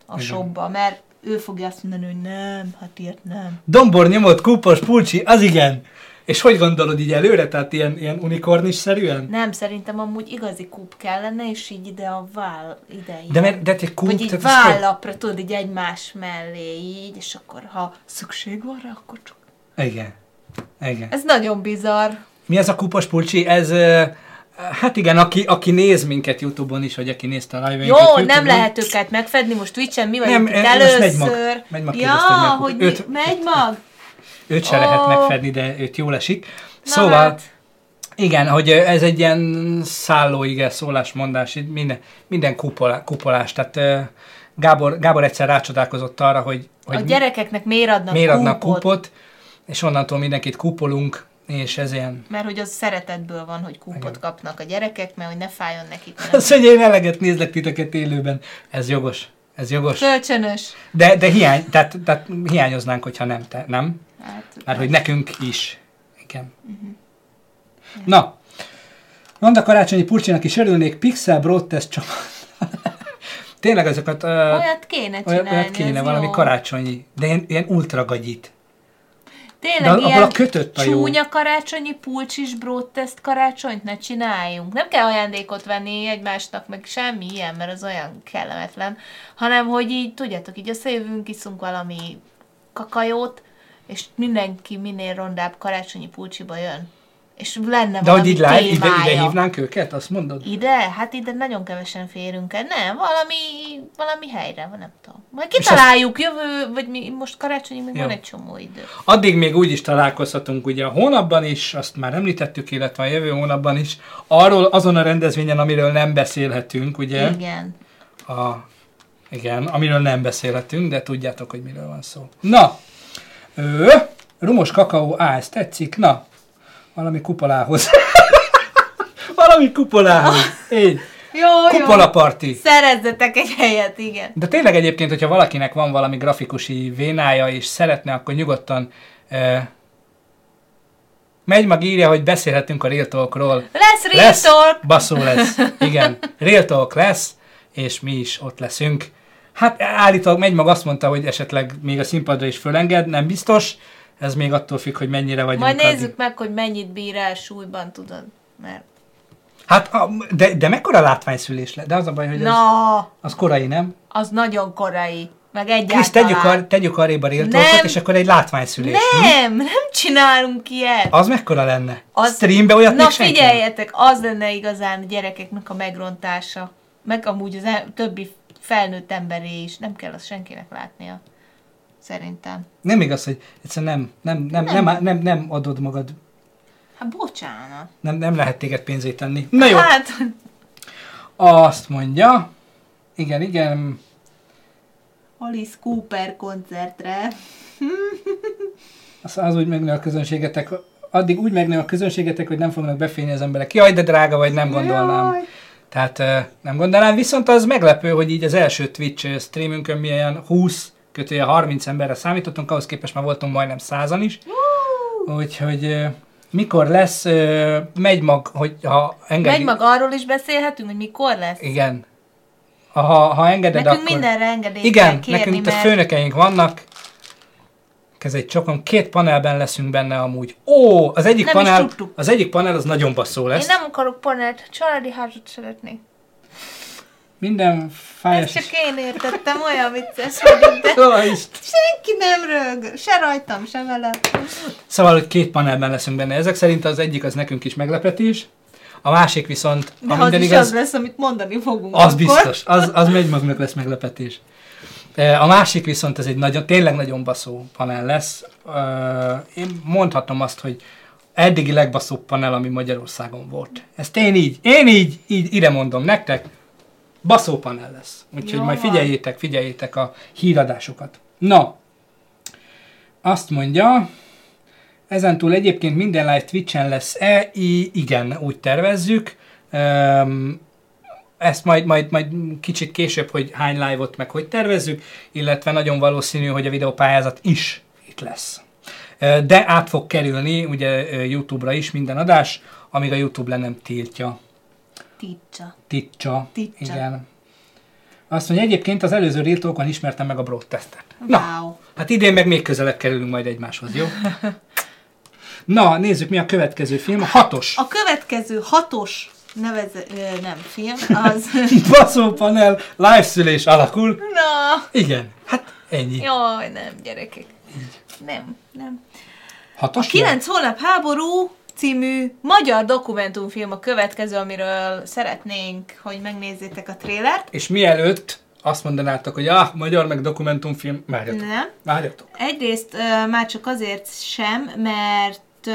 a igen. shopba, mert ő fogja azt mondani, hogy nem, hát ilyet nem. Dombor nyomott kupos pulcsi, az igen. És hogy gondolod így előre? Tehát ilyen, ilyen unikornis-szerűen? Nem, szerintem amúgy igazi kúp kellene, és így ide a váll, ide De mert de egy kúp... Vagy így vállapra, tudod, így egymás mellé így, és akkor ha szükség van rá, akkor csak... Igen. Igen. Ez nagyon bizarr. Mi ez a kupos pulcsi? Ez... Hát igen, aki, aki néz minket Youtube-on is, vagy aki nézte a live Jó, nem lehet őket megfedni, most Twitch-en mi vagyunk nem, itt először. Megy mag, megy mag ja, hogy őt, megy mag? Őt se oh. lehet megfedni, de őt jól esik. Na szóval, hát. igen, hogy ez egy ilyen szállóige szólásmondás, minden, minden kupolá, kupolás. Tehát Gábor, Gábor egyszer rácsodálkozott arra, hogy, hogy a gyerekeknek miért adnak, miért adnak kupot? kupot, és onnantól mindenkit kupolunk, és ez ilyen... Mert hogy az szeretetből van, hogy kupot Igen. kapnak a gyerekek, mert hogy ne fájjon nekik. Azt mondja, én eleget nézlek titeket élőben. Ez jogos. Ez jogos. Kölcsönös. De, de hiány, tehát, tehát hiányoznánk, hogyha nem te, nem? Hát, Mert hogy nekünk is. Igen. Uh-huh. Na, Vanda Karácsonyi Purcsinak is örülnék, Pixel Broadcast csapat. *laughs* Tényleg ezeket... Uh, Olyat kéne csinálni, Olyat kéne, valami jó. karácsonyi, de ilyen, ilyen ultra gagyit. Tényleg De ilyen a kötött a jó. csúnya karácsonyi pulcsis broadtest karácsonyt ne csináljunk. Nem kell ajándékot venni egymásnak, meg semmi ilyen, mert az olyan kellemetlen, hanem hogy így, tudjátok, így összejövünk, iszunk valami kakajót, és mindenki minél rondább karácsonyi pulcsiba jön. És lenne De hogy ide, témája. ide hívnánk őket, azt mondod? Ide? Hát ide nagyon kevesen férünk el. Nem, valami, valami helyre, nem tudom. Majd És kitaláljuk, jövő, vagy mi most karácsonyig még Jó. van egy csomó idő. Addig még úgy is találkozhatunk ugye a hónapban is, azt már említettük, illetve a jövő hónapban is, arról azon a rendezvényen, amiről nem beszélhetünk, ugye? Igen. A, igen, amiről nem beszélhetünk, de tudjátok, hogy miről van szó. Na, ö, rumos kakaó, á, ez tetszik, na, valami kupolához. *laughs* valami kupolához. Így. Jó, Kupola parti. Szerezzetek egy helyet, igen. De tényleg egyébként, hogyha valakinek van valami grafikusi vénája, és szeretne, akkor nyugodtan eh, megy mag írja, hogy beszélhetünk a Real Talkról. Lesz Real Talk! Baszó lesz. Igen. Real Talk lesz, és mi is ott leszünk. Hát állítólag megy mag azt mondta, hogy esetleg még a színpadra is fölenged, nem biztos. Ez még attól függ, hogy mennyire vagyunk. Majd addig. nézzük meg, hogy mennyit bír el súlyban, tudod. Mert... Hát, a- de, de mekkora látványszülés le? De az a baj, hogy az, Na, az korai, nem? az nagyon korai. Meg egyáltalán. Krisz, tegyük, ar, tegyük arrébb a Nem. és akkor egy látványszülés. Nem, nem csinálunk ilyet. Az mekkora lenne? Az- Az... Streambe olyat Na még senki figyeljetek, az lenne igazán a gyerekeknek a megrontása. Meg amúgy az em- többi felnőtt emberé is. Nem kell azt senkinek látnia. Szerintem. Nem igaz, hogy egyszerűen nem, nem, nem, Nem. nem, nem, nem adod magad, Hát bocsánat. nem, nem lehet téged pénzét tenni. Na jó, Hát, azt mondja, igen, igen, Alice Cooper koncertre. az, az úgy megnő a közönségetek, addig úgy megnő a közönségetek, hogy nem fognak beférni az emberek. Jaj, de drága vagy, nem gondolnám. Jaj. Tehát eh, nem gondolnám, viszont az meglepő, hogy így az első Twitch streamünkön milyen 20 kötője 30 emberre számítottunk, ahhoz képest már voltunk majdnem százan is. Úgyhogy mikor lesz, megy mag, hogy ha engedi... Megy maga arról is beszélhetünk, hogy mikor lesz. Igen. Ha, ha engeded, Nekünk akkor... mindenre engedélyt Igen, kell kérni, nekünk itt a mert- főnökeink vannak. Ez egy csokom, két panelben leszünk benne amúgy. Ó, az egyik Nem panel, az egyik panel az nagyon basszó lesz. Én nem akarok panelt, családi házat szeretnék. Minden fájás. Ezt csak én értettem, olyan vicces vagyok, *laughs* de senki nem rög, se rajtam, se vele. Szóval, hogy két panelben leszünk benne. Ezek szerint az egyik az nekünk is meglepetés, a másik viszont, De ha az minden is igaz, az lesz, amit mondani fogunk Az akkor. biztos, az, az megy magnak lesz meglepetés. A másik viszont ez egy nagyon, tényleg nagyon baszó panel lesz. Én mondhatom azt, hogy eddigi legbaszóbb panel, ami Magyarországon volt. Ezt én így, én így, így ide mondom nektek, baszó panel lesz. Úgyhogy Jó majd figyeljétek, figyeljétek a híradásokat. Na, azt mondja, ezentúl egyébként minden live Twitch-en lesz-e? I- igen, úgy tervezzük. Um, ezt majd, majd, majd kicsit később, hogy hány live-ot meg hogy tervezzük, illetve nagyon valószínű, hogy a videópályázat is itt lesz. De át fog kerülni ugye YouTube-ra is minden adás, amíg a YouTube le nem tiltja. Ticsa. Titcsa. Titcsa. Igen. Azt mondja, egyébként az előző Real Talkon ismertem meg a broadcastet. Na, Wow. hát idén meg még közelebb kerülünk majd egymáshoz, jó? *laughs* Na, nézzük, mi a következő film. A hatos. A következő hatos neveze, ö, nem film, *laughs* az... Baszó panel, live alakul. Na, Igen, hát ennyi. jaj, nem, gyerekek. Nem, nem. Hatos A 9 hónap háború című magyar dokumentumfilm a következő, amiről szeretnénk, hogy megnézzétek a trélert. És mielőtt azt mondanátok, hogy ah, magyar meg dokumentumfilm, várjatok. Nem. Várjatok. Egyrészt ö, már csak azért sem, mert ö,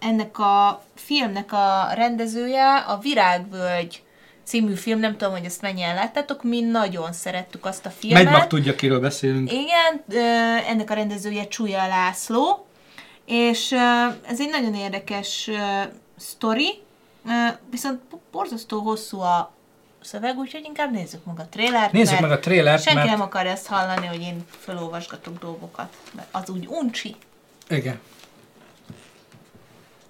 ennek a filmnek a rendezője a Virágvölgy című film, nem tudom, hogy ezt mennyien láttátok, mi nagyon szerettük azt a filmet. Megy mag tudja, kiről beszélünk. Igen, ennek a rendezője Csúlya László, és ez egy nagyon érdekes sztori, viszont borzasztó hosszú a szöveg, úgyhogy inkább nézzük meg a trélert. Nézzük meg a trélert, Senki mert- nem akar ezt hallani, hogy én felolvasgatok dolgokat, mert az úgy uncsi. Igen.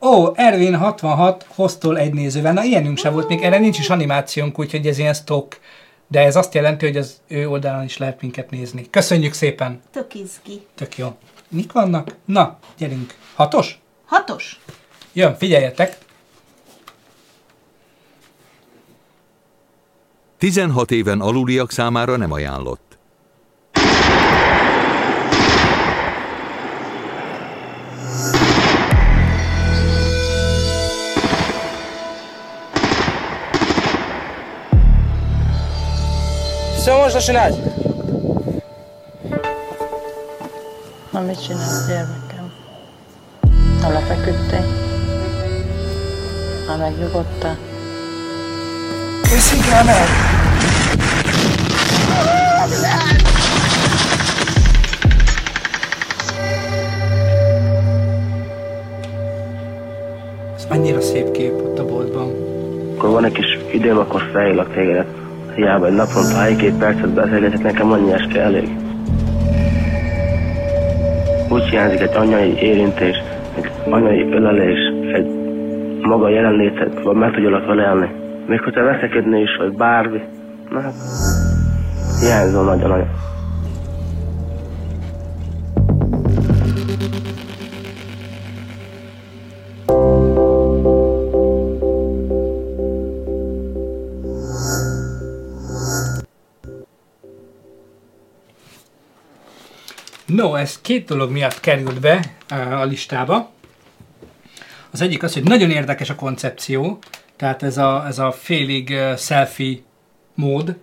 Ó, Ervin 66 hoztól egy nézővel. Na, ilyenünk sem volt még, erre nincs is animációnk, úgyhogy ez ilyen stock. De ez azt jelenti, hogy az ő oldalán is lehet minket nézni. Köszönjük szépen! Tök izgi. Tök jó. Mik vannak? Na, gyerünk. Hatos? Hatos? Jön, figyeljetek! 16 éven aluliak számára nem ajánlott. Все можно начинать. Na, mit csinálsz, gyermekem? Ha lefeküdtél? Ha megnyugodtál? Készünk el meg! Ez annyira szép kép ott a boltban. Akkor van egy kis időm, akkor felhívlak tégedet. Hiába egy naponta, egy-két percet beszélgetek, nekem annyi eske elég. Úgy hiányzik egy anyai érintés, egy anyai ölelés, egy maga jelenléted, vagy meg tudjalak vele élni. Még hogyha veszekedni is, vagy bármi. Na hát, hiányzol nagyon-nagyon. No, ez két dolog miatt került be uh, a listába. Az egyik az, hogy nagyon érdekes a koncepció, tehát ez a, ez a félig uh, selfie mód,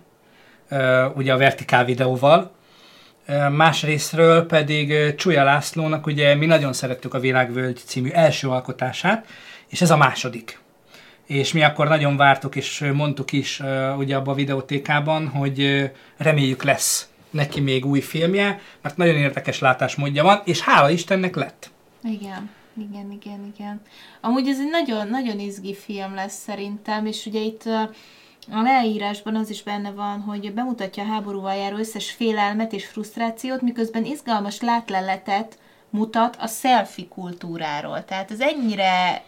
uh, ugye a vertikál videóval. Uh, másrésztről pedig Csúlya Lászlónak ugye mi nagyon szerettük a Világvölgy című első alkotását, és ez a második. És mi akkor nagyon vártuk, és mondtuk is ugye abban a videótékában, hogy reméljük lesz neki még új filmje, mert nagyon érdekes látásmódja van, és hála Istennek lett. Igen, igen, igen, igen. Amúgy ez egy nagyon, nagyon izgi film lesz szerintem, és ugye itt a leírásban az is benne van, hogy bemutatja a háborúval járó összes félelmet és frusztrációt, miközben izgalmas látleletet mutat a selfie kultúráról. Tehát ez ennyire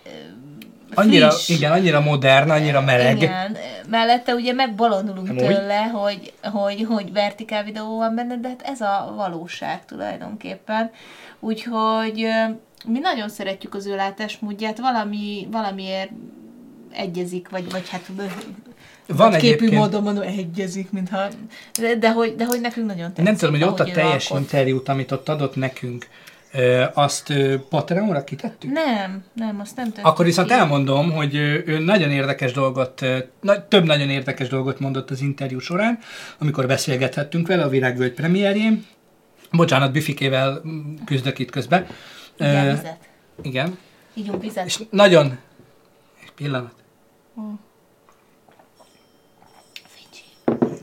Annyira, friss. igen, annyira modern, annyira meleg. Igen, mellette ugye megbolondulunk Amúgy? tőle, hogy, hogy, hogy vertikál videó van benne, de hát ez a valóság tulajdonképpen. Úgyhogy mi nagyon szeretjük az ő látásmódját, valami, valamiért egyezik, vagy, vagy hát Van képű egyébként- módon mondom, egyezik, mintha, de, de, hogy, de hogy nekünk nagyon tetszik. Nem tudom, hogy ott a teljes alkot. interjút, amit ott adott nekünk, azt Patreonra kitettük? Nem, nem, azt nem tettük Akkor viszont ki. elmondom, hogy ő, nagyon érdekes dolgot, több nagyon érdekes dolgot mondott az interjú során, amikor beszélgethettünk vele a Virágvölgy premierjén. Bocsánat, Bifikével mm, küzdök itt közben. Igen, vizet. Igen. Ígyunk vizet. És nagyon... Egy pillanat. Hm.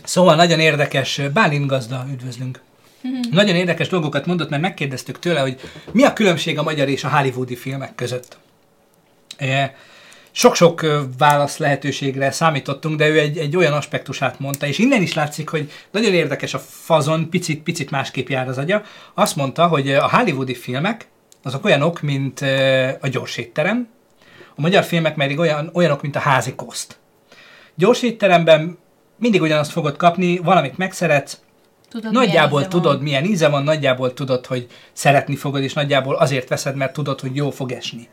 Szóval nagyon érdekes, Bálint gazda, üdvözlünk. *laughs* Nagyon érdekes dolgokat mondott, mert megkérdeztük tőle, hogy mi a különbség a magyar és a hollywoodi filmek között. E, Sok-sok válasz lehetőségre számítottunk, de ő egy, egy olyan aspektusát mondta, és innen is látszik, hogy nagyon érdekes a fazon, picit, picit másképp jár az agya. Azt mondta, hogy a hollywoodi filmek azok olyanok, mint a gyors étterem, a magyar filmek pedig olyan, olyanok, mint a házi koszt. Gyors étteremben mindig ugyanazt fogod kapni, valamit megszeretsz, Tudod, nagyjából milyen tudod, van. milyen íze van, nagyjából tudod, hogy szeretni fogod, és nagyjából azért veszed, mert tudod, hogy jó fog esni.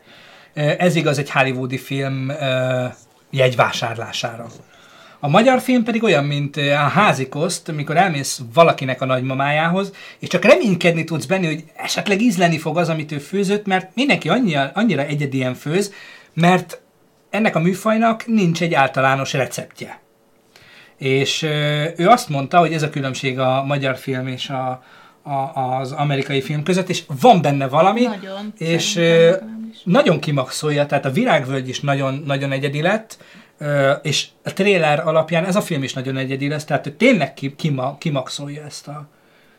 Ez igaz egy hollywoodi film jegyvásárlására. A magyar film pedig olyan, mint a házi koszt, amikor elmész valakinek a nagymamájához, és csak reménykedni tudsz benne, hogy esetleg ízleni fog az, amit ő főzött, mert mindenki annyira, annyira egyedien főz, mert ennek a műfajnak nincs egy általános receptje. És ő azt mondta, hogy ez a különbség a magyar film és a, a, az amerikai film között, és van benne valami, Nagyon, és nagyon kimaxolja, tehát a Virágvölgy is nagyon, nagyon egyedi lett, és a trailer alapján ez a film is nagyon egyedi lesz, tehát ő tényleg ki, kima, kimaxolja ezt a,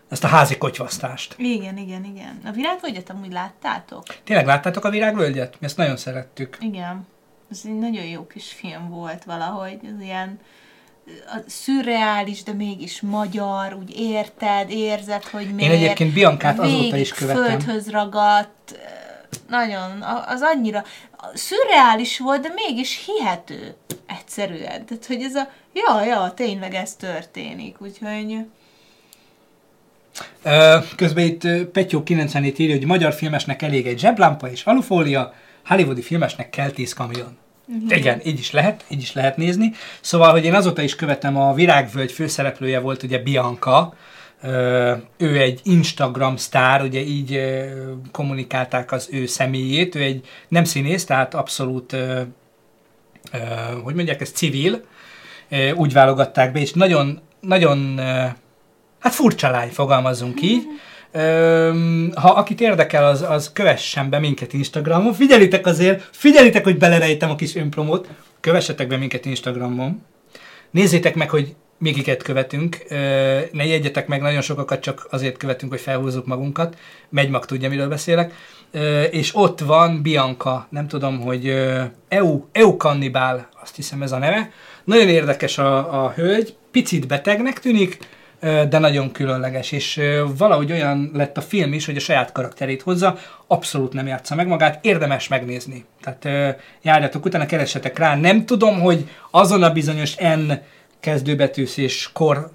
ezt a házi kotyvasztást. Igen, igen, igen. A virágvölgyet amúgy láttátok? Tényleg láttátok a Virágvölgyet? Mi ezt nagyon szerettük. Igen. Ez egy nagyon jó kis film volt valahogy. Ez ilyen a szürreális, de mégis magyar, úgy érted, érzed, hogy miért. egyébként Biancát azóta is követem. földhöz ragadt, nagyon, az annyira szürreális volt, de mégis hihető egyszerűen. Tehát, hogy ez a, ja, ja, tényleg ez történik, úgyhogy... Közben itt Petyó 97 írja, hogy magyar filmesnek elég egy zseblámpa és alufólia, hollywoodi filmesnek kell 10 kamion. Mhm. Igen, így is lehet, így is lehet nézni. Szóval, hogy én azóta is követem, a Virágvölgy főszereplője volt ugye Bianca, ő egy Instagram sztár, ugye így kommunikálták az ő személyét, ő egy nem színész, tehát abszolút, hogy mondják, ez civil, úgy válogatták be, és nagyon, nagyon, hát furcsa lány, fogalmazzunk így. Ha akit érdekel, az, az kövessen be minket Instagramon. Figyelitek azért, figyelitek, hogy belerejtem a kis önpromót. Kövessetek be minket Instagramon. Nézzétek meg, hogy mikiket követünk. Ne jegyetek meg, nagyon sokakat csak azért követünk, hogy felhúzzuk magunkat. Megy mag tudja, miről beszélek. És ott van Bianca, nem tudom, hogy EU, EU kannibál, azt hiszem ez a neve. Nagyon érdekes a, a hölgy, picit betegnek tűnik, de nagyon különleges, és valahogy olyan lett a film is, hogy a saját karakterét hozza, abszolút nem játsza meg magát, érdemes megnézni. Tehát járjatok utána, keressetek rá. Nem tudom, hogy azon a bizonyos N kezdőbetűs és kor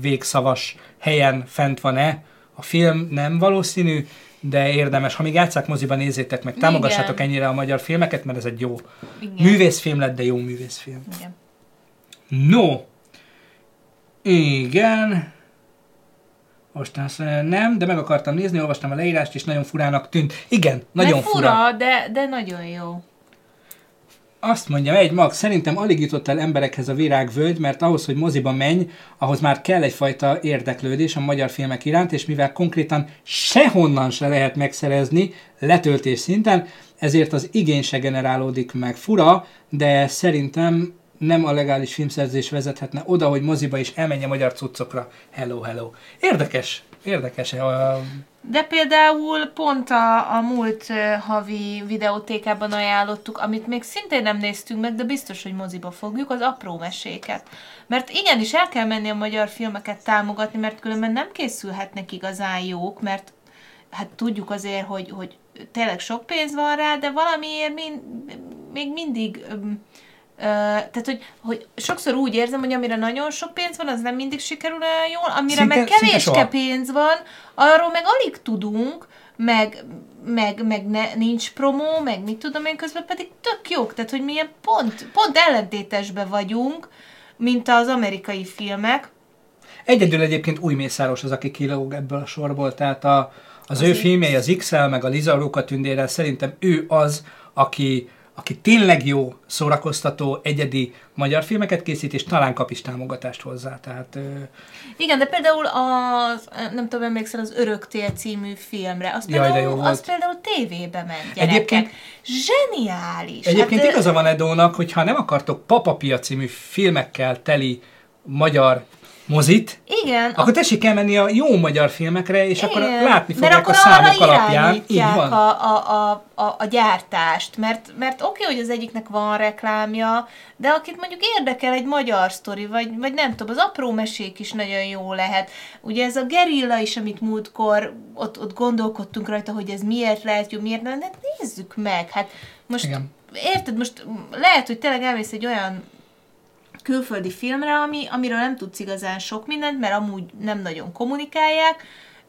végszavas helyen fent van-e a film, nem valószínű, de érdemes. Ha még játszák moziban, nézzétek meg, támogassátok Igen. ennyire a magyar filmeket, mert ez egy jó Igen. művészfilm lett, de jó művészfilm. Igen. No, igen. Most azt nem, de meg akartam nézni, olvastam a leírást, és nagyon furának tűnt. Igen, nagyon Mert fura. fura, de, de nagyon jó. Azt mondja, egy mag, szerintem alig jutott el emberekhez a virágvölgy, mert ahhoz, hogy moziba menj, ahhoz már kell egyfajta érdeklődés a magyar filmek iránt, és mivel konkrétan sehonnan se lehet megszerezni letöltés szinten, ezért az igény se generálódik meg. Fura, de szerintem nem a legális filmszerzés vezethetne oda, hogy moziba is elmenje magyar cuccokra. Hello, hello. Érdekes, érdekes. A, De például pont a, a múlt ö, havi videótékában ajánlottuk, amit még szintén nem néztünk meg, de biztos, hogy moziba fogjuk, az apró meséket. Mert igenis el kell menni a magyar filmeket támogatni, mert különben nem készülhetnek igazán jók, mert hát tudjuk azért, hogy, hogy tényleg sok pénz van rá, de valamiért min, még mindig... öm, tehát, hogy, hogy sokszor úgy érzem, hogy amire nagyon sok pénz van, az nem mindig sikerül olyan jól, amire Szinte- meg kevéske pénz van, arról meg alig tudunk, meg, meg, meg ne, nincs promó, meg mit tudom én, közben pedig tök jók, tehát hogy milyen pont, pont ellentétesbe vagyunk, mint az amerikai filmek. Egyedül egyébként új Mészáros az, aki kilóg ebből a sorból, tehát a, az ő Azért. filmjei, az XL, meg a Liza Róka tündérrel, szerintem ő az, aki, aki tényleg jó, szórakoztató, egyedi magyar filmeket készít, és talán kap is támogatást hozzá. Tehát, Igen, de például az, nem tudom, emlékszel az Öröktél című filmre, az Jaj, de például, jó volt. az például tévébe ment gyerekek. Egyébként- Zseniális! Egyébként hát, igaza van Edónak, hogy ha nem akartok Papapia című filmekkel teli magyar mozit, Igen, akkor tessék elmenni a jó magyar filmekre, és akkor Igen, látni mert fogják akkor a számok arra alapján. Így irányítják van. A, a, a, a, a gyártást, mert, mert oké, okay, hogy az egyiknek van reklámja, de akit mondjuk érdekel egy magyar sztori, vagy, vagy nem tudom, az apró mesék is nagyon jó lehet. Ugye ez a gerilla is, amit múltkor ott, ott gondolkodtunk rajta, hogy ez miért lehet jó, miért nem, de nézzük meg. Hát most, Igen. érted, most lehet, hogy tényleg elmész egy olyan külföldi filmre, ami, amiről nem tudsz igazán sok mindent, mert amúgy nem nagyon kommunikálják,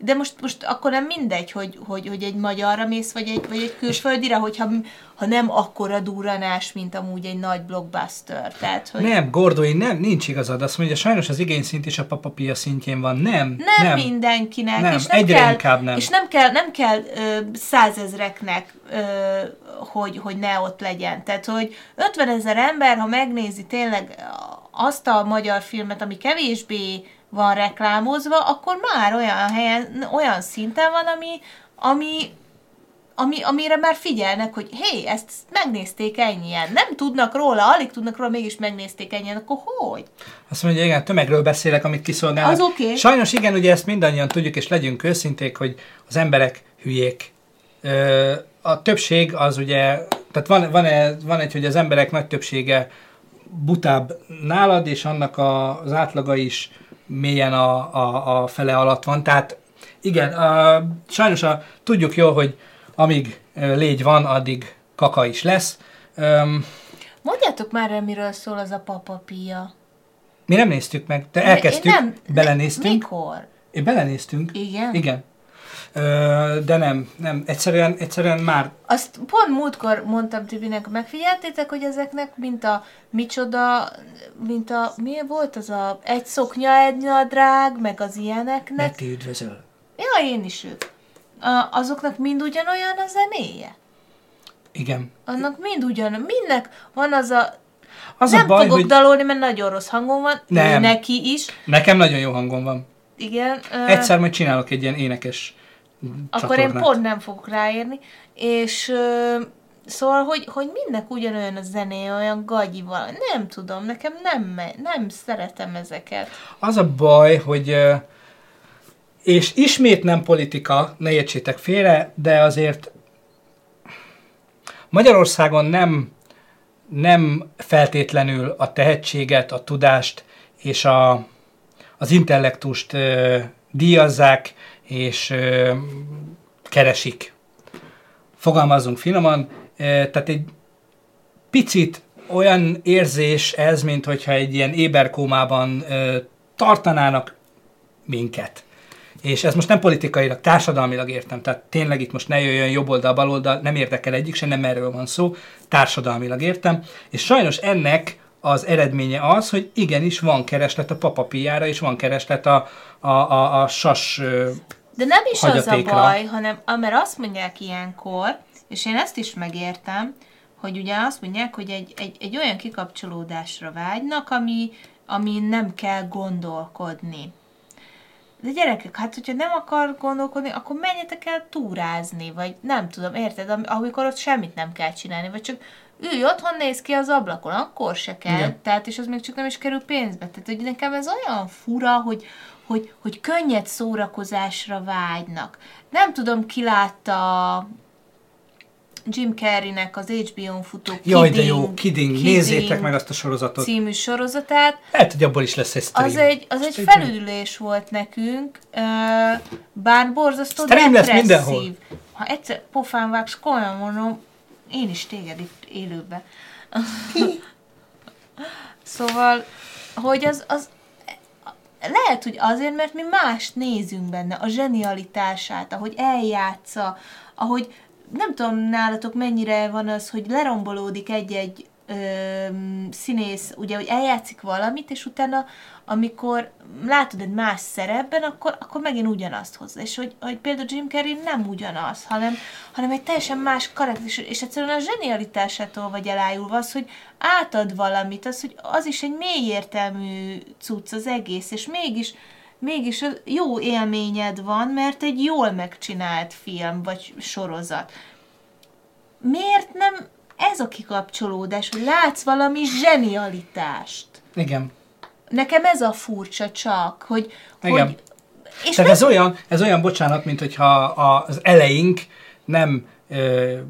de most, most akkor nem mindegy, hogy, hogy, hogy egy magyarra mész, vagy egy, vagy egy külföldire, hogyha ha nem akkora durranás, mint amúgy egy nagy blockbuster. Tehát, hogy Nem, Gordói, nem, nincs igazad. Azt mondja, sajnos az igényszint is a papapia szintjén van. Nem, nem, nem. mindenkinek, Nem, és nem egyre kell, inkább nem. És nem kell, nem kell ö, százezreknek, ö, hogy, hogy ne ott legyen. Tehát, hogy 50 ezer ember, ha megnézi tényleg azt a magyar filmet, ami kevésbé van reklámozva, akkor már olyan helyen, olyan szinten van, ami, ami, ami, amire már figyelnek, hogy hé, ezt megnézték ennyien. Nem tudnak róla, alig tudnak róla, mégis megnézték ennyien, akkor hogy? Azt mondja, igen, tömegről beszélek, amit kiszolgálnak. Az oké. Sajnos igen, ugye ezt mindannyian tudjuk, és legyünk őszinték, hogy az emberek hülyék. Ö, a többség az ugye, tehát van, van, van egy, hogy az emberek nagy többsége butább nálad, és annak a, az átlaga is mélyen a, a, a fele alatt van. Tehát igen, a, sajnos a, tudjuk jól, hogy amíg légy van, addig kaka is lesz. Öm, Mondjátok már miről szól az a papapia. mi nem néztük meg, de Én- elkezdtük, én nem- belenéztünk. Mikor? Én belenéztünk. Igen? Igen. De nem, nem, egyszerűen, egyszerűen már Azt pont múltkor mondtam Tibinek, megfigyeltétek, hogy ezeknek, mint a micsoda, mint a, mi volt az a egy szoknya, egy nadrág, meg az ilyeneknek. Neki üdvözöl. Ja, én is ők. A, azoknak mind ugyanolyan a zenéje? Igen. Annak mind ugyan, mindnek van az a... Az a nem baj, fogok hogy- dalolni, mert nagyon rossz hangom van. Nem. Neki is. Nekem nagyon jó hangom van. Igen. ö, Egyszer majd csinálok egy ilyen énekes akkor én pont nem fogok ráérni. És ö, szóval, hogy, hogy mindnek ugyanolyan a zené, olyan gagyi. Nem tudom, nekem nem, nem szeretem ezeket. Az a baj, hogy ö, és ismét nem politika, ne értsétek félre, de azért Magyarországon nem, nem feltétlenül a tehetséget, a tudást és a, az intellektust ö, díjazzák és ö, keresik. Fogalmazunk finoman, ö, tehát egy picit olyan érzés ez, mint hogyha egy ilyen éberkómában ö, tartanának minket. És ez most nem politikailag, társadalmilag értem, tehát tényleg itt most ne jöjjön jobb oldal, bal oldal, nem érdekel egyik se, nem erről van szó, társadalmilag értem. És sajnos ennek az eredménye az, hogy igenis van kereslet a papapiára, és van kereslet a, a, a, a sas De nem is az a hagyatékra. baj, hanem mert azt mondják ilyenkor, és én ezt is megértem, hogy ugye azt mondják, hogy egy, egy, egy olyan kikapcsolódásra vágynak, ami, ami nem kell gondolkodni. De gyerekek, hát hogyha nem akar gondolkodni, akkor menjetek el túrázni, vagy nem tudom, érted? Am- Amikor ott semmit nem kell csinálni, vagy csak ülj otthon, néz ki az ablakon, akkor se kell. Igen. Tehát, és az még csak nem is kerül pénzbe. Tehát, hogy nekem ez olyan fura, hogy, hogy, hogy könnyed szórakozásra vágynak. Nem tudom, ki látta Jim Carreynek az HBO-n futó Jaj, de jó, Kidding, nézzétek meg azt a sorozatot. című sorozatát. Lehet, hogy abból is lesz egy stream. Az egy, az egy Stream. felülülés volt nekünk, bár borzasztó Stream lesz mindenhol. Ha egyszer pofán vágsz, komolyan mondom, én is téged itt élőbe. *laughs* szóval, hogy az, az lehet, hogy azért, mert mi mást nézünk benne, a zsenialitását, ahogy eljátsza, ahogy nem tudom nálatok mennyire van az, hogy lerombolódik egy-egy öm, színész, ugye, hogy eljátszik valamit, és utána, amikor látod egy más szerepben, akkor, akkor megint ugyanazt hozza. És hogy, hogy például Jim Carrey nem ugyanaz, hanem, hanem egy teljesen más karakter, és, és egyszerűen a zsenialitásától vagy elájulva az, hogy átad valamit, az, hogy az is egy mély értelmű cucc az egész, és mégis mégis jó élményed van, mert egy jól megcsinált film vagy sorozat. Miért nem ez a kikapcsolódás, hogy látsz valami zsenialitást? Igen. Nekem ez a furcsa csak, hogy, Igen. hogy és Tehát nem- ez olyan, ez olyan, bocsánat, mint hogyha az eleink nem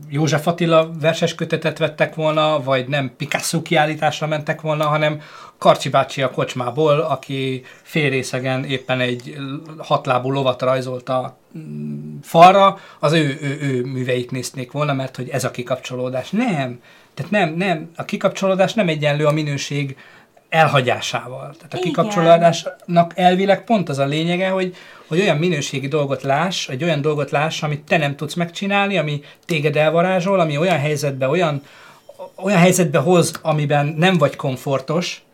József Attila verses kötetet vettek volna, vagy nem Picasso kiállításra mentek volna, hanem Karcsi bácsi a kocsmából, aki félrészegen éppen egy hatlábú lovat rajzolt a mm, falra, az ő, ő, ő műveit néznék volna, mert hogy ez a kikapcsolódás. Nem. Tehát nem, nem, a kikapcsolódás nem egyenlő a minőség elhagyásával. Tehát a Igen. kikapcsolódásnak elvileg pont az a lényege, hogy, hogy olyan minőségi dolgot láss, egy olyan dolgot láss, amit te nem tudsz megcsinálni, ami téged elvarázsol, ami olyan helyzetbe, olyan, olyan helyzetbe hoz, amiben nem vagy komfortos,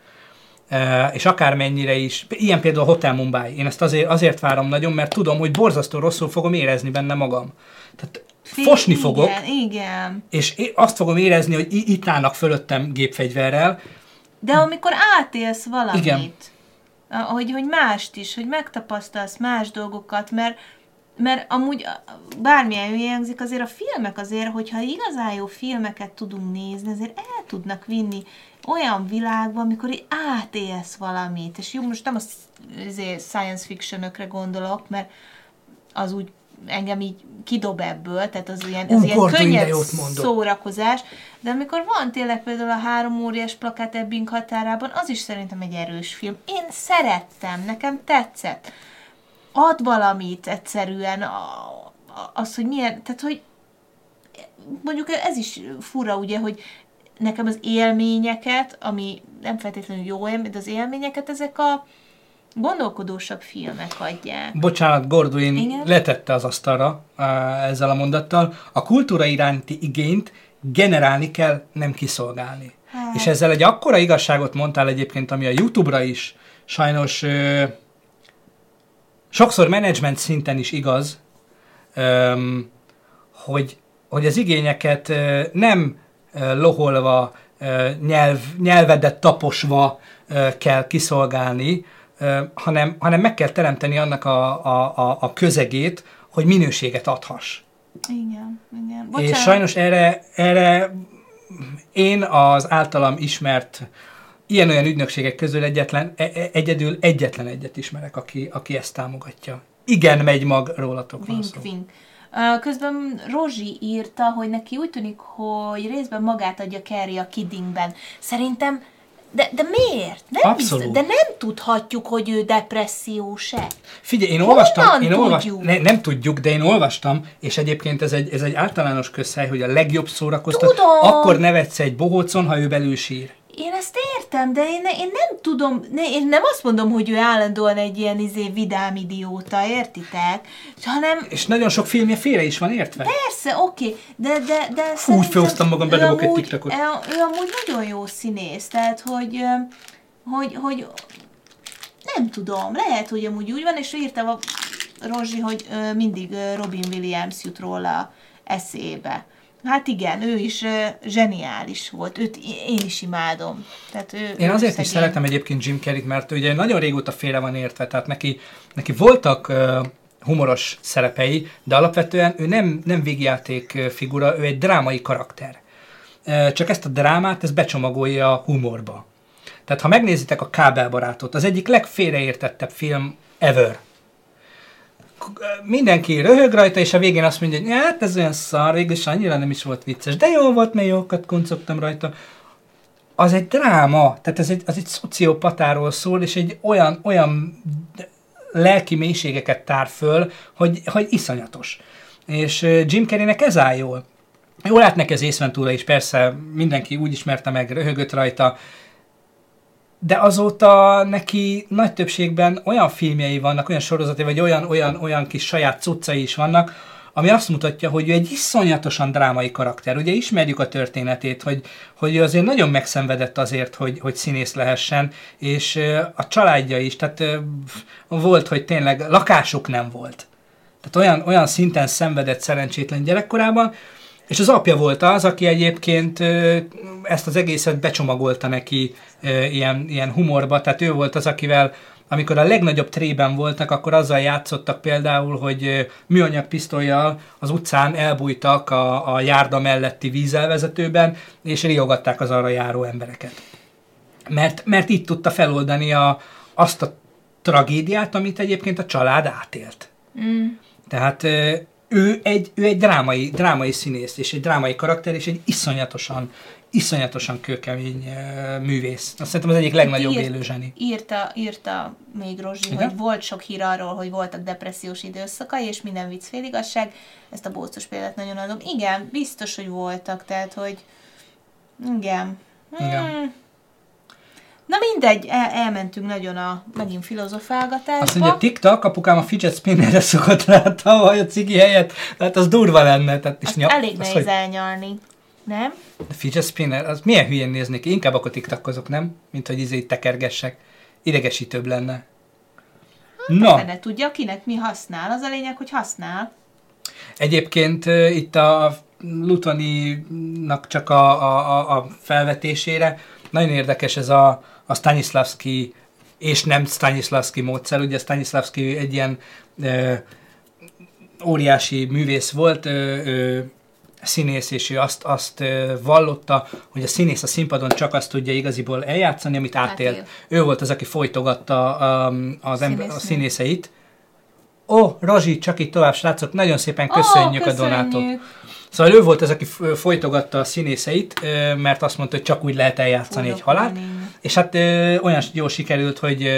és akármennyire is, ilyen például a Hotel Mumbai, én ezt azért, azért várom nagyon, mert tudom, hogy borzasztó rosszul fogom érezni benne magam. Tehát fosni igen, fogok, Igen, és azt fogom érezni, hogy itt állnak fölöttem gépfegyverrel, De amikor átélsz valamit, Igen. hogy, hogy mást is, hogy megtapasztalsz más dolgokat, mert, mert amúgy bármilyen hülye hangzik, azért a filmek azért, hogyha igazán jó filmeket tudunk nézni, azért el tudnak vinni olyan világba, amikor így átélsz valamit. És jó, most nem a izé, science fictionökre gondolok, mert az úgy engem így kidob ebből, tehát az ilyen, az ilyen könnyed szórakozás, de amikor van tényleg például a három óriás plakát Ebbing határában, az is szerintem egy erős film. Én szerettem, nekem tetszett. Ad valamit egyszerűen, az, hogy milyen, tehát hogy mondjuk ez is fura, ugye, hogy nekem az élményeket, ami nem feltétlenül jó élmény, de az élményeket ezek a gondolkodósabb filmek adják. Bocsánat, Gorduin Igen? letette az asztalra ezzel a mondattal. A kultúra iránti igényt generálni kell, nem kiszolgálni. Hát. És ezzel egy akkora igazságot mondtál egyébként, ami a YouTube-ra is sajnos ö, sokszor menedzsment szinten is igaz, öm, hogy, hogy az igényeket ö, nem ö, loholva, nyelv, nyelvedet taposva kell kiszolgálni, hanem, hanem meg kell teremteni annak a, a, a, közegét, hogy minőséget adhass. Igen, igen. És sajnos erre, erre én az általam ismert ilyen-olyan ügynökségek közül egyetlen, e- e- egyedül egyetlen egyet ismerek, aki, aki ezt támogatja. Igen, megy mag, rólatok van Vink, szó. vink. Közben Rozsi írta, hogy neki úgy tűnik, hogy részben magát adja Carrie a Kiddingben. Szerintem, de, de miért? Nem Abszolút. biztos, de nem tudhatjuk, hogy ő depressziós-e. Figyelj, én Honnan olvastam, én olvas, tudjuk? ne, nem tudjuk, de én olvastam, és egyébként ez egy, ez egy általános közhely, hogy a legjobb szórakoztat, Tudom. akkor nevetsz egy bohócon, ha ő belül sír. Én ezt értem, de én, én nem tudom, ne, én nem azt mondom, hogy ő állandóan egy ilyen izé vidám idióta, értitek? Hanem És nagyon sok filmje félre is van értve. Persze, oké, de, de, de Fú, szerintem felhoztam magam, bedobok egy TikTokot. Ő, ő amúgy nagyon jó színész, tehát hogy, hogy, hogy nem tudom, lehet, hogy amúgy úgy van, és ő írta a Rozsi, hogy mindig Robin Williams jut róla eszébe. Hát igen, ő is zseniális volt, őt én is imádom. Tehát ő, Én ő azért is szegény. szeretem egyébként Jim Carrey-t, mert ugye nagyon régóta félre van értve, tehát neki, neki voltak uh, humoros szerepei, de alapvetően ő nem, nem végjáték figura, ő egy drámai karakter. Uh, csak ezt a drámát, ez becsomagolja a humorba. Tehát ha megnézitek a Kábelbarátot, az egyik legfélreértettebb film ever. Mindenki röhög rajta, és a végén azt mondja, hogy hát ez olyan szar, végül annyira nem is volt vicces, de jó volt, mert jókat kuncogtam rajta az egy dráma, tehát ez egy, az egy szociopatáról szól, és egy olyan, olyan lelki mélységeket tár föl, hogy, hogy iszonyatos. És Jim Carreynek ez áll jól. Jól az Ace Ventura is, persze mindenki úgy ismerte meg, röhögött rajta, de azóta neki nagy többségben olyan filmjei vannak, olyan sorozatai, vagy olyan, olyan, olyan kis saját cuccai is vannak, ami azt mutatja, hogy ő egy iszonyatosan drámai karakter. Ugye ismerjük a történetét, hogy, hogy ő azért nagyon megszenvedett azért, hogy, hogy színész lehessen, és a családja is, tehát volt, hogy tényleg lakásuk nem volt. Tehát olyan, olyan szinten szenvedett szerencsétlen gyerekkorában, és az apja volt az, aki egyébként ezt az egészet becsomagolta neki ilyen, ilyen humorba, tehát ő volt az, akivel amikor a legnagyobb trében voltak, akkor azzal játszottak például, hogy műanyag pisztolyjal az utcán elbújtak a, a járda melletti vízelvezetőben, és riogatták az arra járó embereket. Mert, mert itt tudta feloldani a, azt a tragédiát, amit egyébként a család átélt. Mm. Tehát ő egy, ő egy drámai, drámai színész, és egy drámai karakter, és egy iszonyatosan, iszonyatosan kőkemény ö, művész. Azt szerintem az egyik legnagyobb Írt- élő zseni. Írta, írta még Rozsi, Igen? hogy volt sok hír arról, hogy voltak depressziós időszakai, és minden vicc féligasság. Ezt a bócos példát nagyon adom. Igen, biztos, hogy voltak, tehát, hogy igen. Igen. Na mindegy, el, elmentünk nagyon a megint filozofálgatásba. Azt mondja, TikTok, apukám a fidget spinnerre szokott rá tavaly a cigi helyett, tehát az durva lenne. Tehát, és Azt nyom- elég az nehéz hogy- elnyalni. Nem? A fidget spinner, az milyen hülyén néznék ki? Inkább akkor tiktakozok, nem? Mint hogy izé tekergessek. Idegesítőbb lenne. Na, Fene tudja, kinek mi használ. Az a lényeg, hogy használ. Egyébként itt a Lutoninak csak a, a, a, a felvetésére nagyon érdekes ez a, a Stanislavski és nem Stanislavski módszer. Ugye Stanislavski egy ilyen ö, óriási művész volt, ö, ö, színész, és ő azt, azt vallotta, hogy a színész a színpadon csak azt tudja igaziból eljátszani, amit átélt. Átél. Ő volt az, aki folytogatta a, az ember, a színészeit. Ó, Rozsi, csak itt tovább, srácok, nagyon szépen köszönjük Ó, a donátot. Szóval ő volt az, aki folytogatta a színészeit, mert azt mondta, hogy csak úgy lehet eljátszani egy halált. És hát olyan jól sikerült, hogy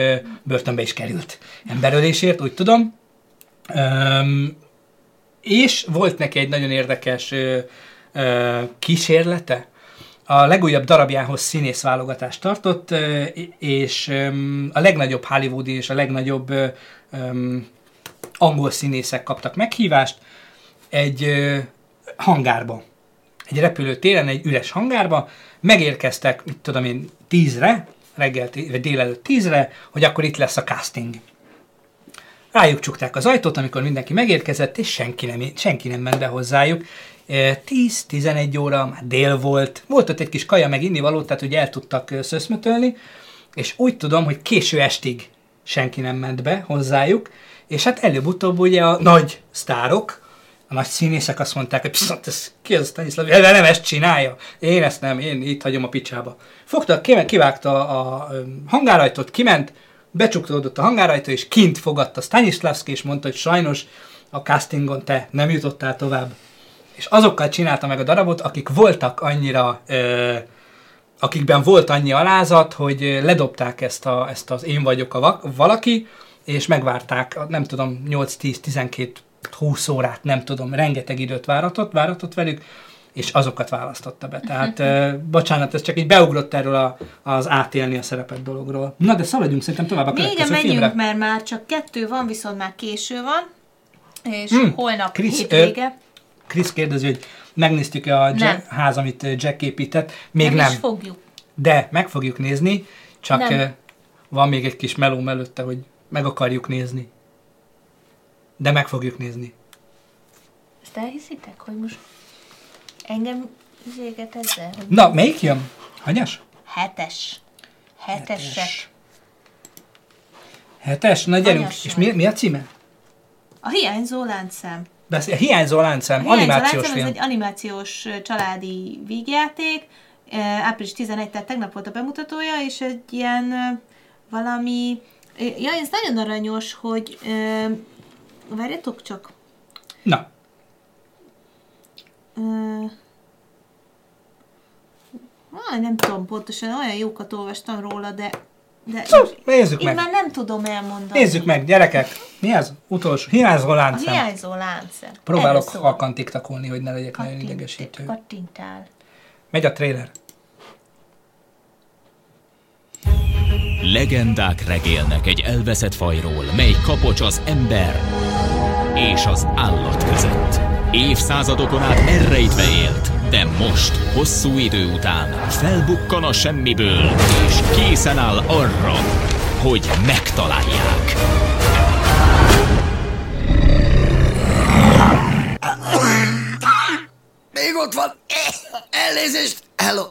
börtönbe is került emberölésért, úgy tudom. És volt neki egy nagyon érdekes kísérlete. A legújabb darabjához színész válogatást tartott, és a legnagyobb hollywoodi és a legnagyobb angol színészek kaptak meghívást egy hangárba. Egy repülőtéren, egy üres hangárba, megérkeztek, mit tudom én, tízre, reggel, vagy délelőtt tízre, hogy akkor itt lesz a casting. Rájuk csukták az ajtót, amikor mindenki megérkezett, és senki nem, senki nem ment be hozzájuk. E, 10-11 óra, már dél volt, volt ott egy kis kaja meg innivaló, tehát hogy el tudtak szöszmötölni, és úgy tudom, hogy késő estig senki nem ment be hozzájuk, és hát előbb-utóbb ugye a nagy sztárok, a nagy színészek azt mondták, hogy viszont ez ki az Stanislav, de nem ezt csinálja, én ezt nem, én itt hagyom a picsába. Fogta, ki- kivágta a hangárajtót, kiment, becsuktódott a hangárajtó, és kint fogadta Stanislavski, és mondta, hogy sajnos a castingon te nem jutottál tovább. És azokkal csinálta meg a darabot, akik voltak annyira, ö, akikben volt annyi alázat, hogy ledobták ezt, a, ezt az én vagyok a va- valaki, és megvárták, nem tudom, 8-10-12 20 órát, nem tudom, rengeteg időt váratott, váratott velük, és azokat választotta be. Tehát, *laughs* ö, bocsánat, ez csak így beugrott erről a, az átélni a szerepet dologról. Na, de szaladjunk szerintem tovább a következő menjünk, filmre. mert már csak kettő van, viszont már késő van, és Hmm. holnap Krisz, hétvége. Krisz kérdezi, hogy megnéztük-e a. Jack, ház, amit ö, Jack épített. Még nem, nem. is fogjuk. De meg fogjuk nézni, csak Nem. ö, van még egy kis meló előtte, hogy meg akarjuk nézni. De meg fogjuk nézni. Ezt elhiszitek, hogy most engem izéget ezzel? Hogy Na, melyik jön? Hanyas? Hetes. Hetesek. Hetes? Na gyerünk. Hanyas És mi, mi a címe? A hiányzó láncszem. Beszél, hiányzó láncszem, A hiányzó animációs láncszem, film. ez egy animációs családi vígjáték. Április 11, tehát tegnap volt a bemutatója, és egy ilyen valami... Ja, ez nagyon aranyos, hogy... Várjatok csak. Na, Ö, ah, nem tudom pontosan, olyan jókat olvastam róla, de... de Szóval, nézzük én meg. már nem tudom elmondani. nézzük meg, gyerekek. Mi az? Utolsó. Hiányzó A láncszem. hiányzó láncszem. Próbálok halkan tiktakolni, hogy ne legyek nagyon idegesítő. Kattintál. Megy a trailer. Legendák regélnek egy elveszett fajról, mely kapocs az ember és az állat között. Évszázadokon át errejtve élt, de most, hosszú idő után felbukkan a semmiből, és készen áll arra, hogy megtalálják. Még ott van. Elnézést. Hello.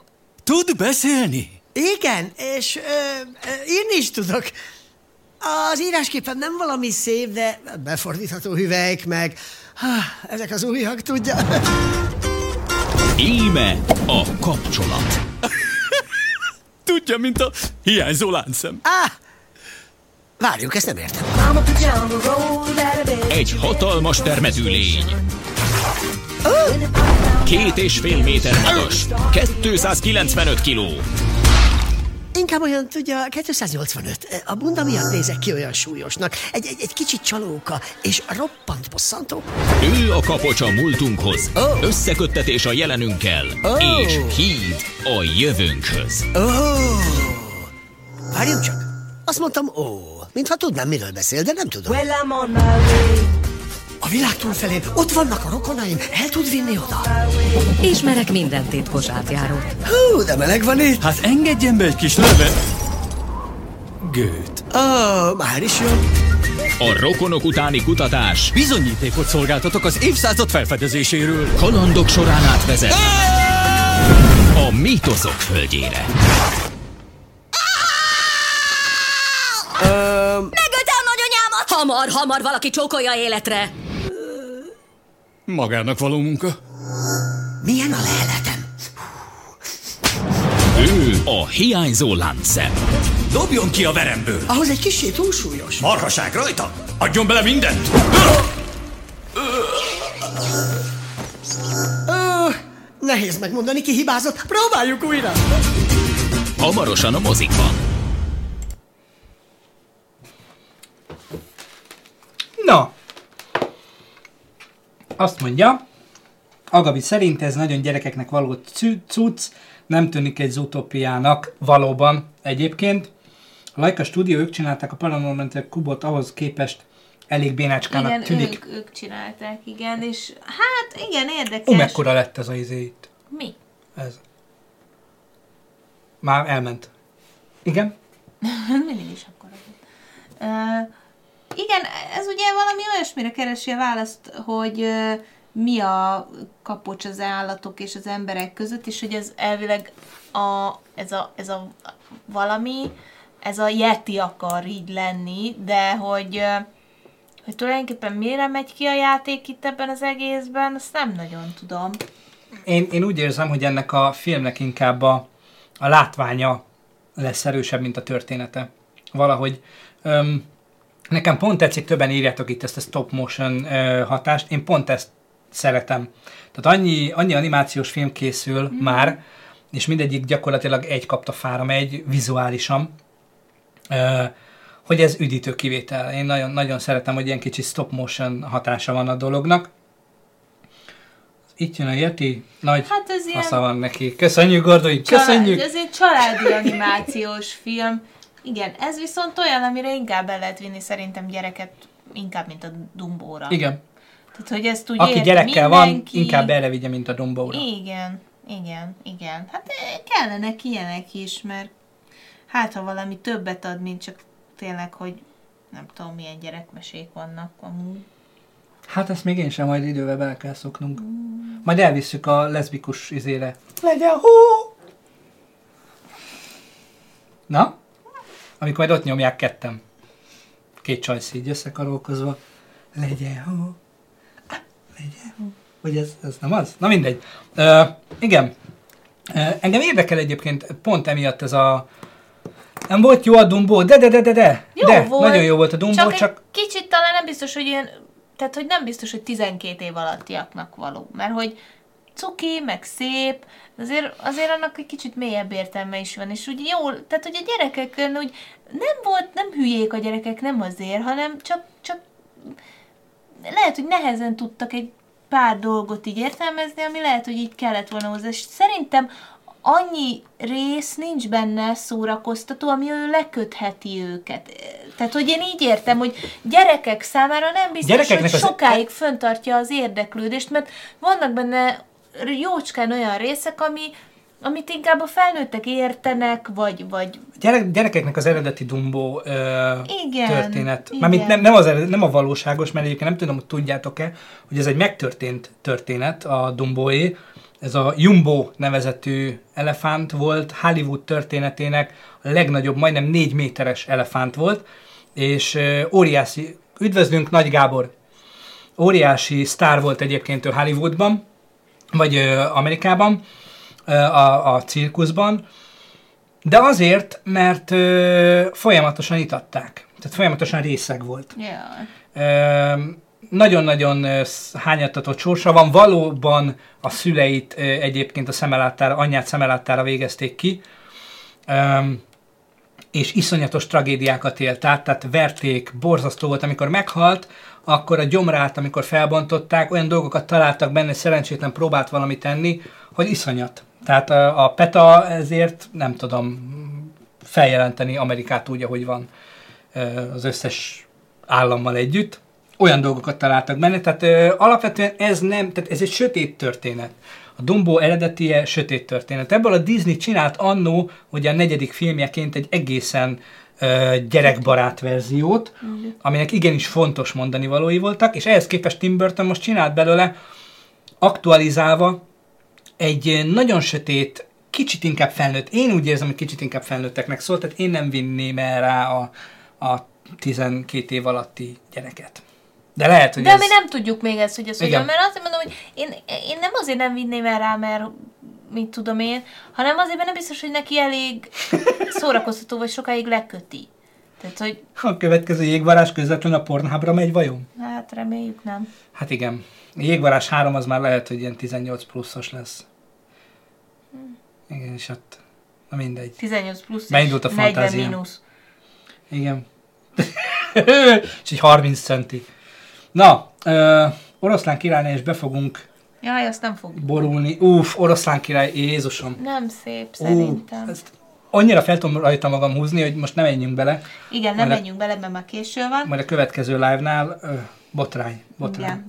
Tud beszélni? Igen, és ö, írni is tudok. Az írásképpen nem valami szép, de befordítható hüvelyk meg. Há, Ezek az újak, tudja. Íme a kapcsolat. *laughs* Tudja, mint a hiányzó láncszem. Á, várjuk, ezt nem értem. Egy hatalmas termetű lény. Két és fél méter magas, 295 kiló. Inkább olyan, tudja, 285. A bunda miatt nézek ki olyan súlyosnak. Egy, egy, egy kicsit csalóka, és roppant bosszantó. Ő a kapocs a múltunkhoz, összeköttetés a jelenünkkel, Oh. és híd a jövőnkhöz. Oh. Várjunk csak. Azt mondtam, ó, mintha tudnám, miről beszél, de nem tudom. Well, I'm on my way. A világ túlfelén ott vannak a rokonaim, el tud vinni oda. Ismerek minden titkos átjárót. Hú, de meleg van itt. Hát engedjen be egy kis levet. Gőt. Ó, oh, már is jó. A rokonok utáni kutatás Bizonyítékot szolgáltatok az évszázad felfedezéséről. kalandok során átvezet a mítoszok földjére. Megölte a nagyanyámat! Hamar, hamar valaki csókolja életre! Magának való munka. Milyen a leheletem? Ő a hiányzó láncszem. Dobjon ki a veremből! Ahhoz egy kicsi túlsúlyos. Marhaság rajta! Adjon bele mindent! Ó, nehéz megmondani, ki hibázott. Próbáljuk újra. Hamarosan a mozikban. Na, azt mondja, Agabi szerint ez nagyon gyerekeknek való cu- cucc, nem tűnik egy zutópiának valóban egyébként. A Laika Studio, ők csinálták a Paranormal Kubot, ahhoz képest elég bénácskának Igen, tűnik. ők, ők csinálták, igen, és hát igen, érdekes. Ú, mekkora lett ez az izé itt. Mi? Ez. Már elment. Igen? *laughs* Mindig is akkor. Uh, igen, ez ugye valami olyasmire keresi a választ, hogy mi a kapocs az állatok és az emberek között, és hogy ez elvileg a, ez, a, ez a valami, ez a yeti akar így lenni, de hogy, hogy tulajdonképpen mire megy ki a játék itt ebben az egészben, azt nem nagyon tudom. Én, én úgy érzem, hogy ennek a filmnek inkább a, a látványa lesz erősebb, mint a története. Valahogy öm, nekem pont tetszik, többen írjátok itt ezt a stop motion hatást, én pont ezt szeretem. Tehát annyi, annyi animációs film készül mm. már, és mindegyik gyakorlatilag egy kapta fára megy vizuálisan, hogy ez üdítő kivétel. Én nagyon, nagyon szeretem, hogy ilyen kicsi stop motion hatása van a dolognak. Itt jön a Yeti, nagy Hát ez ilyen- hasza van neki. Köszönjük, Gordoi, köszönjük! Család, ez egy családi animációs film. Igen, ez viszont olyan, amire inkább el lehet vinni szerintem gyereket, inkább, mint a Dumbóra. Igen. Tehát, hogy ezt úgy Aki gyerekkel van, mindenki. inkább erre vigye, mint a Dumbóra. Igen, igen, igen. Hát eh, kellenek ilyenek is, mert hát ha valami többet ad, mint csak tényleg, hogy nem tudom, milyen gyerekmesék vannak amúgy. Hát ezt még én sem, majd idővel bele kell szoknunk. Majd elvisszük a leszbikus izére. Legyen hó! Na? Amikor majd ott nyomják ketten. Két csajsz így összekarolkozva. Legyen hó! Ah, Legyen hó! Vagy ez, ez nem az? Na mindegy. Uh, igen. Uh, engem érdekel egyébként pont emiatt ez a... Nem volt jó a Dumbo, de de de de de. Jó de, volt. nagyon jó volt a Dumbo, csak, csak, kicsit talán nem biztos, hogy ilyen, tehát hogy nem biztos, hogy 12 év alattiaknak való, mert hogy cuki, meg szép, azért, azért annak egy kicsit mélyebb értelme is van, és úgy jó, tehát hogy a gyerekeken úgy nem volt, nem hülyék a gyerekek, nem azért, hanem csak, csak lehet, hogy nehezen tudtak egy pár dolgot így értelmezni, ami lehet, hogy így kellett volna hozzá. És szerintem annyi rész nincs benne szórakoztató, ami ő lekötheti őket. Tehát, hogy én így értem, hogy gyerekek számára nem biztos, Gyerekeknek hogy az- sokáig föntartja az érdeklődést, mert vannak benne jócskán olyan részek, ami, amit inkább a felnőttek értenek, vagy, vagy Gyerek, gyerekeknek az eredeti Dumbo ö, Igen, történet. igen. Mármint nem, nem, az eredet, nem a valóságos, mert egyébként nem tudom, hogy tudjátok-e, hogy ez egy megtörtént történet, a Dumboé. Ez a Jumbo nevezetű elefánt volt, Hollywood történetének a legnagyobb, majdnem négy méteres elefánt volt, és ö, óriási, üdvözlünk Nagy Gábor, óriási sztár volt egyébként ő Hollywoodban, vagy Amerikában, a, a cirkuszban, de azért, mert ö, folyamatosan itatták. Tehát folyamatosan részeg volt. yeah. Ö, nagyon-nagyon hányattatott sorsa van. Valóban a szüleit ö, egyébként a szemeláttára, anyját szemeláttára végezték ki. Ö, és iszonyatos tragédiákat élt át, tehát verték, borzasztó volt, amikor meghalt, akkor a gyomrát, amikor felbontották, olyan dolgokat találtak benne, szerencsétlen próbált valamit tenni, hogy iszonyat. Tehát a, a PETA ezért, nem tudom, feljelenteni Amerikát úgy, ahogy van az összes állammal együtt. Olyan dolgokat találtak benne, tehát ö, alapvetően ez nem, tehát ez egy sötét történet. A Dumbo eredetie sötét történet. Ebből a Disney csinált annó, hogy a negyedik filmjeként egy egészen gyerekbarát verziót, aminek igenis fontos mondani valói voltak, és ehhez képest Tim Burton most csinált belőle aktualizálva egy nagyon sötét, kicsit inkább felnőtt, én úgy érzem, hogy kicsit inkább felnőtteknek szólt, tehát én nem vinném el rá a, a 12 év alatti gyereket. De lehet, hogy De ez... mi nem tudjuk még ezt, hogy ez hogyan, mert azt mondom, hogy én, én nem azért nem vinném el rá, mert mit tudom én, hanem azért, nem biztos, hogy neki elég *laughs* szórakoztató, vagy sokáig leköti. Tehát, hogy A következő jégvarás közvetlenül a Pornhubra megy vajon? hát reméljük nem. Hát igen. A jégvarás 3 az már lehet, hogy ilyen 18 pluszos lesz. Igen, és ott... Na mindegy. 18 plusz Beindult a és 40 fantázia. mínusz. Igen. *laughs* és egy 30 centi. Na, ö, oroszlán királynál is be fogunk Jaj, azt nem fog. borulni. Uff, oroszlán király, Jézusom. Nem szép, szerintem. Ú, ezt annyira fel tudom rajta magam húzni, hogy most nem menjünk bele. Igen, nem Majd a- menjünk bele, mert már késő van. Majd a következő live-nál ö, botrány. botrány. Igen.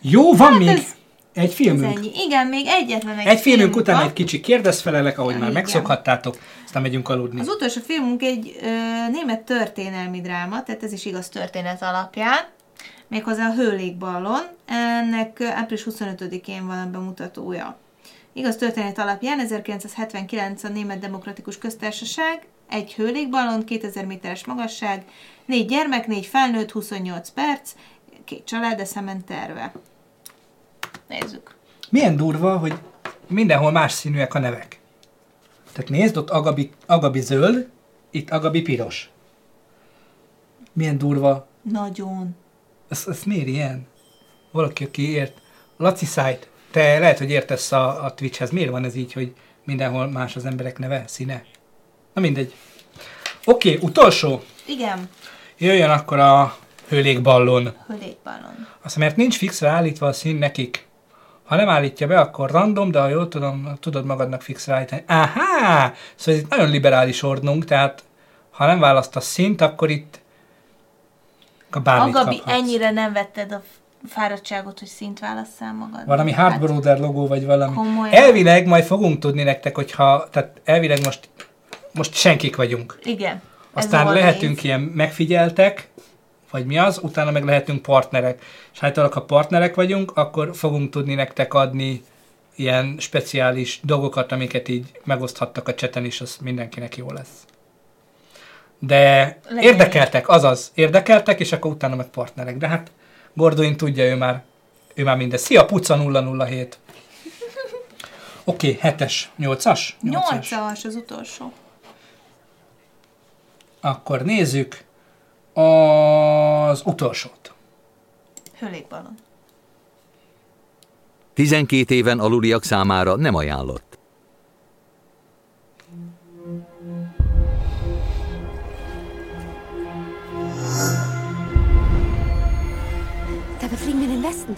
Jó, van Hát még ez- egy Ez filmünk. ennyi. Igen, még egyetlen egy, Egy filmünk filmünk után van. egy kicsi kérdezfelelek, ahogy már Igen. megszokhattátok, aztán megyünk aludni. Az utolsó filmünk egy ö, német történelmi dráma, tehát ez is igaz történet alapján, méghozzá a Hőlékballon. Ennek április 25-én van a bemutatója. Igaz történet alapján 1979 a Német Demokratikus Köztársaság, egy hőlékballon, 2000 méteres magasság, négy gyermek, négy felnőtt, 28 perc, két család eszemen terve. Nézzük. Milyen durva, hogy mindenhol más színűek a nevek. Tehát nézd, ott Agabi, Agabi zöld, itt Agabi piros. Milyen durva. Nagyon. Ez, ez miért ilyen? Valaki, aki ért. Laci Szájt, te lehet, hogy értesz a, a Twitchhez. Miért van ez így, hogy mindenhol más az emberek neve, színe? Na mindegy. Oké, okay, utolsó. Igen, Jöjjön akkor a hőlékballon. hőlékballon. Azt mert nincs fixre állítva a szín nekik. Ha nem állítja be, akkor random, de ha jól tudom, tudod magadnak fixre állítani. Áhá! Szóval ez itt nagyon liberális ordnunk, tehát ha nem választasz szint, akkor itt bármit Agabi, kaphatsz. ennyire nem vetted a fáradtságot, hogy szint válasszál magad. Valami Hard Brother logó, vagy valami. Komolyan. Elvileg majd fogunk tudni nektek, hogyha, tehát elvileg most, most senkik vagyunk. Igen. Aztán lehetünk nehéz. ilyen megfigyeltek, vagy mi az, utána meg lehetünk partnerek. És hát ha partnerek vagyunk, akkor fogunk tudni nektek adni ilyen speciális dolgokat, amiket így megoszthattak a cseten, és az mindenkinek jó lesz. De Legyen érdekeltek, azaz, érdekeltek, és akkor utána meg partnerek. De hát Gordoin tudja, ő már, ő már minden. Szia, Puca 007! Oké, okay, hetes, nyolcas? Nyolcas az utolsó. Akkor nézzük az utolsót. Hőlékballon. 12 éven aluliak számára nem ajánlott. Den Westen.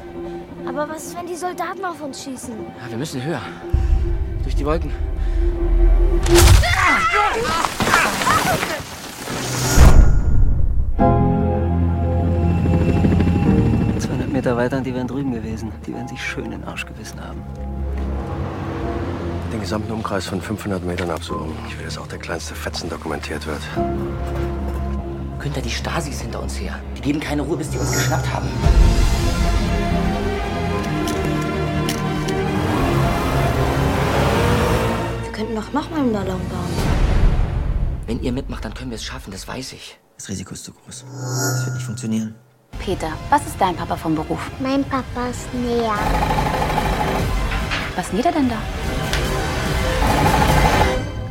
Aber was ist, wenn die Soldaten auf uns schießen? Ja, wir müssen höher. Durch die Wolken. 200 Meter weiter und die wären drüben gewesen. Die werden sich schön in den Arsch gebissen haben. Den gesamten Umkreis von 500 Metern absuchen. Ich will, dass auch der kleinste Fetzen dokumentiert wird. Günther, die Stasi ist hinter uns her. Die geben keine Ruhe, bis die uns geschnappt haben. Könnten doch noch mal einen Ballon bauen. Wenn ihr mitmacht, dann können wir es schaffen, das weiß ich. Das Risiko ist zu groß. Das wird nicht funktionieren. Peter, was ist dein Papa vom Beruf? Mein Papa ist näher. Was näht er denn da?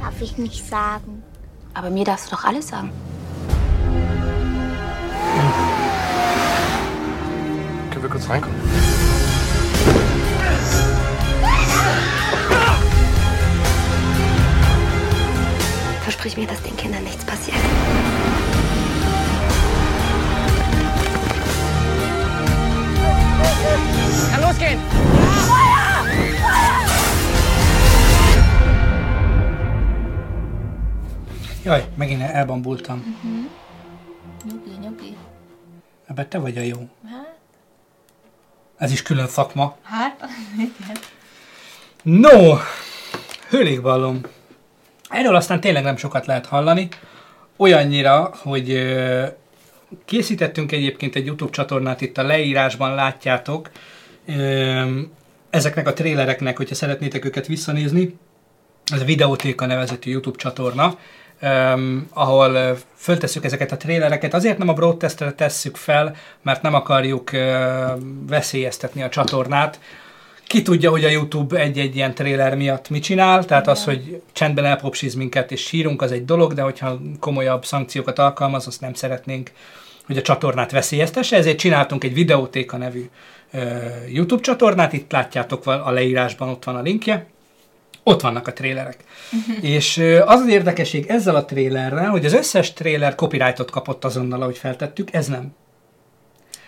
Darf ich nicht sagen. Aber mir darfst du doch alles sagen. Können wir kurz reinkommen? Versprich mir, dass den Kindern nichts passiert. Kann losgehen! Jaj, megint elbambultam. Nyugi, nyugi. Ebben te vagy a jó. Hát, Ez is külön szakma. hát, *laughs* igen. No, hőlékballon. Erről aztán tényleg nem sokat lehet hallani. Olyannyira, hogy készítettünk egyébként egy YouTube csatornát, itt a leírásban látjátok. Ezeknek a trélereknek, hogyha szeretnétek őket visszanézni, ez a Videótéka nevezetű YouTube csatorna, um, ahol uh, föltesszük ezeket a trélereket. Azért nem a broadcastre tesszük fel, mert nem akarjuk uh, veszélyeztetni a csatornát. Ki tudja, hogy a YouTube egy-egy ilyen tréler miatt mit csinál, tehát az, hogy csendben elpopsiz minket és sírunk, az egy dolog, de hogyha komolyabb szankciókat alkalmaz, azt nem szeretnénk, hogy a csatornát veszélyeztesse, ezért csináltunk egy Videótéka nevű uh, YouTube csatornát, itt látjátok a leírásban, ott van a linkje, ott vannak a trélerek. És ö, az az érdekesség ezzel a trélerrel, hogy az összes tréler copyrightot kapott azonnal, ahogy feltettük, ez nem.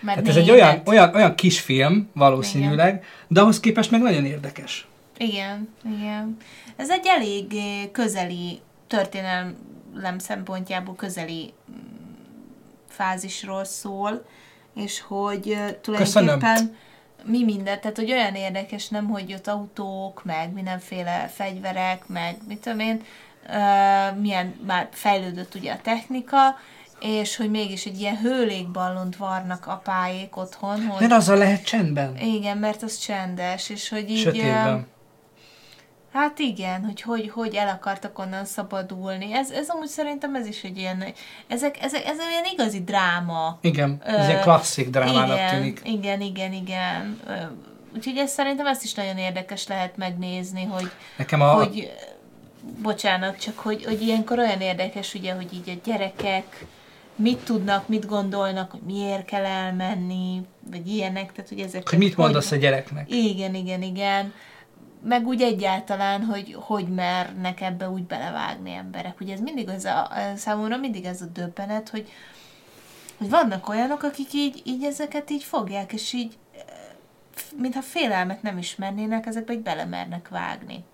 Mert Hát ez egy olyan, olyan, olyan kis film valószínűleg, de ahhoz képest meg nagyon érdekes. Igen, igen. Ez egy elég eh, közeli, történelem szempontjából közeli mm, fázisról szól, és hogy eh, tulajdonképpen Köszönöm. mi minden, tehát hogy olyan érdekes, nem, hogy ott autók, meg mindenféle fegyverek, meg mit tudom én, uh, milyen már fejlődött ugye a technika, és hogy mégis egy ilyen hőlékballont varnak apáék otthon, hogy... Mert azzal lehet csendben. Igen, mert az csendes, és hogy így... Sötétben. Hát igen, hogy, hogy hogy el akartak onnan szabadulni. Ez, ez amúgy szerintem ez is egy ilyen, ezek, ezek, ez egy ilyen igazi dráma. Igen, ez egy klasszik drámának igen, tűnik. Igen, igen, igen. Ö, Úgyhogy ez szerintem ezt is nagyon érdekes lehet megnézni, hogy, Nekem a- hogy bocsánat, csak hogy, hogy ilyenkor olyan érdekes, ugye, hogy így a gyerekek mit tudnak, mit gondolnak, hogy miért kell elmenni, vagy ilyenek, tehát hogy ezek Hogy mit mondasz a gyereknek? igen, igen, igen. Meg úgy egyáltalán, hogy hogy mernek ebbe úgy belevágni emberek. Ugye ez mindig az a, számomra mindig ez a döbbenet, hogy, hogy vannak olyanok, akik így, így ezeket így fogják, és így eh, mintha félelmet nem ismernének, ezekbe így belemernek vágni.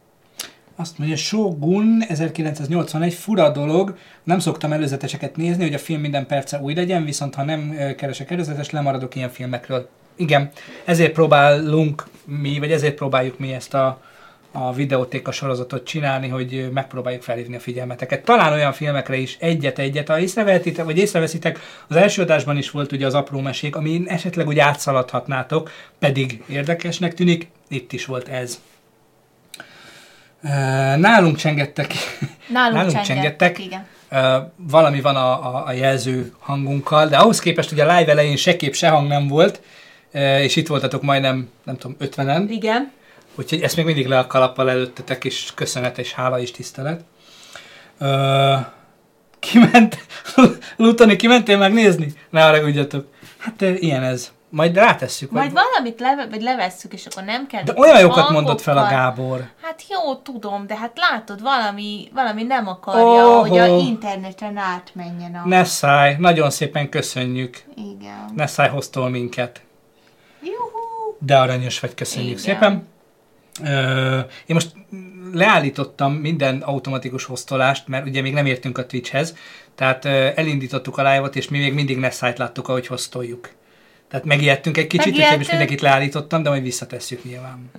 Azt mondja, Shogun 1981 fura dolog, nem szoktam előzeteseket nézni, hogy a film minden perce új legyen, viszont ha nem keresek előzetes, lemaradok ilyen filmekről. Igen, ezért próbálunk mi, vagy ezért próbáljuk mi ezt a, a videótéka sorozatot csinálni, hogy megpróbáljuk felhívni a figyelmeteket. Talán olyan filmekre is egyet-egyet, ha észrevehetitek, vagy észreveszitek, az első adásban is volt ugye az apró mesék, amin esetleg úgy átszaladhatnátok, pedig érdekesnek tűnik, itt is volt ez. Nálunk csengettek. Nálunk, *laughs* csengettek, igen. Ö, valami van a, a, a jelző hangunkkal, de ahhoz képest, hogy a live elején se kép, se hang nem volt, és itt voltatok majdnem, nem tudom, 50-en, Igen. úgyhogy ezt még mindig le a kalappal előttetek, és köszönet és hála és tisztelet. Kiment, *laughs* Lutoni, kimentél megnézni? Ne haragudjatok. Hát ilyen ez. Majd rátesszük. Majd vagy- valamit leve, vagy levesszük, és akkor nem kell... De olyan jókat hangokkal. mondott fel a Gábor. Hát jó, tudom, de hát látod, valami, valami nem akarja, Oho. hogy a interneten átmenjen a... Ne szállj, nagyon szépen köszönjük. Igen. Ne szállj, hoztol minket. Juhu. De aranyos vagy, köszönjük Igen. szépen. Ö, én most leállítottam minden automatikus hoztolást, mert ugye még nem értünk a Twitchhez, tehát ö, elindítottuk a live-ot, és mi még mindig Nessájt láttuk, ahogy hoztoljuk. Tehát megijedtünk egy kicsit, úgyhogy most Megijedtünk. mindenkit leállítottam, de majd visszatesszük nyilván.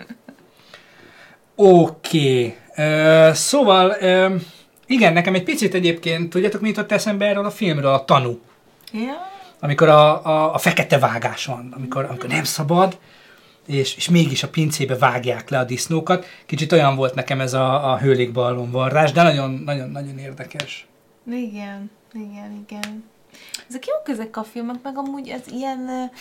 Oké. Okay. Szóval, ö, igen, nekem egy picit egyébként, tudjátok, mi jutott eszembe erről a filmről, a tanú Ja. amikor a, a, a fekete vágás van, amikor, amikor nem szabad, és, és mégis a pincébe vágják le a disznókat. Kicsit olyan volt nekem ez a, a hőlékballon varrás, de nagyon, nagyon, nagyon érdekes. Igen, igen, igen. Ezek jók ezek a filmek, meg amúgy az ilyen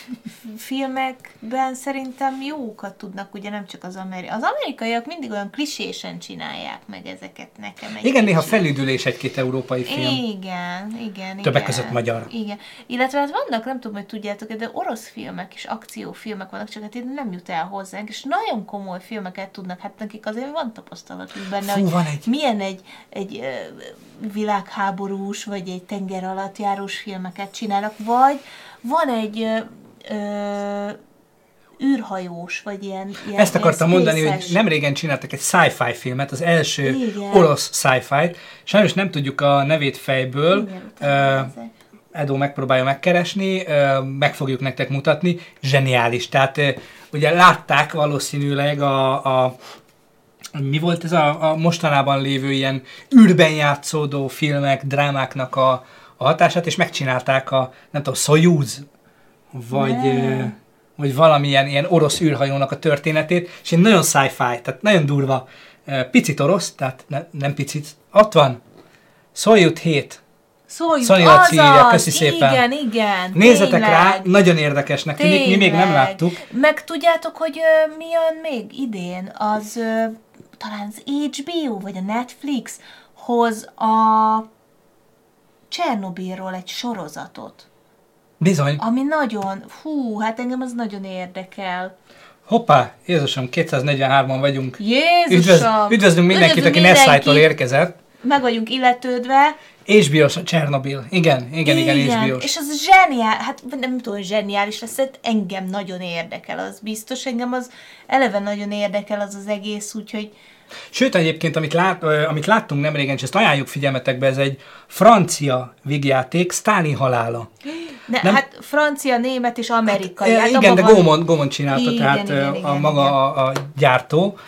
filmekben szerintem jókat tudnak, ugye nem csak az amerikai. Az amerikaiak mindig olyan klisésen csinálják meg ezeket nekem. Egy Igen, néha kicsit. felüdülés egy-két európai film. Igen, igen, Többek igen. között magyar. Igen. Illetve hát vannak, nem tudom, hogy tudjátok, de orosz filmek és akciófilmek vannak, csak hát itt nem jut el hozzánk, és nagyon komoly filmeket tudnak, hát nekik azért van tapasztalatuk benne, Fú, hogy van egy- milyen egy, egy világháborús, vagy egy tenger alatt járós filmeket csinálnak, vagy van egy ö, ö, űrhajós, vagy ilyen, ilyen Ezt akartam ilyen mondani, hogy nem régen csináltak egy sci-fi filmet, az első Igen. orosz sci-fi-t. Sajnos nem tudjuk a nevét fejből. Igen, Ö, Edo megpróbálja megkeresni, ö, meg fogjuk nektek mutatni. Zseniális. Tehát ö, ugye látták valószínűleg a, a mi volt ez a, a mostanában lévő ilyen űrben játszódó filmek, drámáknak a, a hatását, és megcsinálták a, nem tudom, Soyuz, vagy, Ne. vagy valamilyen ilyen orosz űrhajónak a történetét, és én nagyon sci-fi, tehát nagyon durva, picit orosz, tehát ne, nem picit, ott van, Soyuz 7, Szóljuk, Szani Laci írja, azaz, köszi szépen. Igen, igen. Nézzetek tényleg. rá, nagyon érdekesnek tűnik, mi még nem láttuk. Meg tudjátok, hogy ö, mi jön még idén? Az ö, talán az HBO, vagy a Netflix hoz a Csernobilról egy sorozatot. Bizony. Ami nagyon, hú, hát engem az nagyon érdekel. Hoppá, Jézusom, 243-an vagyunk. Jézusom! Üdvöz, üdvözlünk mindenkit, aki Üdvözlünk Nessájtól érkezett. Meg vagyunk illetődve. HBO-s a Csernobil. Igen, igen, igen, igen HBO-s. És az zseniál, hát nem tudom, zseniális lesz, hát engem nagyon érdekel, az biztos, engem az eleve nagyon érdekel az az egész, úgyhogy Sőt, egyébként, amit, lát, amit láttunk nemrégen, és ezt ajánljuk figyelmetekbe, ez egy francia vígjáték, Stalin halála. De nem? hát francia, német és amerikai. Hát igen, de Gómon, Gómon csinálta, igen, tehát igen, a, igen, a maga igen. A, a gyártó.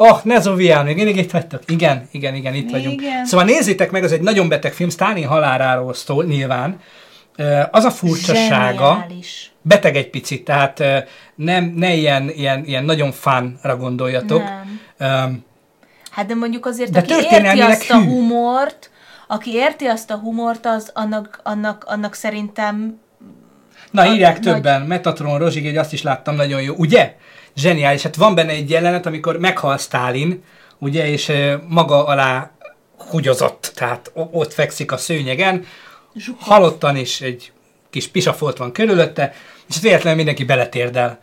Oh, Nezovián, még mindig itt vagytok. Igen, igen, igen, itt igen. vagyunk. Szóval nézzétek meg, ez egy nagyon beteg film, Stalin haláláról szól nyilván. Az a furcsasága, Zseniális. beteg egy picit, tehát nem, ne ilyen, ilyen, ilyen nagyon fánra gondoljatok. Nem. Um, hát de mondjuk azért, de aki érti azt a humort, aki érti azt a humort, az annak, annak, annak szerintem Na, írják nagy... többen. Metatron Rozsig, azt is láttam, nagyon jó. Ugye? Zseniális. Hát van benne egy jelenet, amikor meghal Stálin, ugye, és maga alá hugyozott, tehát ott fekszik a szőnyegen, Zsukov. halottan is egy kis pisafolt van körülötte, és véletlenül mindenki beletérdel.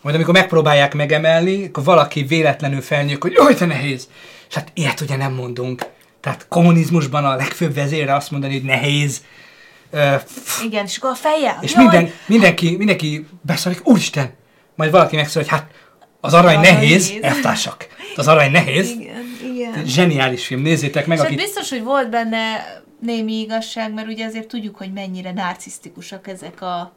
Majd amikor megpróbálják megemelni, akkor valaki véletlenül felnyújt, hogy jaj, te nehéz. És hát ilyet ugye nem mondunk. Tehát kommunizmusban a legfőbb vezére azt mondani, hogy nehéz. Uh, Igen, és akkor a feje. És minden, mindenki, mindenki beszélik, úristen, majd valaki megszól, hogy hát az arany, arany nehéz, nehéz. eltársak. Az arany nehéz. Igen, igen. Zseniális film, nézzétek meg. És hát akit... biztos, hogy volt benne némi igazság, mert ugye azért tudjuk, hogy mennyire narcisztikusak ezek a,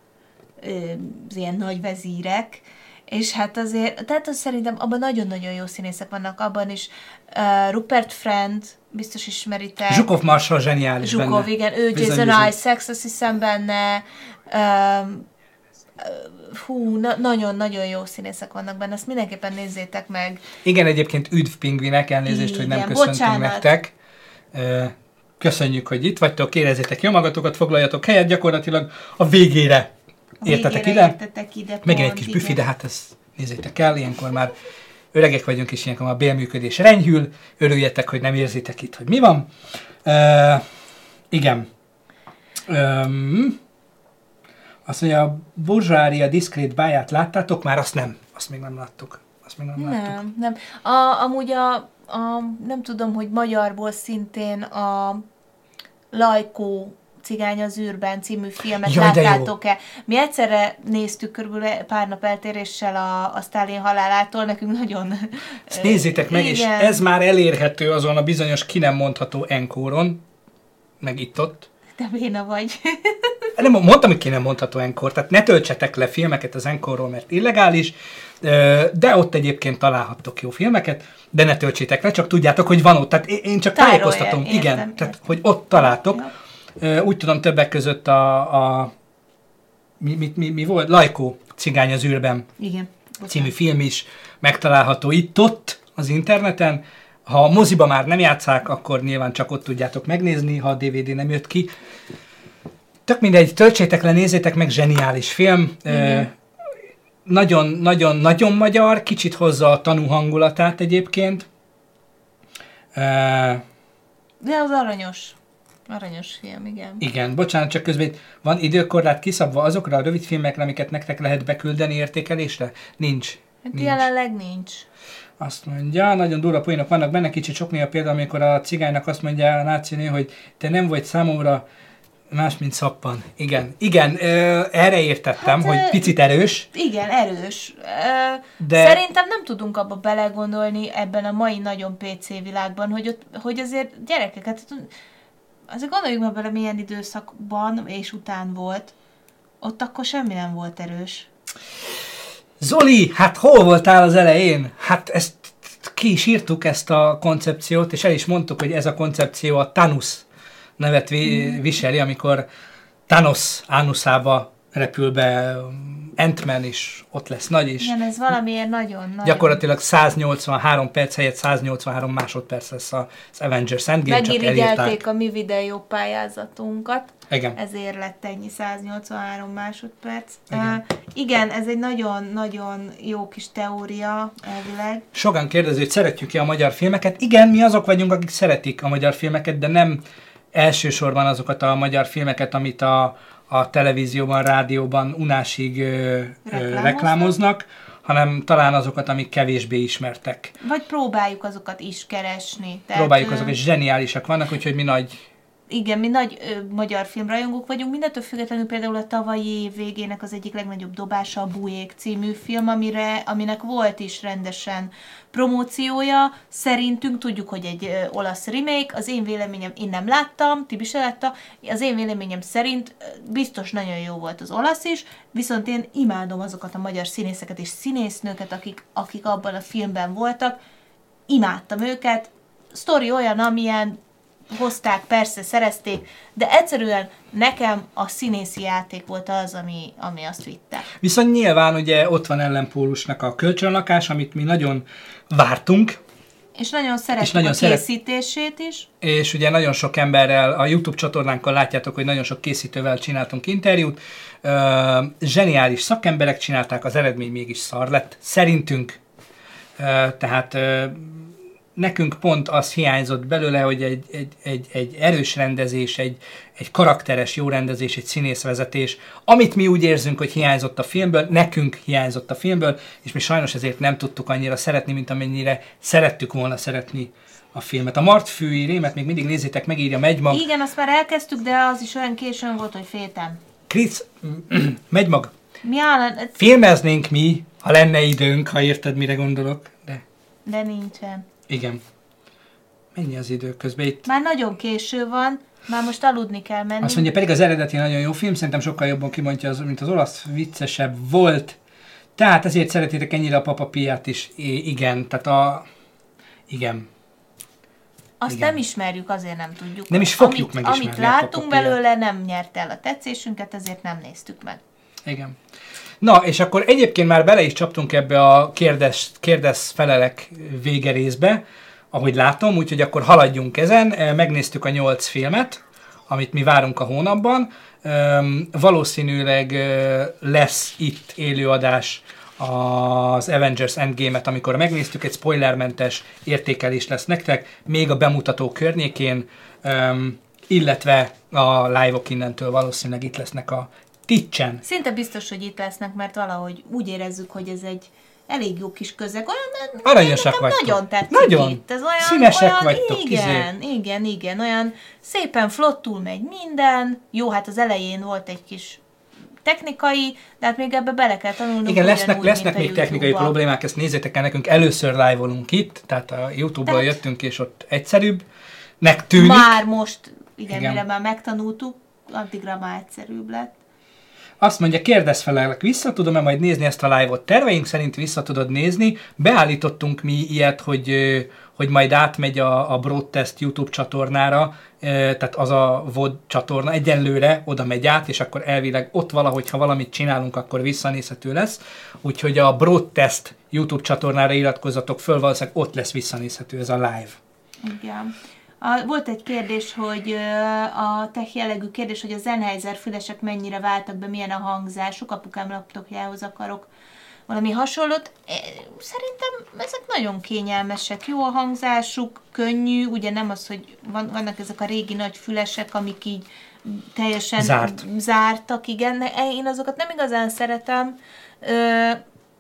az ilyen nagy vezírek, és hát azért, tehát az szerintem abban nagyon-nagyon jó színészek vannak, abban is uh, Rupert Friend, biztos ismeritek. Zsukov Marshall zseniális Zsukov, benne. igen, ő bizony, Jason bizony. Isaacs, azt hiszem benne, uh, hú, na, nagyon-nagyon jó színészek vannak benne, azt mindenképpen nézzétek meg. Igen, egyébként üdv pingvinek, elnézést, Igen, hogy nem köszöntünk bocsánat. nektek. Köszönjük, hogy itt vagytok, érezzétek jó magatokat, foglaljatok helyet, gyakorlatilag a végére értetek ide. Értetek ide Megint egy kis büfi, de hát ezt nézzétek el, ilyenkor már öregek vagyunk, és ilyenkor már a bélműködés renyhül, örüljetek, hogy nem érzitek itt, hogy mi van. Uh, igen. Um, azt mondja, a Burzsária diszkrét báját láttátok? Már azt nem. Azt még nem láttuk. Azt még nem, nem láttuk. Nem. A, amúgy a, a, nem tudom, hogy magyarból szintén a Lajkó Cigány az űrben című filmet Jaj, láttátok-e? Mi egyszerre néztük körülbelül pár nap eltéréssel a, a Stalin halálától, nekünk nagyon... Ezt nézzétek meg, igen. és ez már elérhető azon a bizonyos ki nem mondható enkóron, meg itt-ott. De béna vagy. *laughs* nem, mondtam, hogy ki nem mondható enkor, tehát ne töltsetek le filmeket az enkorról, mert illegális, de ott egyébként találhattok jó filmeket, de ne töltsétek le, csak tudjátok, hogy van ott. Tehát én csak tájékoztatom, igen, értem, tehát hogy ott találtok. Ja. Úgy tudom, többek között a, a mi, mi, mi, mi volt? Lajkó cigány az űrben Igen. című film is megtalálható itt-ott az interneten. Ha a moziba már nem játszák, akkor nyilván csak ott tudjátok megnézni, ha a DVD nem jött ki. Tök mindegy, töltsétek le, nézzétek meg, zseniális film. nagyon, nagyon, nagyon magyar, kicsit hozza a tanú hangulatát egyébként. De az aranyos. Aranyos film, igen. Igen, bocsánat, csak közben van időkorlát kiszabva azokra a rövid filmekre, amiket nektek lehet beküldeni értékelésre? Nincs. Hát nincs. jelenleg nincs. Azt mondja, nagyon durva poénok vannak benne, kicsit sok néha például, amikor a cigánynak azt mondja a náci hogy te nem vagy számomra más, mint szappan. Igen, igen, ö, erre értettem, hát, hogy picit erős. Igen, erős. Ö, de... Szerintem nem tudunk abba belegondolni ebben a mai nagyon PC világban, hogy, ott, hogy azért gyerekeket azért gondoljuk meg bele, milyen időszakban és után volt. Ott akkor semmi nem volt erős. Zoli, hát hol voltál az elején? Hát ezt ki is írtuk ezt a koncepciót, és el is mondtuk, hogy ez a koncepció a Thanos nevet vi- mm. viseli, amikor Thanos ánuszába repül be Ant-Man is ott lesz nagy is. Igen, ez valamiért nagyon nagy. Gyakorlatilag 183 perc helyett 183 másodperc lesz az Avengers Endgame, Megirigyelték a mi videó pályázatunkat. Igen. Ezért lett ennyi 183 másodperc. Igen, uh, igen ez egy nagyon-nagyon jó kis teória elvileg. Sokan kérdező, hogy szeretjük-e a magyar filmeket. Igen, mi azok vagyunk, akik szeretik a magyar filmeket, de nem elsősorban azokat a magyar filmeket, amit a, a televízióban, rádióban unásig ö, ö, reklámoznak, hanem talán azokat, amik kevésbé ismertek. Vagy próbáljuk azokat is keresni. Tehát, próbáljuk azokat, és zseniálisak vannak, úgyhogy mi nagy igen, mi nagy ö, magyar filmrajongók vagyunk, mindentől függetlenül például a tavalyi év végének az egyik legnagyobb dobása a Bujék című film, amire, aminek volt is rendesen promóciója. Szerintünk tudjuk, hogy egy ö, olasz remake, az én véleményem, én nem láttam, Tibi se látta, az én véleményem szerint ö, biztos nagyon jó volt az olasz is, viszont én imádom azokat a magyar színészeket és színésznőket, akik, akik abban a filmben voltak, imádtam őket, sztori olyan, amilyen hozták, persze szerezték, de egyszerűen nekem a színészi játék volt az, ami, ami azt vitte. Viszont nyilván ugye ott van ellenpólusnak a kölcsönlakás, amit mi nagyon vártunk, és nagyon szeretjük és nagyon a szeret... készítését is. És ugye nagyon sok emberrel, a YouTube csatornánkon látjátok, hogy nagyon sok készítővel csináltunk interjút. Uh, zseniális szakemberek csinálták, az eredmény mégis szar lett, szerintünk. Uh, tehát uh, nekünk pont az hiányzott belőle, hogy egy, egy, egy, egy erős rendezés, egy, egy karakteres jó rendezés, egy színészvezetés, amit mi úgy érzünk, hogy hiányzott a filmből, nekünk hiányzott a filmből, és mi sajnos ezért nem tudtuk annyira szeretni, mint amennyire szerettük volna szeretni a filmet. A Martfűi rémet még mindig nézzétek, megírja Megymag. Igen, azt már elkezdtük, de az is olyan későn volt, hogy féltem. Krisz, *clears throat* Megymag. Mi áll? Filmeznénk mi, ha lenne időnk, ha érted, mire gondolok, de... De nincsen. Igen. Mennyi az idő közben itt? Már nagyon késő van, már most aludni kell menni. Azt mondja, pedig az eredeti nagyon jó film, szerintem sokkal jobban kimondja, az, mint az olasz, viccesebb volt. Tehát ezért szeretitek ennyire a Papa Piát is. I- igen, tehát a... Igen. Azt igen. nem ismerjük, azért nem tudjuk. Nem is fogjuk amit, megismerni Amit látunk belőle, nem nyert el a tetszésünket, ezért nem néztük meg. Igen. Na, és akkor egyébként már bele is csaptunk ebbe a kérdez, kérdez felelek végerészbe, ahogy látom, úgyhogy akkor haladjunk ezen. Megnéztük a nyolc filmet, amit mi várunk a hónapban. Valószínűleg lesz itt élőadás az Avengers Endgame-et, amikor megnéztük, egy spoilermentes értékelés lesz nektek, még a bemutató környékén, illetve a live-ok innentől valószínűleg itt lesznek a Ticsen. Szinte biztos, hogy itt lesznek, mert valahogy úgy érezzük, hogy ez egy elég jó kis közeg. Olyan, Aranyosak vagytok. Nagyon tetszik nagyon. itt. Ez olyan, Színesek olyan, vagytok. Igen, izé. igen, igen. Olyan szépen flottul megy minden. Jó, hát az elején volt egy kis technikai, de hát még ebbe bele kell tanulnunk. Igen, lesznek, úgy, lesznek még technikai problémák, ezt nézzétek el nekünk. Először live itt, tehát a YouTube-ból tehát... jöttünk, és ott egyszerűbb. Nek tűnik. Már most, igen, igen. mire már megtanultuk, addigra már egyszerűbb lett. Azt mondja, kérdez felelek, vissza tudom-e majd nézni ezt a live-ot? Terveink szerint vissza tudod nézni. Beállítottunk mi ilyet, hogy, hogy majd átmegy a, a Broadtest YouTube csatornára, tehát az a VOD csatorna egyenlőre oda megy át, és akkor elvileg ott valahogy, ha valamit csinálunk, akkor visszanézhető lesz. Úgyhogy a Broadtest YouTube csatornára iratkozzatok föl, valószínűleg ott lesz visszanézhető ez a live. Igen. A, volt egy kérdés, hogy a tech jellegű kérdés, hogy a Sennheiser fülesek mennyire váltak be, milyen a hangzásuk, apukám laptopjához akarok valami hasonlót. Szerintem ezek nagyon kényelmesek, jó a hangzásuk, könnyű, ugye nem az, hogy van, vannak ezek a régi nagy fülesek, amik így teljesen Zárt. zártak, igen, én azokat nem igazán szeretem,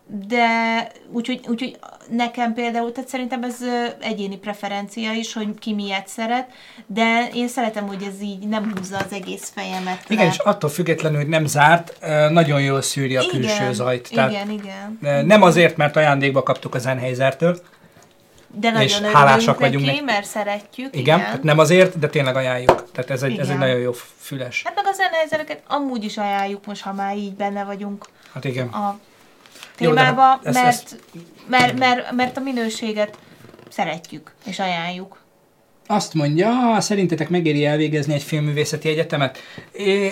de úgyhogy, úgyhogy nekem például, tehát szerintem ez egyéni preferencia is, hogy ki miért szeret, de én szeretem, hogy ez így nem húzza az egész fejemet. Igen, le. és attól függetlenül, hogy nem zárt, nagyon jól szűri a igen, külső zajt. Tehát igen, igen. Nem azért, mert ajándékba kaptuk a Sennheisertől, de nagyon és hálásak vagyunk neki, mert szeretjük. Igen, igen. Tehát nem azért, de tényleg ajánljuk. Tehát ez egy, ez egy nagyon jó füles. Hát meg a Sennheisereket amúgy is ajánljuk most, ha már így benne vagyunk. Hát igen. A témába, Jó, mert, ezt... mert, mert, mert a minőséget szeretjük és ajánljuk. Azt mondja, szerintetek megéri elvégezni egy filmművészeti egyetemet?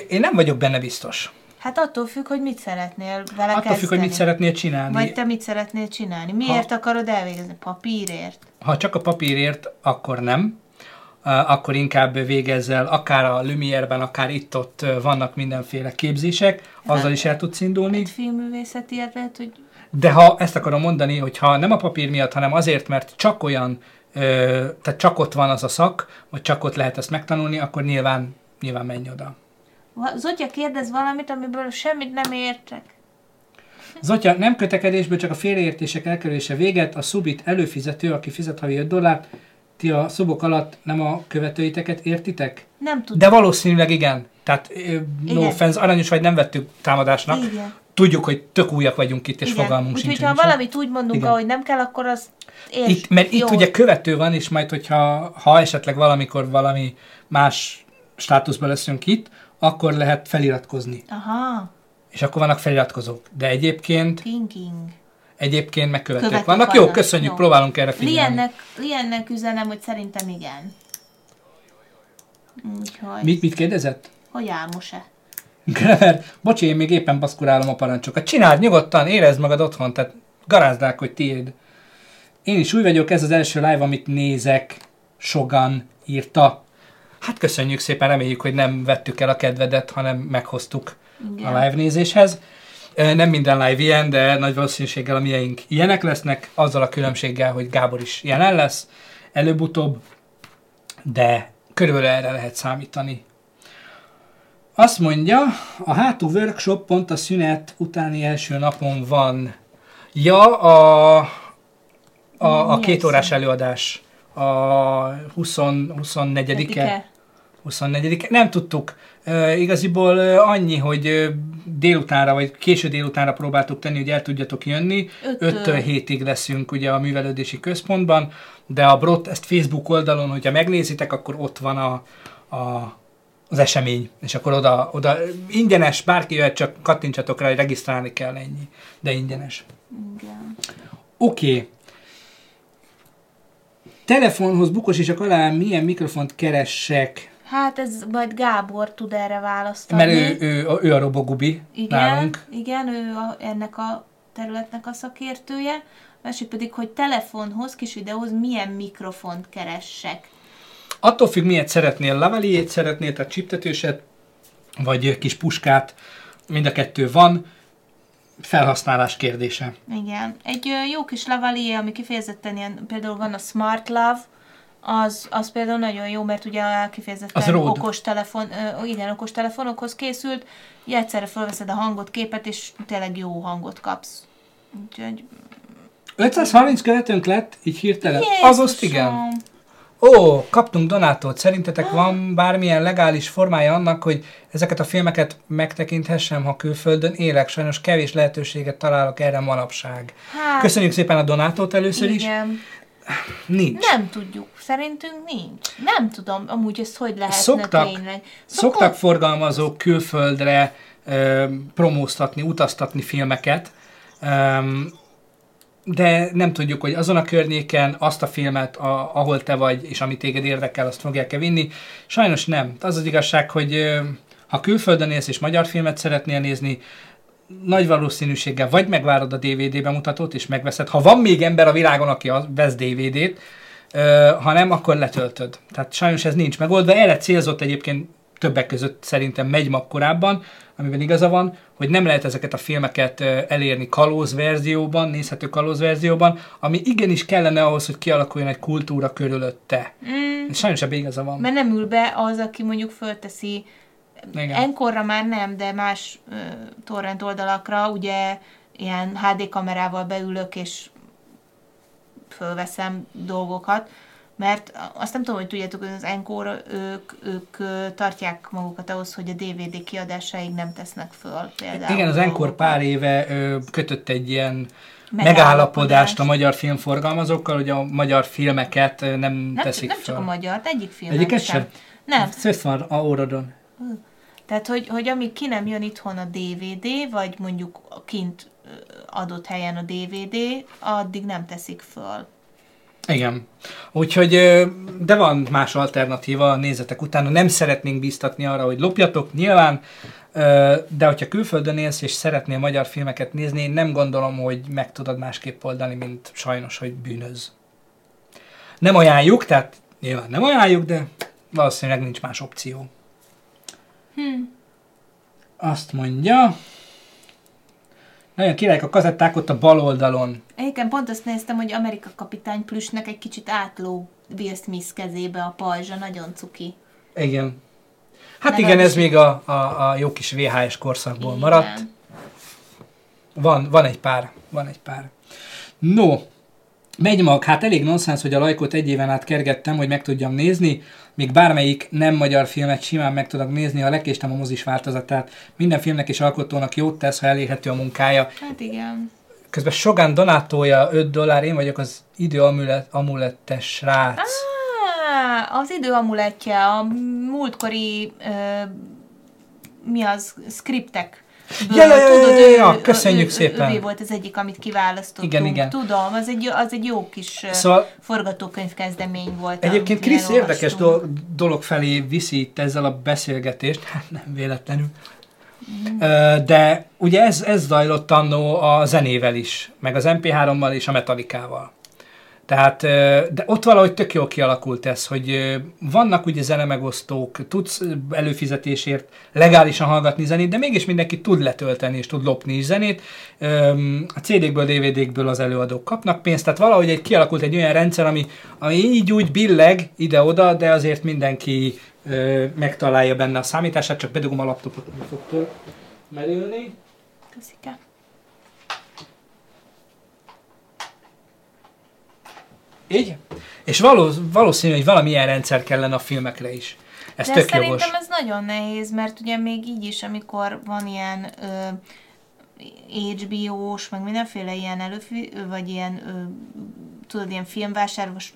Én nem vagyok benne biztos. Hát attól függ, hogy mit szeretnél vele Attól kezdeni. függ, hogy mit szeretnél csinálni. Vagy te mit szeretnél csinálni. Miért ha, akarod elvégezni? Papírért? Ha csak a papírért, akkor nem. Akkor inkább végezzel, akár a Lumière-ben, akár itt-ott vannak mindenféle képzések, azzal is el tudsz indulni. Egy filmművészeti lehet, hogy... De ha ezt akarom mondani, hogy ha nem a papír miatt, hanem azért, mert csak olyan, tehát csak ott van az a szak, vagy csak ott lehet ezt megtanulni, akkor nyilván, nyilván menj oda. Zotya kérdez valamit, amiből semmit nem értek. Zotya, nem kötekedésből, csak a félreértések elkerülése véget. A Subit előfizető, aki fizet havi 5 dollárt, ti a szobok alatt nem a követőiteket értitek? Nem tudom. De valószínűleg igen. Tehát no Igen. offense, aranyos vagy nem vettük támadásnak. Igen. Tudjuk, hogy tök újak vagyunk itt, és Igen. fogalmunk Úgyhogy sincs. ha valamit úgy mondunk, Igen. ahogy nem kell, akkor az érts, Itt, mert itt jó. ugye követő van, és majd, hogyha ha esetleg valamikor valami más státuszban leszünk itt, akkor lehet feliratkozni. Aha, És akkor vannak feliratkozók. De egyébként, king king. Egyébként meg követők Követők vannak. Jó, vannak. köszönjük, Jó. próbálunk erre figyelni. Liennek, Liennek üzenem, hogy szerintem igen. Úgyhogy, Mit, mit kérdezett? hogy álmos-e? Gremer, bocsi, én még éppen baszkurálom a parancsokat. Csináld nyugodtan, érezd magad otthon, tehát garázdák, hogy tiéd. Én is új vagyok, ez az első live, amit nézek. Sogan írta. Hát köszönjük szépen, reméljük, hogy nem vettük el a kedvedet, hanem meghoztuk Igen. a live nézéshez. Nem minden live ilyen, de nagy valószínűséggel a mieink ilyenek lesznek, azzal a különbséggel, hogy Gábor is jelen lesz előbb-utóbb, de körülbelül erre lehet számítani. Azt mondja, a hátú workshop pont a szünet utáni első napon van. Ja, a, a, a két órás előadás. A 20, 24-e. Egyike? 24 Nem tudtuk. Uh, igaziból annyi, hogy délutánra, vagy késő délutánra próbáltuk tenni, hogy el tudjatok jönni. Öttől. 5-től 7-ig leszünk ugye a művelődési központban, de a Brot, ezt Facebook oldalon, hogyha megnézitek, akkor ott van a, a az esemény, és akkor oda, oda ingyenes, bárki jöhet, csak kattintsatok rá, hogy regisztrálni kell ennyi, de ingyenes. Igen. Oké. Okay. Telefonhoz Bukos és a Kalán milyen mikrofont keressek? Hát ez majd Gábor tud erre választani. Mert ő, ő, ő, ő a robogubi Igen, nálunk. igen, ő a, ennek a területnek a szakértője. A másik pedig, hogy telefonhoz, kis videóhoz milyen mikrofont keressek. Attól függ, miért szeretnél, lavaliét szeretnél, tehát csiptetőset, vagy kis puskát, mind a kettő van, felhasználás kérdése. Igen. Egy jó kis lavalier, ami kifejezetten ilyen, például van a Smart Love, az, az például nagyon jó, mert ugye kifejezetten Az Rode. okos telefon, ö, igen, okos telefonokhoz készült, így egyszerre felveszed a hangot, képet, és tényleg jó hangot kapsz. Úgyhogy 530 követőnk lett, így hirtelen. Jézusom! Azaz igen. Ó, kaptunk donátot. Szerintetek van bármilyen legális formája annak, hogy ezeket a filmeket megtekinthessem, ha külföldön élek? Sajnos kevés lehetőséget találok erre manapság. Hát, Köszönjük szépen a donátot először is. Nincs. Nem tudjuk. Szerintünk nincs. Nem tudom, amúgy ezt hogy lehetne Szoktak, tényleg. szoktak forgalmazók külföldre ö, promóztatni, utaztatni filmeket, öm, de nem tudjuk, hogy azon a környéken azt a filmet, a, ahol te vagy, és ami téged érdekel, azt fogják-e vinni. Sajnos nem. Az az igazság, hogy ö, ha külföldön élsz és magyar filmet szeretnél nézni, nagy valószínűséggel vagy megvárod a DVD bemutatót, és megveszed, ha van még ember a világon, aki vesz DVD-t, ha nem, akkor letöltöd. Tehát sajnos ez nincs megoldva. Erre célzott egyébként többek között szerintem Megymag korábban, amiben igaza van, hogy nem lehet ezeket a filmeket elérni kalóz verzióban, nézhető kalóz verzióban, ami igenis kellene ahhoz, hogy kialakuljon egy kultúra körülötte. Mm, Sajnos ebben igaza van. mert nem ül be az, aki mondjuk fölteszi Igen. Enkorra már nem, de más ö, torrent oldalakra ugye ilyen HD kamerával beülök és fölveszem dolgokat, mert azt nem tudom, hogy tudjátok, hogy az Encore ők, ők tartják magukat ahhoz, hogy a DVD kiadásáig nem tesznek föl például. Igen, az Encore pár éve ö, kötött egy ilyen Megállapodást. a magyar filmforgalmazókkal, hogy a magyar filmeket nem, Nem, teszik nem föl. csak a magyar, egyik filmet Egyiket sem. sem? Nem. Szösz van a órodon. Tehát, hogy, hogy amíg ki nem jön itthon a DVD, vagy mondjuk kint adott helyen a DVD, addig nem teszik föl. Igen. Úgyhogy, de van más alternatíva, nézzetek utána. Nem szeretnénk bíztatni arra, hogy lopjatok, nyilván, de hogyha külföldön élsz és szeretnél magyar filmeket nézni, én nem gondolom, hogy meg tudod másképp oldani, mint sajnos, hogy bűnöz. Nem ajánljuk, tehát nyilván nem ajánljuk, de valószínűleg nincs más opció. Hm. Azt mondja, nagyon királyok a kazetták ott a bal oldalon. Egyébként pont azt néztem, hogy Amerika kapitány plüsnek egy kicsit átló Will Smith kezébe a pajzsa, nagyon cuki. Igen. Hát Legalábbis igen, ez még a, a, a jó kis VHS korszakból maradt. Igen. Van, van egy pár. Van egy pár. No, megy mag, hát elég nonsens, hogy a lajkot egy éven át kergettem, hogy meg tudjam nézni, míg bármelyik nem magyar filmet simán meg tudok nézni, ha lekéstem a mozis változatát. Minden filmnek és alkotónak jót tesz, ha elérhető a munkája. Hát igen. Közben Sogan Donátója 5 dollár, én vagyok az idő amulet, amulettes srác. Á, az idő amulettje, a múltkori, ö, mi az, skriptek. Ja, ja, ja, ja, ja, ja, köszönjük ő, szépen. Ő, volt az egyik, amit kiválasztottunk. Igen, igen. Tudom, az egy, az egy jó kis Szóval- forgatókönyv kezdemény volt. Egyébként Krisz érdekes do- dolog felé viszi itt ezzel a beszélgetést, hát nem véletlenül. Ö, De ugye ez, ez zajlott annó a zenével is, meg az MP3-mal és a Metallicával. Tehát, de ott valahogy tök jól kialakult ez, hogy vannak ugye zenemegosztók, tudsz előfizetésért legálisan hallgatni zenét, de mégis mindenki tud letölteni és tud lopni is zenét. A CD-kből, DVD-kből az előadók kapnak pénzt, tehát valahogy egy, kialakult egy olyan rendszer, ami, ami így úgy billeg ide-oda, de azért mindenki megtalálja benne a számítását, csak bedugom a laptopot, hogy fog merülni. Köszike. Így? És való, valószínű, hogy valamilyen rendszer kellene a filmekre is. Ez De tök szerintem jogos. ez nagyon nehéz, mert ugye még így is, amikor van ilyen HBO-s, meg mindenféle ilyen előfi, vagy ilyen, ö, tudod, ilyen filmvásárlós,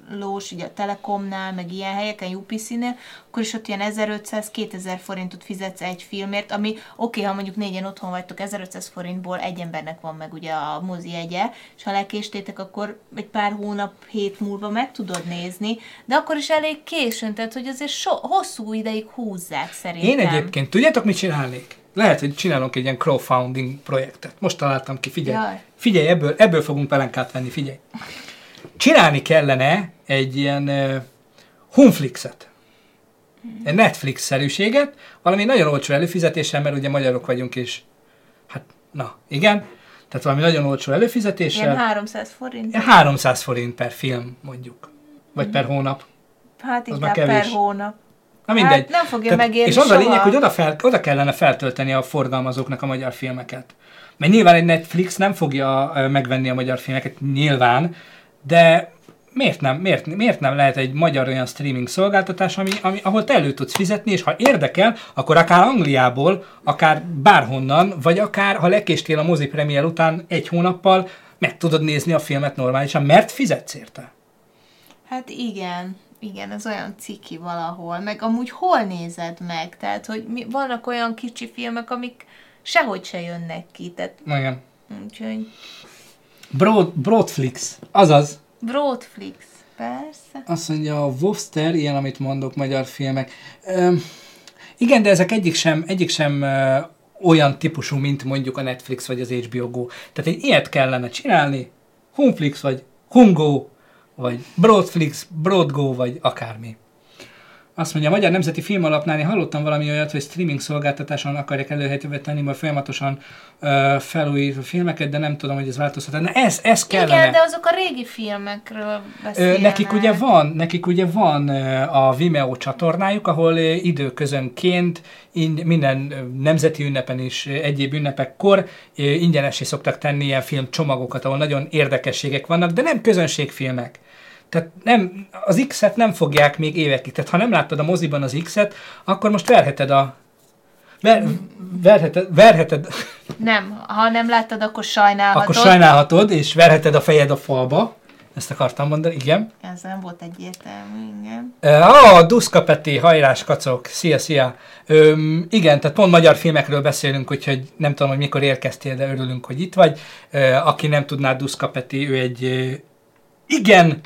ugye a Telekomnál, meg ilyen helyeken, UPC-nél, akkor is ott ilyen 1500-2000 forintot fizetsz egy filmért, ami oké, okay, ha mondjuk négyen otthon vagytok, 1500 forintból egy embernek van meg ugye a mozi egye, és ha lekéstétek, akkor egy pár hónap, hét múlva meg tudod nézni, de akkor is elég későn, tehát hogy azért so, hosszú ideig húzzák szerintem. Én egyébként, tudjátok, mit csinálnék? Lehet, hogy csinálunk egy ilyen crowdfunding projektet. Most találtam ki, figyelj. Jaj. Figyelj, ebből, ebből fogunk pelenkát venni, figyelj. Csinálni kellene egy ilyen uh, Humflixet. Egy Netflix-szerűséget, valami nagyon olcsó előfizetéssel, mert ugye magyarok vagyunk, és hát, na, igen. Tehát valami nagyon olcsó előfizetéssel. Ilyen 300 forint. Ilyen 300 forint per film, mondjuk. Vagy per hónap. Hát inkább per hónap. Na mindegy. Hát nem fogja megérni És az a soha. lényeg, hogy oda, fel, oda kellene feltölteni a forgalmazóknak a magyar filmeket. Mert nyilván egy Netflix nem fogja megvenni a magyar filmeket, nyilván, de miért nem, miért, miért nem lehet egy magyar olyan streaming szolgáltatás, ami, ami, ahol te elő tudsz fizetni, és ha érdekel, akkor akár Angliából, akár bárhonnan, vagy akár, ha lekéstél a mozi premier után egy hónappal, meg tudod nézni a filmet normálisan, mert fizetsz érte. Hát igen, igen, ez olyan ciki valahol. Meg amúgy hol nézed meg? Tehát, hogy mi, vannak olyan kicsi filmek, amik sehogy se jönnek ki. Tehát, Igen. úgyhogy Broad, Broadflix, azaz. Broadflix, persze. Azt mondja, a Wobster, ilyen, amit mondok, magyar filmek. Öm, igen, de ezek egyik sem, egyik sem ö, olyan típusú, mint mondjuk a Netflix vagy az HBO Go. Tehát egy ilyet kellene csinálni, Humflix vagy Humgo, vagy Broadflix, Broadgo, vagy akármi. Azt mondja, a Magyar Nemzeti Filmalapnál én hallottam valami olyat, hogy streaming szolgáltatáson akarják előhetővé tenni, majd folyamatosan ö, felújítva filmeket, de nem tudom, hogy ez változhat. Na ez, ez kellene. Igen, de azok a régi filmekről Ö, beszélnek. nekik ugye van, nekik ugye van a Vimeo csatornájuk, ahol időközönként in, minden nemzeti ünnepen és egyéb ünnepekkor ingyenesé szoktak tenni ilyen filmcsomagokat, ahol nagyon érdekességek vannak, de nem közönségfilmek. Tehát nem, az X-et nem fogják még évekig. Tehát ha nem láttad a moziban az X-et, akkor most verheted a... Ver, verheted, verheted, Nem, ha nem láttad, akkor sajnálhatod. akkor sajnálhatod, és verheted a fejed a falba. Ezt akartam mondani, igen. Ez nem volt egyértelmű, igen. Ah, Duszka Peti, hajrás kacok, szia, szia. Öm, igen, tehát pont magyar filmekről beszélünk, úgyhogy nem tudom, hogy mikor érkeztél, de örülünk, hogy itt vagy. Ö, aki nem tudná, Duszka Peti, ő egy igen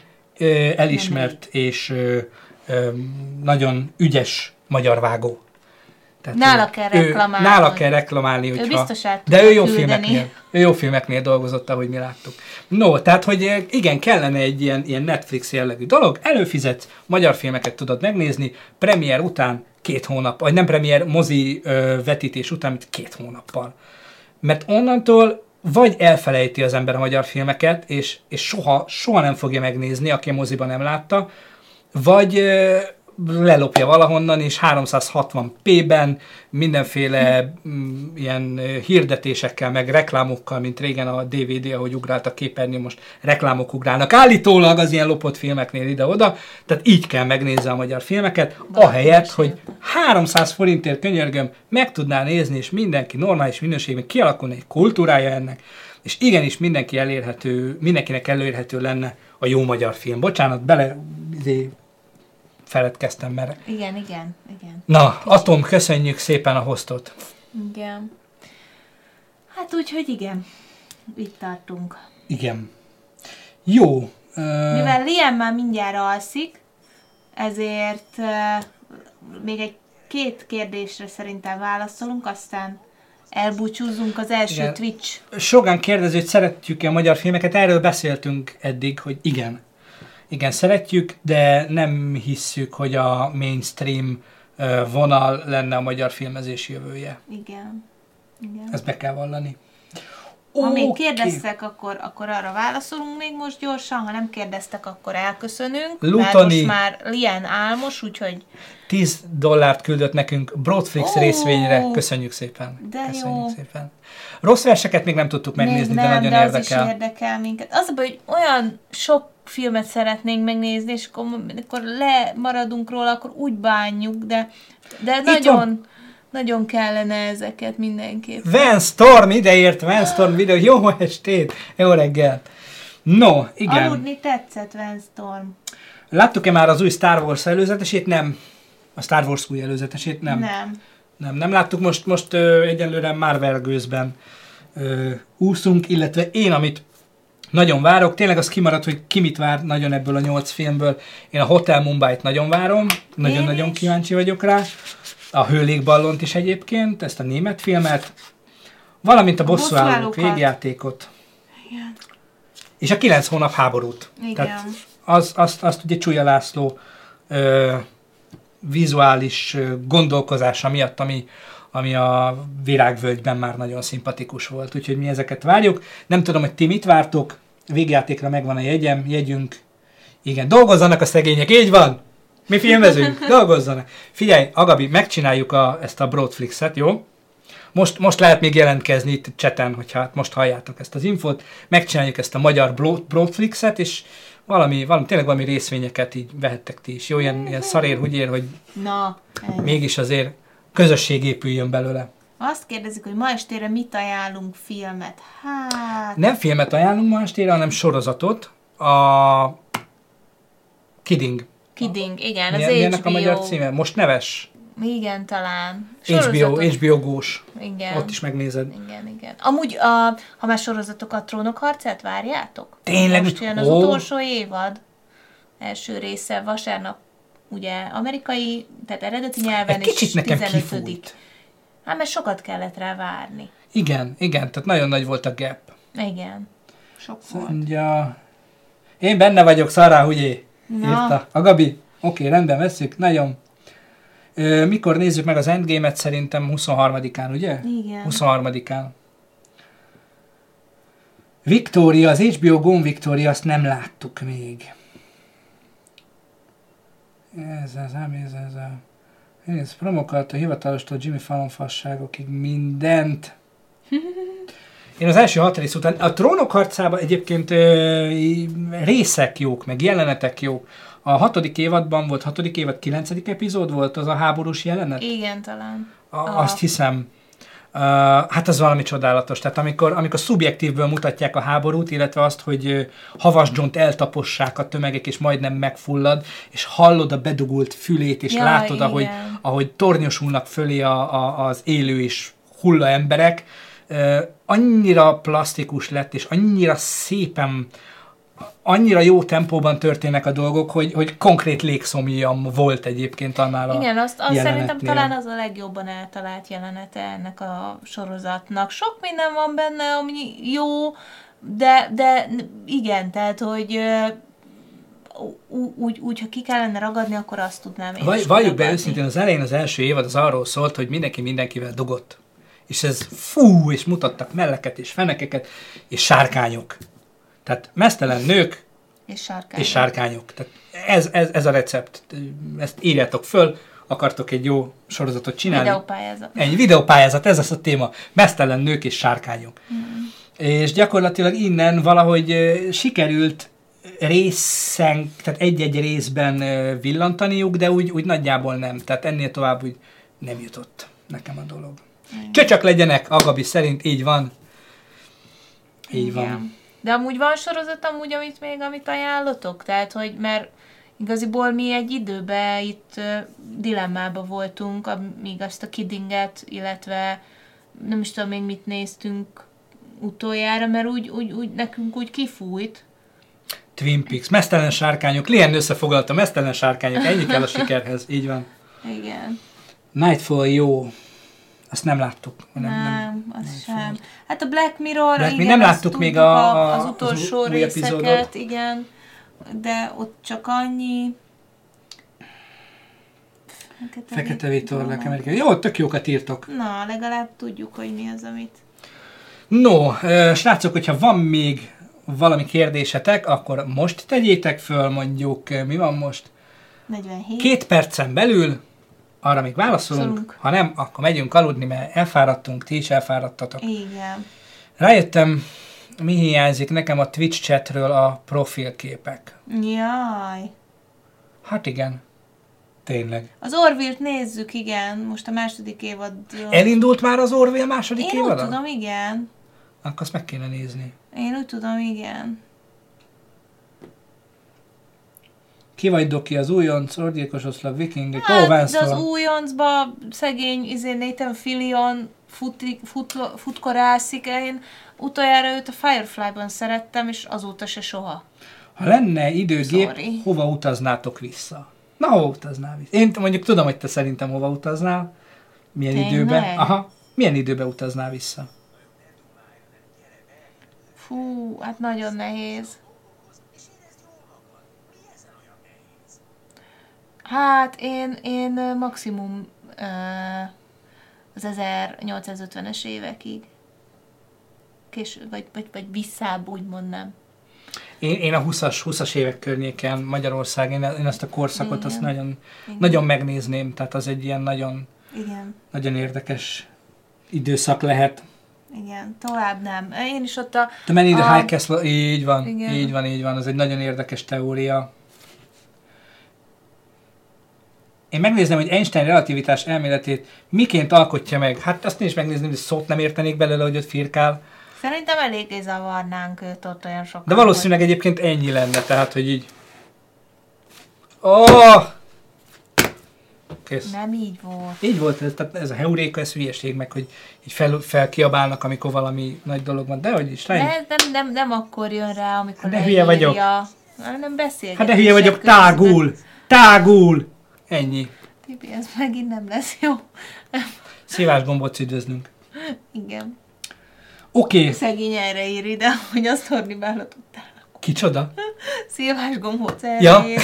elismert és nagyon ügyes magyar vágó. Nála kell ő- reklamálni. Nála kell reklamálni, Ő hogyha... biztos át De ő jó küldeni. filmeknél, ő jó filmeknél dolgozott, ahogy mi láttuk. No, tehát, hogy igen, kellene egy ilyen, ilyen Netflix jellegű dolog, előfizetsz, magyar filmeket tudod megnézni, premier után két hónap, vagy nem premier, mozi ö, vetítés után, mint két hónappal. Mert onnantól vagy elfelejti az ember a magyar filmeket, és, és soha, soha nem fogja megnézni, aki a moziban nem látta, vagy, lelopja valahonnan, és 360p-ben mindenféle mm, ilyen hirdetésekkel, meg reklámokkal, mint régen a DVD, ahogy ugrált a képernyő, most reklámok ugrálnak. Állítólag az ilyen lopott filmeknél ide-oda, tehát így kell megnézni a magyar filmeket, ahelyett, hogy 300 forintért könyörgöm, meg tudná nézni, és mindenki normális minőségben kialakulna egy kultúrája ennek, és igenis mindenki elérhető, mindenkinek elérhető lenne a jó magyar film. Bocsánat, bele izé, feledkeztem, mert... Igen, igen, igen. Na, Atom, köszönjük szépen a hostot. Igen. Hát úgyhogy igen, itt tartunk. Igen. Jó. Ö, Mivel Liam már mindjárt alszik, ezért uh, még egy két kérdésre szerintem válaszolunk, aztán elbúcsúzunk az első Igen. Twitch. Sokan kérdező, hogy szeretjük-e a magyar filmeket, erről beszéltünk eddig, hogy igen. Igen, szeretjük, de nem hisszük, hogy a mainstream vonal lenne a magyar filmezés jövője. Igen. Igen. Ezt be kell vallani. Ha még Oké. kérdeztek, akkor, akkor arra válaszolunk még most gyorsan, ha nem kérdeztek, akkor elköszönünk. Lutoni. most már Lian álmos, úgyhogy 10 dollárt küldött nekünk Broadflix Ó, részvényre. Köszönjük szépen. de Köszönjük jó. szépen. Rossz verseket még nem tudtuk megnézni, még de nem, nagyon de az érdekel. is érdekel minket. Az a baj, hogy olyan sok filmet szeretnénk megnézni, és akkor, amikor lemaradunk róla, akkor úgy bánjuk, de, de nagyon, nagyon kellene ezeket mindenképp. Van Storm ideért, Van Storm videó, jó estét, jó reggel. No, igen. Aludni tetszett, Van Storm. Láttuk-e már az új Star Wars előzetesét? Nem. A Star Wars új előzetesét? Nem. Nem. Nem, nem láttuk. Most, most ö, egyelőre Marvel gőzben ö, úszunk, illetve én, amit nagyon várok, tényleg az kimaradt, hogy ki mit vár nagyon ebből a nyolc filmből. Én a Hotel Mumbai-t nagyon várom, nagyon-nagyon kíváncsi vagyok rá. A Hőlékballont is egyébként, ezt a német filmet. Valamint a, A Bosszúállók végjátékot. Igen. És a kilenc hónap háborút. Igen. Tehát az, azt, azt ugye Csúlya László ö, vizuális ö, gondolkozása miatt, ami, ami a Virágvölgyben már nagyon szimpatikus volt. Úgyhogy mi ezeket várjuk. Nem tudom, hogy ti mit vártok. Végjátékra megvan a jegyem, jegyünk. Igen, dolgozzanak a szegények, így van! Mi filmezünk, *laughs* dolgozzanak. Figyelj, Agabi, megcsináljuk a, ezt a Broadflix-et, jó? Most, most lehet még jelentkezni itt cseten, hogyha hát most halljátok ezt az infót. Megcsináljuk ezt a magyar Broad- Broadflix-et, és valami, valami, tényleg valami részvényeket így vehettek ti is. Jó, ilyen, ilyen szarér, húgyér, hogy Na, mégis azért közösség épüljön belőle. Azt kérdezik, hogy ma estére mit ajánlunk filmet. Hát, Nem filmet ajánlunk ma estére, hanem sorozatot. A Kidding. Kidding, igen, Milyen, az milyennek HBO. a magyar címe? Most neves. Igen, talán. HBO, Sorozatot- HBO gós. Igen. Ott is megnézed. Igen, igen. Amúgy, a, ha már sorozatokat, trónok harcát várjátok? Tényleg? Most jön az Ó. utolsó évad. Első része vasárnap, ugye amerikai, tehát eredeti nyelven, Egy kicsit és nekem 15 kifújt. Hát mert sokat kellett rá várni. Igen, igen, tehát nagyon nagy volt a gap. Igen. Sok volt. Mondja, én benne vagyok, szará, ugye? Na. Írta. A Gabi. Oké, rendben, veszük. Nagyon. Ö, mikor nézzük meg az Endgame-et? Szerintem 23-án, ugye? Igen. 23-án. Victoria, az HBO Gone Victoria, azt nem láttuk még. Ez ez, ez a... Ez promokat a hivatalostól Jimmy Fallon fasságokig mindent. Én az első hat rész után, a trónok harcában egyébként ö, részek jók, meg jelenetek jók. A hatodik évadban volt, hatodik évad, kilencedik epizód volt az a háborús jelenet? Igen, talán. A, azt hiszem. Uh, hát az valami csodálatos. Tehát amikor, amikor szubjektívből mutatják a háborút, illetve azt, hogy Havas John-t eltapossák a tömegek, és majdnem megfullad, és hallod a bedugult fülét, és Ja, látod, ahogy, igen. ahogy tornyosulnak fölé a, a, az élő és hulla emberek. Uh, annyira plastikus lett, és annyira szépen annyira jó tempóban történnek a dolgok, hogy, hogy konkrét légszomjam volt egyébként annál a Igen, azt, azt szerintem talán az a legjobban eltalált jelenete ennek a sorozatnak. Sok minden van benne, ami jó, de, de igen, tehát, hogy ö, ú- úgy, úgy, ha ki kellene ragadni, akkor azt tudnám én Vaj, valljuk be őszintén, az elején az első évad az arról szólt, hogy mindenki mindenkivel dugott. És ez fú, és mutattak melleket és fenekeket, és sárkányok. Tehát mesztelen nők És sárkányok. és sárkányok. Tehát ez, ez, ez a recept. Ezt írjátok föl, akartok egy jó sorozatot csinálni. Videópályázat. Egy videópályázat, ez az a téma. Mesztelen nők és sárkányok. Mm. És gyakorlatilag innen valahogy sikerült részen, tehát egy-egy részben villantaniuk, de úgy, úgy nagyjából nem. Tehát ennél tovább úgy nem jutott nekem a dolog. Csöcsök legyenek, Agabi szerint így van. Így van. De amúgy van sorozat amúgy, amit még, amit ajánlotok? Tehát, hogy mert igaziból mi egy időben itt uh, dilemmába voltunk, amíg azt a kiddinget, illetve nem is tudom még mit néztünk utoljára, mert úgy, úgy, úgy nekünk úgy kifújt. Twin Peaks, mesztelen sárkányok, Lien összefoglalta, mesztelen sárkányok, ennyi kell a *laughs* sikerhez, így van. Igen. Nightfall jó, azt nem láttuk. Nem, nem, az sem. Hát a Black Mirror, Black igen, nem láttuk még a- a, az az utolsó új részeket, epizódot. igen, de ott csak annyi. Fekete, Fekete vitorlák, amerikai. Jó, tök jókat írtok. Na, legalább tudjuk, hogy mi az, amit... No, srácok, hogyha van még valami kérdésetek, akkor most tegyétek föl, mondjuk, mi van most? 47. Két percen belül, arra még válaszolunk, Szólunk. ha nem, akkor megyünk aludni, mert elfáradtunk, ti is elfáradtatok. Igen. Rájöttem, mi hiányzik nekem a Twitch chatről a profilképek. Jaj. Hát igen, tényleg. Az Orville-t nézzük, igen. Most a második évad... Elindult már az Orville második Én úgy évada? tudom, igen. Akkor azt meg kéne nézni. Én úgy tudom, igen. Ki vagy Doki, az újonc, orgyilkos oszlop, vikingek, Hát, ó, de az újoncba szegény izé Nathan Fillion futik, fut, futkorászik. Én utoljára őt a Firefly-ban szerettem, és azóta se soha. Ha lenne időgép, Sorry. hova utaznátok vissza? Na, hova utaznál vissza? Én mondjuk tudom, hogy te szerintem hova utaznál. Milyen Tényleg? időben? Aha. Milyen időben utaznál vissza? Fú, hát nagyon nehéz. Hát én, én maximum az 1850-es évekig. Később, vagy, vagy, vagy visszább, úgymond nem. Én, én a 20-as, 20-as évek környéken Magyarország, én, én ezt a korszakot Igen. azt nagyon, Igen. nagyon megnézném, tehát az egy ilyen nagyon, Igen, nagyon érdekes időszak lehet. igen, tovább nem. Én is ott a... The Man in the a- High Castle, így van, Igen. így van, így van, az egy nagyon érdekes teória. Én megnézném, hogy Einstein relativitás elméletét miként alkotja meg. Hát azt is megnézném, hogy szót nem értenék belőle, hogy ott firkál. Szerintem eléggé zavarnánk őt ott olyan sokan. De valószínűleg egyébként ennyi lenne, tehát, hogy így... Oh! Kész. hogy Nem így volt. Így volt ez, tehát ez a heuréka, ez hülyeség, meg hogy így fel, felkiabálnak, amikor valami nagy dolog van. De hogy is, ez nem, nem, nem akkor jön rá, amikor Hát de hülye vagyok. Nem beszél. Hát de hülye vagyok, tágul! Tágul! Ennyi. Tibi, ez megint nem lesz jó. Szívás gombot üdvözlünk. Igen. Oké, okay. Szegény erre ír ide, hogy azt Hornibálra tudtál. kicsoda? Szilvás gombóc erre Ja. *laughs*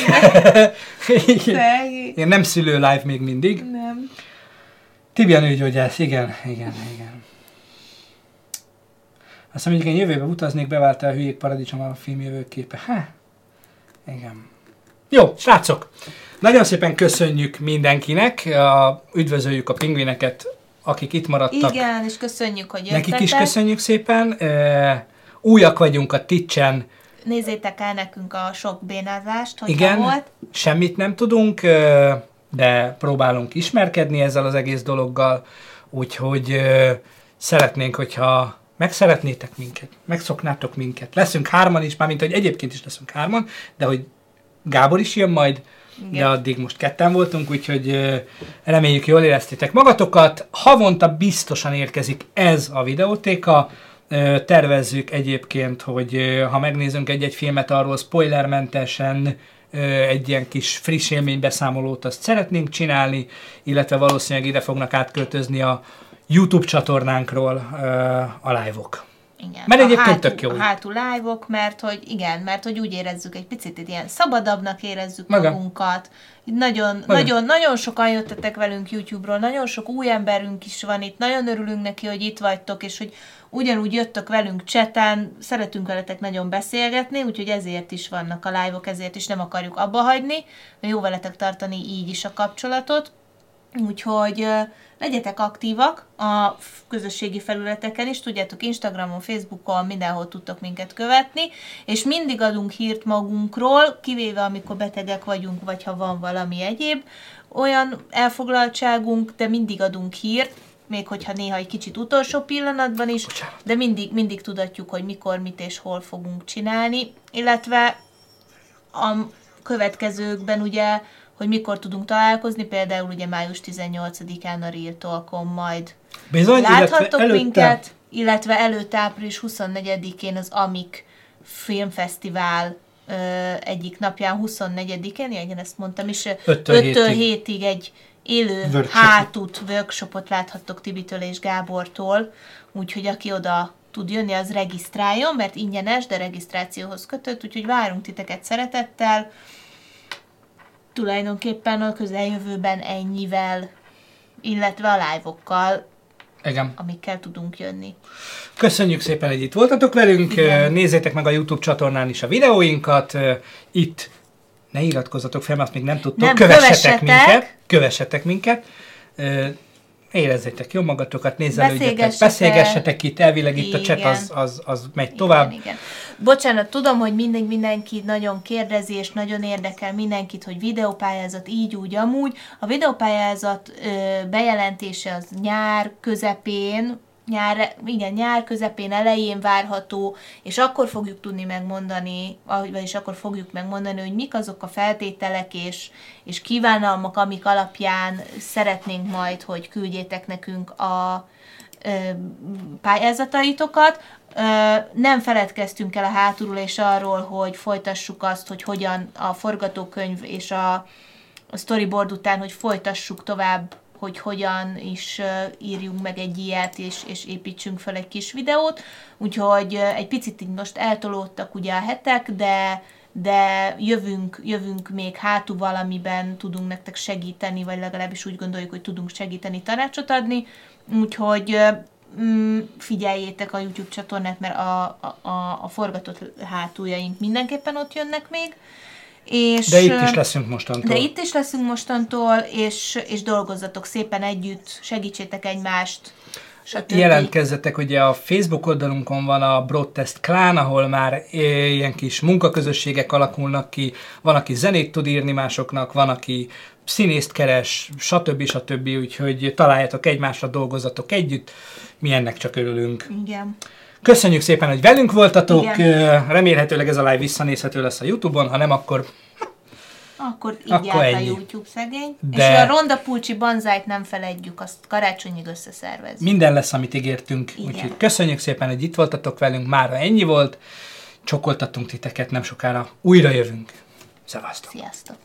ír. Én nem szülő live még mindig. Nem. Tibi a nőgyógyász, igen, igen, igen. Azt mondjuk, én jövőbe utaznék, beváltál a hülyék paradicsom a film jövőképe. Há, igen. Jó, srácok! Nagyon szépen köszönjük mindenkinek, a, üdvözöljük a pingvineket, akik itt maradtak. Igen, és köszönjük, hogy jöttetek. Nekik is köszönjük szépen. Újak vagyunk a Twitch-en, Nézzétek el nekünk a sok bénázást, hogy igen, volt. semmit nem tudunk, de próbálunk ismerkedni ezzel az egész dologgal, úgyhogy szeretnénk, hogyha megszeretnétek minket, megszoknátok minket. Leszünk hárman is, mármint, hogy egyébként is leszünk hárman, de hogy Gábor is jön majd, Igen. de addig most ketten voltunk, úgyhogy reméljük jól éreztétek magatokat. Havonta biztosan érkezik ez a videótéka, tervezzük egyébként, hogy ha megnézünk egy-egy filmet arról spoilermentesen, egy ilyen kis friss élménybeszámolót azt szeretnénk csinálni, illetve valószínűleg ide fognak átköltözni a YouTube csatornánkról a live-ok. Igen. Mert A egyébként hátul- tök jó. A hátul live-ok, mert hogy igen, mert hogy úgy érezzük egy picit ilyen szabadabbnak érezzük Maga. magunkat. Nagyon, Maga. nagyon, nagyon sokan jöttetek velünk YouTube-ról, nagyon sok új emberünk is van itt, nagyon örülünk neki, hogy itt vagytok, és hogy ugyanúgy jöttök velünk cseten, szeretünk veletek nagyon beszélgetni, úgyhogy ezért is vannak a live-ok, ezért is nem akarjuk abba hagyni, jó veletek tartani így is a kapcsolatot. Úgyhogy legyetek aktívak a közösségi felületeken is, tudjátok, Instagramon, Facebookon, mindenhol tudtok minket követni, és mindig adunk hírt magunkról, kivéve amikor betegek vagyunk, vagy ha van valami egyéb olyan elfoglaltságunk, de mindig adunk hírt, még hogyha néha egy kicsit utolsó pillanatban is, de mindig, mindig tudatjuk, hogy mikor, mit és hol fogunk csinálni, illetve a következőkben ugye, hogy mikor tudunk találkozni, például ugye május 18-án a Real Talkon majd Bizony, illetve láthattok előtte- minket, illetve előtt április 24-én az Amik Filmfesztivál ö, egyik napján, 24-én, igen, ezt mondtam is, Öttől 5-től hétig. 7-ig egy élő Workshop. hátút, workshopot láthattok Tibitől és Gábortól, úgyhogy aki oda tud jönni, az regisztráljon, mert ingyenes, de regisztrációhoz kötött, úgyhogy várunk titeket szeretettel. Tulajdonképpen a közeljövőben ennyivel, illetve a live-okkal, Igen. amikkel tudunk jönni. Köszönjük szépen, hogy itt voltatok velünk. Igen. Nézzétek meg a YouTube csatornán is a videóinkat. Itt ne iratkozzatok fel, mert azt még nem tudtok. Nem, kövessetek, kövessetek. minket. Kövessetek minket. Érezzétek jó magatokat, nézelődjetek, Beszélgessetek. itt, elvileg itt a Igen. az, az, az megy tovább. Igen, igen. Bocsánat, tudom, hogy mindig mindenki nagyon kérdezi, és nagyon érdekel mindenkit, hogy videópályázat így, úgy, amúgy. A videópályázat ö, bejelentése az nyár közepén, nyár, igen, nyár közepén, elején várható, és akkor fogjuk tudni megmondani, vagy- vagyis akkor fogjuk megmondani, hogy mik azok a feltételek és, és kívánalmak, amik alapján szeretnénk majd, hogy küldjétek nekünk a, ö, pályázataitokat. Ö, Nem feledkeztünk el a hátulról és arról, hogy folytassuk azt, hogy hogyan a forgatókönyv és a, a storyboard után, hogy folytassuk tovább, hogy hogyan is írjunk meg egy ilyet, és, és építsünk fel egy kis videót. Úgyhogy egy picit így most eltolódtak ugye a hetek, de de jövünk, jövünk még hátul valamiben, tudunk nektek segíteni, vagy legalábbis úgy gondoljuk, hogy tudunk segíteni, tanácsot adni. Úgyhogy mm, figyeljétek a YouTube csatornát, mert a, a, a forgatott hátuljaink mindenképpen ott jönnek még. És, De itt is leszünk mostantól. De itt is leszünk mostantól, és, és dolgozzatok szépen együtt, segítsétek egymást, stb. Jelentkezzetek, ugye a Facebook oldalunkon van a Broadcast Clan, ahol már ilyen kis munkaközösségek alakulnak ki, van, aki zenét tud írni másoknak, van, aki színészt keres, stb. stb. Úgyhogy találjátok egymásra, dolgozzatok együtt, mi ennek csak örülünk. Igen. Köszönjük szépen, hogy velünk voltatok, Igen. Remélhetőleg ez a live visszanézhető lesz a Youtube-on, ha nem, akkor Akkor így Akkor járt a ennyi. YouTube szegény. De- És a Ronda Pulcsi banzájt nem feledjük, azt karácsonyig összeszervezni. minden lesz, amit ígértünk. Igen. Úgyhogy köszönjük szépen, hogy itt voltatok velünk, mára ennyi volt, csokoltattunk titeket, nem sokára újra jövünk. Szevasztok! Sziasztok!